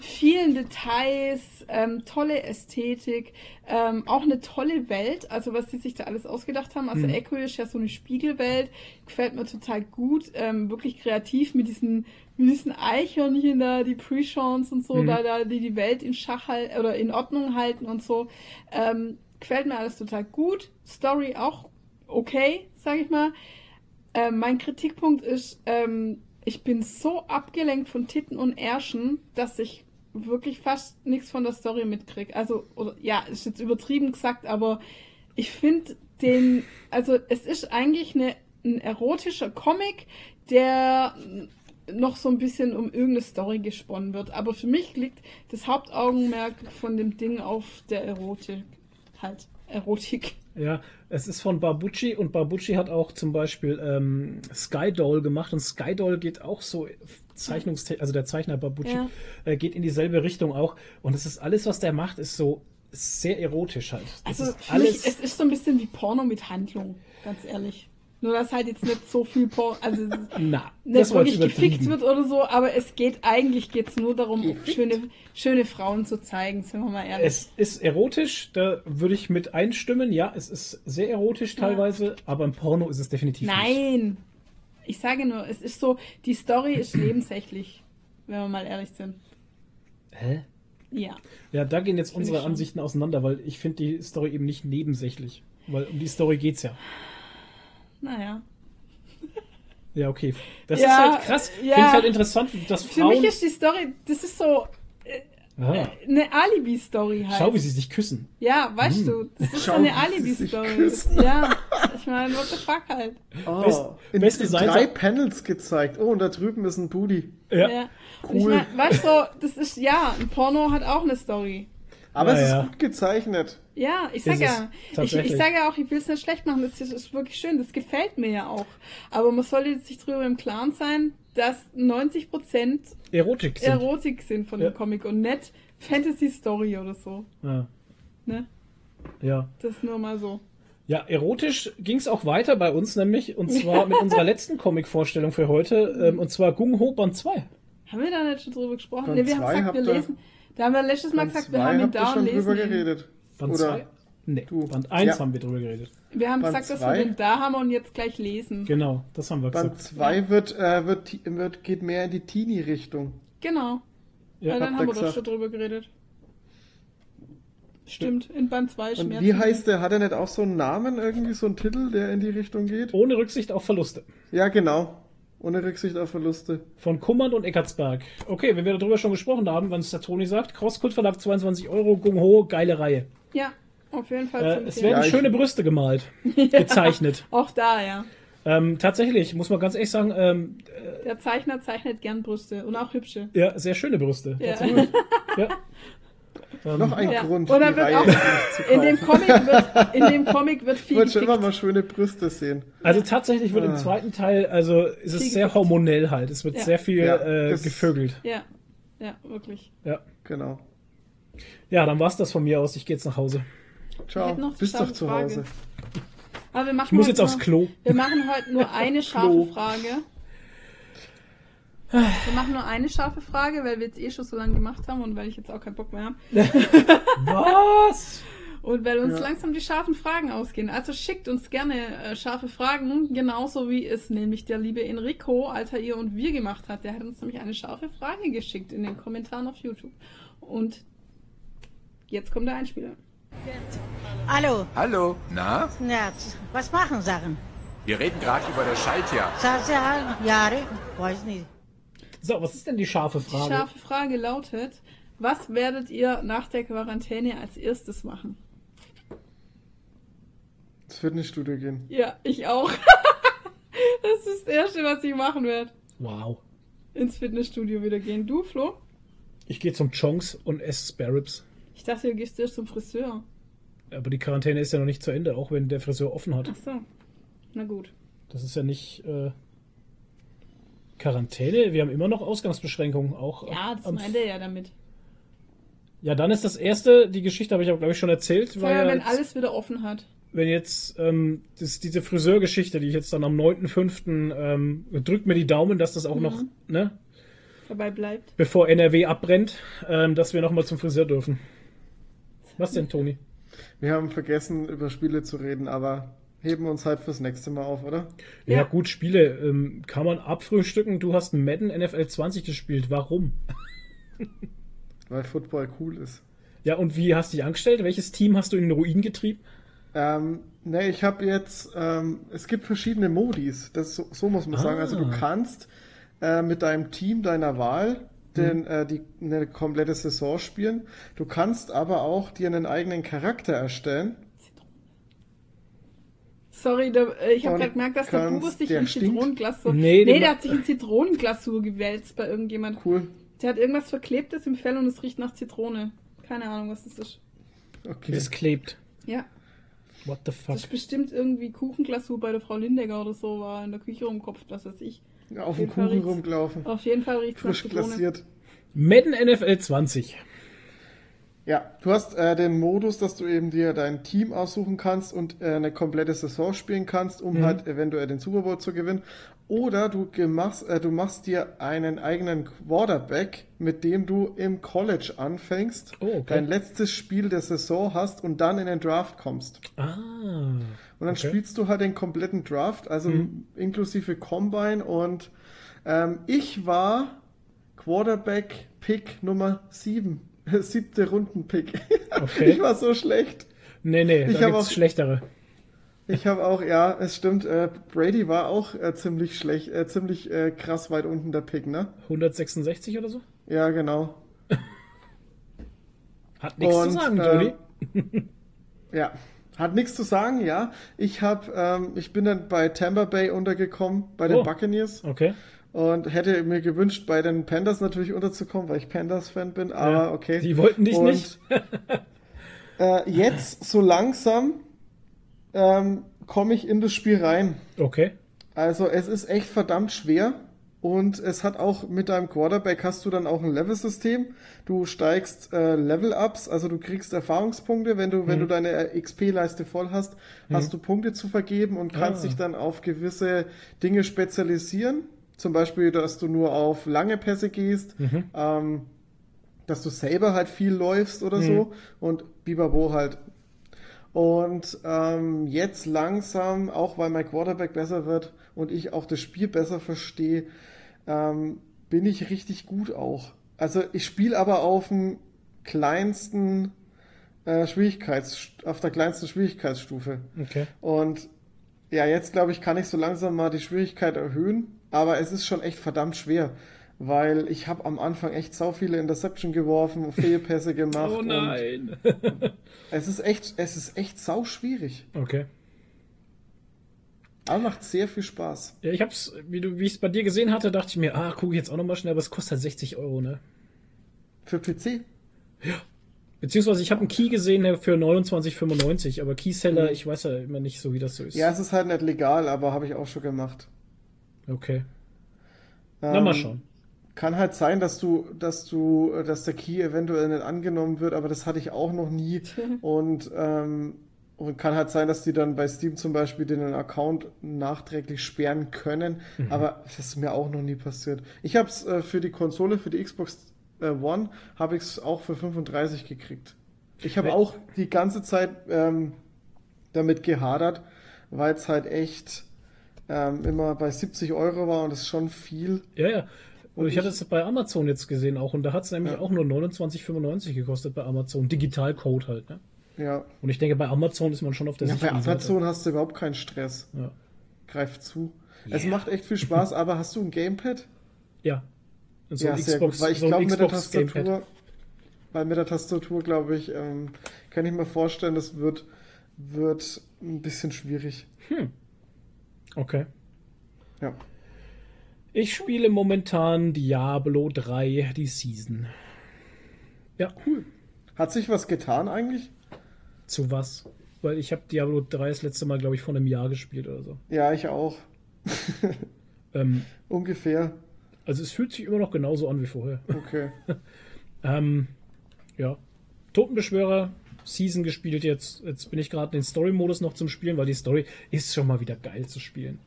vielen Details, ähm, tolle Ästhetik, ähm, auch eine tolle Welt, also was die sich da alles ausgedacht haben. Also mhm. Echo ist ja so eine Spiegelwelt, gefällt mir total gut, ähm, wirklich kreativ mit diesen mit diesen Eichhörnchen da, die Pre-Chance und so, mhm. da, da, die die Welt in Schach halten oder in Ordnung halten und so. Ähm, gefällt mir alles total gut. Story auch okay, sage ich mal. Ähm, mein Kritikpunkt ist, ähm, ich bin so abgelenkt von Titten und Ärschen, dass ich wirklich fast nichts von der Story mitkriege. Also, oder, ja, ist jetzt übertrieben gesagt, aber ich finde den, also es ist eigentlich eine, ein erotischer Comic, der noch so ein bisschen um irgendeine Story gesponnen wird. Aber für mich liegt das Hauptaugenmerk von dem Ding auf der Erotik. Halt, Erotik. Ja, es ist von Barbucci und Barbucci hat auch zum Beispiel ähm, Skydoll gemacht und Skydoll geht auch so Zeichnungstechnik, also der Zeichner Barbucci ja. äh, geht in dieselbe Richtung auch und es ist alles, was der macht, ist so sehr erotisch halt. Das also ist alles mich, es ist so ein bisschen wie Porno mit Handlung, ganz ehrlich. Nur dass halt jetzt nicht so viel Porn, also Na, nicht wirklich gefickt wird oder so, aber es geht eigentlich geht's nur darum, schöne, schöne Frauen zu zeigen, sind wir mal ehrlich. Es ist erotisch, da würde ich mit einstimmen, ja, es ist sehr erotisch teilweise, ja. aber im Porno ist es definitiv Nein. nicht. Nein! Ich sage nur, es ist so, die Story ist nebensächlich, wenn wir mal ehrlich sind. Hä? Ja. Ja, da gehen jetzt unsere Ansichten auseinander, weil ich finde die Story eben nicht nebensächlich. Weil um die Story geht's ja. Naja. Ja, okay. Das ja, ist halt krass. Ja. Finde ich halt interessant, dass Frauen... Für mich ist die Story, das ist so äh, eine Alibi-Story halt. Schau, wie sie sich küssen. Ja, weißt hm. du, das ist Schau, so eine Alibi-Story. Ja, ich meine, what the fuck halt. Oh, Best, in, beste in drei Panels gezeigt. Oh, und da drüben ist ein Booty. Ja. ja. Cool. Ich mein, weißt du, das ist, ja, ein Porno hat auch eine Story. Aber ja, es ist ja. gut gezeichnet. Ja, ich sage ja, ich, ich sage ja auch, ich will es nicht schlecht machen, das ist wirklich schön, das gefällt mir ja auch. Aber man sollte sich darüber im Klaren sein, dass 90% Erotik sind, Erotik sind von ja. dem Comic und nicht Fantasy Story oder so. Ja. Ne? Ja. Das ist nur mal so. Ja, erotisch ging es auch weiter bei uns, nämlich, und zwar mit unserer letzten Comic-Vorstellung für heute, ähm, und zwar Gung Ho Band 2. Haben wir da nicht schon drüber gesprochen? Band ne, wir haben gesagt, wir lesen. Da haben wir letztes Mal gesagt, wir haben ihn da und lesen. Drüber geredet. Band 2? Nee, du. Band 1 ja. haben wir drüber geredet. Wir haben Band gesagt, zwei? dass wir den da haben und jetzt gleich lesen. Genau, das haben wir Band gesagt. Band 2 ja. wird, äh, wird, wird, geht mehr in die Teenie-Richtung. Genau. Ja, dann haben wir doch schon drüber geredet. Stimmt, in Band 2 Und wie heißt der? Hat er nicht auch so einen Namen, irgendwie so einen Titel, der in die Richtung geht? Ohne Rücksicht auf Verluste. Ja, genau. Ohne Rücksicht auf Verluste. Von Kummern und Eckartsberg. Okay, wenn wir darüber schon gesprochen haben, wenn es der Toni sagt, Crosskult Verlag 22 Euro, Gung Ho, geile Reihe. Ja, auf jeden Fall. Äh, es werden ja, schöne Brüste gemalt, gezeichnet. Auch da, ja. Ähm, tatsächlich, muss man ganz ehrlich sagen. Ähm, äh, der Zeichner zeichnet gern Brüste und auch hübsche. Ja, sehr schöne Brüste. Ja. ja. Ähm, Noch ein ja. Grund, Oder die Reihe auch, in dem Comic wird, in dem Comic wird viel. Ich wollte schon immer mal schöne Brüste sehen. Also tatsächlich wird ah. im zweiten Teil, also ist es sehr gefickt. hormonell halt. Es wird ja. sehr viel ja, äh, gevögelt. Ja, ja, wirklich. Ja, genau. Ja, dann war's das von mir aus. Ich gehe jetzt nach Hause. Ciao. Bist doch zu Frage. Hause. Aber wir machen ich muss jetzt nur, aufs Klo. Wir machen heute nur eine scharfe Frage. Wir machen nur eine scharfe Frage, weil wir jetzt eh schon so lange gemacht haben und weil ich jetzt auch keinen Bock mehr habe. Was? Und weil uns ja. langsam die scharfen Fragen ausgehen. Also schickt uns gerne äh, scharfe Fragen, genauso wie es nämlich der liebe Enrico, Alter ihr und wir gemacht hat. Der hat uns nämlich eine scharfe Frage geschickt in den Kommentaren auf YouTube. Und jetzt kommt der Einspieler. Hallo. Hallo. Na? Na, was machen Sachen? Wir reden gerade über das Schaltjahr. Schaltjahr, Jahre, weiß nicht. So, was ist denn die scharfe Frage? Die scharfe Frage lautet, was werdet ihr nach der Quarantäne als erstes machen? Ins Fitnessstudio gehen. Ja, ich auch. das ist das Erste, was ich machen werde. Wow. Ins Fitnessstudio wieder gehen. Du, Flo? Ich gehe zum Chongs und esse Spare Ribs. Ich dachte, du gehst erst zum Friseur. Aber die Quarantäne ist ja noch nicht zu Ende, auch wenn der Friseur offen hat. Ach so. Na gut. Das ist ja nicht äh, Quarantäne. Wir haben immer noch Ausgangsbeschränkungen. Auch ja, das meint er ja damit. Ja, dann ist das erste, die Geschichte habe ich auch, glaube ich, schon erzählt. Ja, wenn jetzt, alles wieder offen hat. Wenn jetzt ähm, das, diese Friseurgeschichte, die ich jetzt dann am 9.5. Ähm, drückt mir die Daumen, dass das auch mhm. noch ne, dabei bleibt. Bevor NRW abbrennt, ähm, dass wir nochmal zum Friseur dürfen. Was denn, Toni? Wir haben vergessen, über Spiele zu reden, aber heben wir uns halt fürs nächste Mal auf, oder? Ja, ja. gut, Spiele ähm, kann man abfrühstücken. Du hast Madden NFL 20 gespielt. Warum? Weil Football cool ist. Ja, und wie hast du dich angestellt? Welches Team hast du in den Ruin getrieben? Ähm, ne, ich habe jetzt, ähm, es gibt verschiedene Modis, das so, so muss man ah. sagen. Also du kannst äh, mit deinem Team deiner Wahl den, mhm. äh, die, eine komplette Saison spielen. Du kannst aber auch dir einen eigenen Charakter erstellen. Sorry, der, äh, ich habe gerade gemerkt, dass der Bubus sich in Zitronenglasur. Nee, nee der hat sich in Zitronenglasur gewälzt bei irgendjemand. Cool. Der hat irgendwas Verklebtes im Fell und es riecht nach Zitrone. Keine Ahnung, was das ist. Okay. Das klebt. Ja. What the fuck? Das ist bestimmt irgendwie Kuchenglasur bei der Frau Lindegger oder so, war in der Küche rumkopft, was weiß ich. Ja, auf, auf dem Kuchen rumgelaufen. Auf jeden Fall riecht es Frisch glasiert. Madden NFL 20. Ja, du hast äh, den Modus, dass du eben dir dein Team aussuchen kannst und äh, eine komplette Saison spielen kannst, um mhm. halt eventuell den Super Bowl zu gewinnen. Oder du machst, äh, du machst dir einen eigenen Quarterback, mit dem du im College anfängst, oh, okay. dein letztes Spiel der Saison hast und dann in den Draft kommst. Ah. Und dann okay. spielst du halt den kompletten Draft, also mhm. inklusive Combine und ähm, ich war Quarterback Pick Nummer 7. Siebte Runden-Pick. Okay. Ich war so schlecht. Nee, nee, ich habe auch schlechtere. Ich habe auch, ja, es stimmt, äh, Brady war auch äh, ziemlich schlecht, äh, ziemlich äh, krass weit unten der Pick, ne? 166 oder so? Ja, genau. Hat nichts zu sagen, Toni. Ähm, ja, hat nichts zu sagen, ja. Ich habe, ähm, ich bin dann bei Tampa Bay untergekommen, bei den oh, Buccaneers. Okay und hätte mir gewünscht, bei den Pandas natürlich unterzukommen, weil ich Pandas-Fan bin, aber ja, okay. Die wollten dich und, nicht. äh, jetzt so langsam ähm, komme ich in das Spiel rein. Okay. Also es ist echt verdammt schwer und es hat auch mit deinem Quarterback hast du dann auch ein Level-System. Du steigst äh, Level-Ups, also du kriegst Erfahrungspunkte, wenn du, mhm. wenn du deine XP-Leiste voll hast, mhm. hast du Punkte zu vergeben und kannst ah. dich dann auf gewisse Dinge spezialisieren. Zum Beispiel, dass du nur auf lange Pässe gehst, mhm. ähm, dass du selber halt viel läufst oder mhm. so und Bibabo halt. Und ähm, jetzt langsam, auch weil mein Quarterback besser wird und ich auch das Spiel besser verstehe, ähm, bin ich richtig gut auch. Also ich spiele aber auf dem kleinsten äh, Schwierigkeits auf der kleinsten Schwierigkeitsstufe. Okay. Und ja, jetzt glaube ich, kann ich so langsam mal die Schwierigkeit erhöhen aber es ist schon echt verdammt schwer, weil ich habe am Anfang echt sau viele Interception geworfen, Fehlpässe gemacht. oh nein. es ist echt, es ist echt sau schwierig. Okay. Aber macht sehr viel Spaß. Ja, ich hab's, wie du, wie ich es bei dir gesehen hatte, dachte ich mir, ah, gucke ich jetzt auch nochmal schnell, aber es kostet halt 60 Euro, ne? Für PC? Ja. Beziehungsweise ich habe einen Key gesehen für 29,95, aber Keyseller, ich weiß ja immer nicht so, wie das so ist. Ja, es ist halt nicht legal, aber habe ich auch schon gemacht. Okay. Na, mal Ähm, schauen. Kann halt sein, dass du, dass du, äh, dass der Key eventuell nicht angenommen wird, aber das hatte ich auch noch nie. Und, ähm, und kann halt sein, dass die dann bei Steam zum Beispiel den Account nachträglich sperren können. Mhm. Aber das ist mir auch noch nie passiert. Ich habe es äh, für die Konsole, für die Xbox äh, One, habe ich es auch für 35 gekriegt. Ich habe auch die ganze Zeit ähm, damit gehadert, weil es halt echt ähm, immer bei 70 Euro war und das ist schon viel. Ja, ja. Und Und ich hatte es bei Amazon jetzt gesehen auch und da hat es nämlich Ja. auch nur 29,95 gekostet bei Amazon. Digitalcode halt, ne? Ja, Und ich denke, bei Amazon ist man schon auf der ja bei sicheren Seite. Amazon hast du überhaupt keinen Stress. Ja. Greif zu. Es Yeah. macht echt viel Spaß, aber hast du ein Gamepad? ja. Und so ja, ein sehr Xbox, gut. Weil ich so glaube, mit der Xbox Tastatur, Gamepad. weil mit der Tastatur, glaube ich, ähm, kann ich mir vorstellen, das wird, wird ein bisschen schwierig. Okay. Ja. Ich spiele momentan Diablo 3, die Season. Ja, cool. Hat sich was getan eigentlich? Zu was? Weil ich habe Diablo 3 das letzte Mal, glaube ich, vor einem Jahr gespielt oder so. Ja, ich auch. Ähm, Ungefähr. also es fühlt sich immer noch genauso an wie vorher. Okay. Ähm, ja. Totenbeschwörer, Season gespielt jetzt. Jetzt bin ich gerade in den Story-Modus noch zum Spielen, weil die Story ist schon mal wieder geil zu spielen.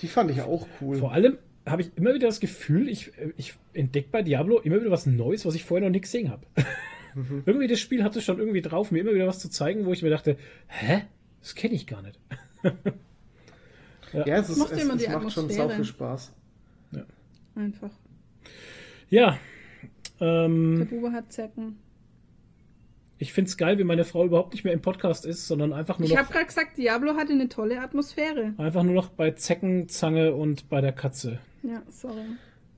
Die fand ich auch cool. Vor allem habe ich immer wieder das Gefühl, ich, ich entdecke bei Diablo immer wieder was Neues, was ich vorher noch nicht gesehen habe. irgendwie das Spiel hatte schon irgendwie drauf, mir immer wieder was zu zeigen, wo ich mir dachte, hä? Das kenne ich gar nicht. ja, es, ist, es, immer es die macht schon sau Atmosphäre. viel Spaß. Einfach. Ja. Der Ähm, Bube hat Zecken. Ich finde es geil, wie meine Frau überhaupt nicht mehr im Podcast ist, sondern einfach nur Ich noch, habe gerade gesagt, Diablo hatte eine tolle Atmosphäre. einfach nur noch bei Zecken, Zange und bei der Katze. Ja, sorry.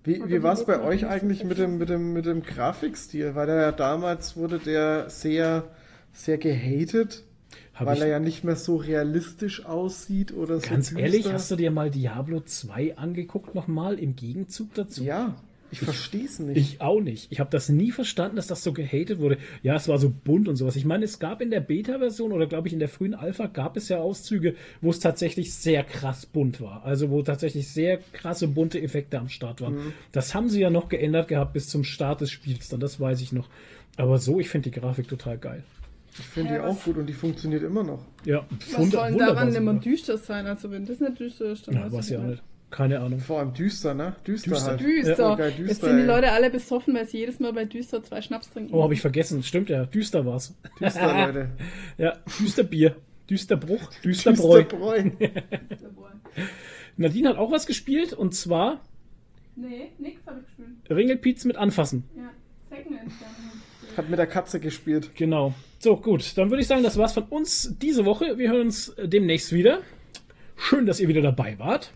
Wie, wie war es bei euch eigentlich mit dem, mit, dem, mit dem Grafikstil? Weil der ja damals wurde der sehr, sehr gehatet, Hab weil ich, er ja nicht mehr so realistisch aussieht oder so ganz ehrlich, hast du dir mal Diablo 2 angeguckt nochmal im Gegenzug dazu? Ja, ich verstehe es nicht. Ich auch nicht. Ich habe das nie verstanden, dass das so gehatet wurde. Ja, es war so bunt und sowas. Ich meine, es gab in der Beta-Version oder glaube ich in der frühen Alpha gab es ja Auszüge, wo es tatsächlich sehr krass bunt war. Also wo tatsächlich sehr krasse bunte Effekte am Start waren. Mhm. Das haben sie ja noch geändert gehabt bis zum Start des Spiels dann, das weiß ich noch. Aber so, ich finde die Grafik total geil. Ich finde Ja, die auch gut und die funktioniert immer noch. Ja, Was soll daran immer düster sein? Also wenn das nicht düster ist, dann Ja, weiß ich ja auch nicht. Keine Ahnung. Vor allem düster, ne? Düster, Düster. halt. Düster. Ja, geil, Jetzt düster, sind die ey. Leute alle besoffen, weil sie jedes Mal bei düster zwei Schnaps trinken. Oh, habe ich vergessen. Stimmt ja. Düster war's. Düster, Leute. Ja, düster Bier. Düster Bruch, düster Bräu. Bräu. Nadine hat auch was gespielt und zwar Nee, nix habe ich gespielt. Ringelpiez mit Anfassen. Ja, Second Hat mit der Katze gespielt. Genau. So, gut. Dann würde ich sagen, das war's von uns diese Woche. Wir hören uns demnächst wieder. Schön, dass ihr wieder dabei wart.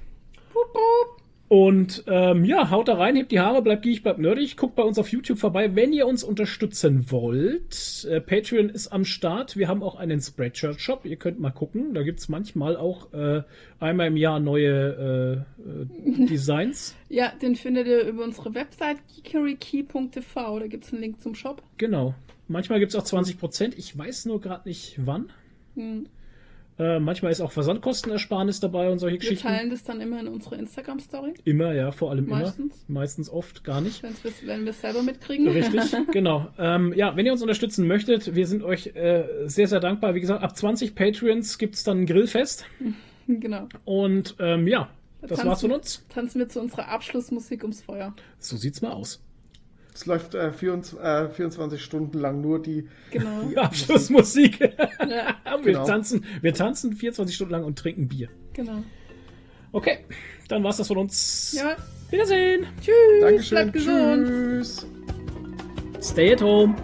Und ähm, ja, haut da rein, hebt die Haare, bleibt giech, bleibt nerdig. Guckt bei uns auf YouTube vorbei, wenn ihr uns unterstützen wollt. Äh, Patreon ist am Start. Wir haben auch einen Spreadshirt-Shop. Ihr könnt mal gucken. Da gibt's manchmal auch äh, einmal im Jahr neue äh, äh, Designs. Ja, den findet ihr über unsere Website geekerykey.tv. Da gibt es einen Link zum Shop. Genau. Manchmal gibt's auch 20%. Ich weiß nur gerade nicht wann. Hm. Äh, manchmal ist auch Versandkostenersparnis dabei und solche Wir Geschichten. teilen das dann immer in unsere Instagram-Story, Immer, ja, vor allem Meistens. immer. Meistens oft gar nicht. wenn wir es selber mitkriegen. Richtig, genau. Ähm, ja, wenn ihr uns unterstützen möchtet, wir sind euch äh, sehr, sehr dankbar. Wie gesagt, ab 20 Patreons gibt's dann ein Grillfest. genau. Und ähm, ja, das tanzen- war's von uns. Tanzen wir zu unserer Abschlussmusik ums Feuer. So sieht's mal aus. Es läuft äh, 24, äh, 24 Stunden lang nur die. Genau. Die Abschlussmusik. ja, wir, Genau. tanzen, wir tanzen 24 Stunden lang und trinken Bier. genau. Okay, dann war's das von uns. Ja, Wiedersehen. tschüss. Dankeschön. Bleibt gesund. Tschüss. Stay at home.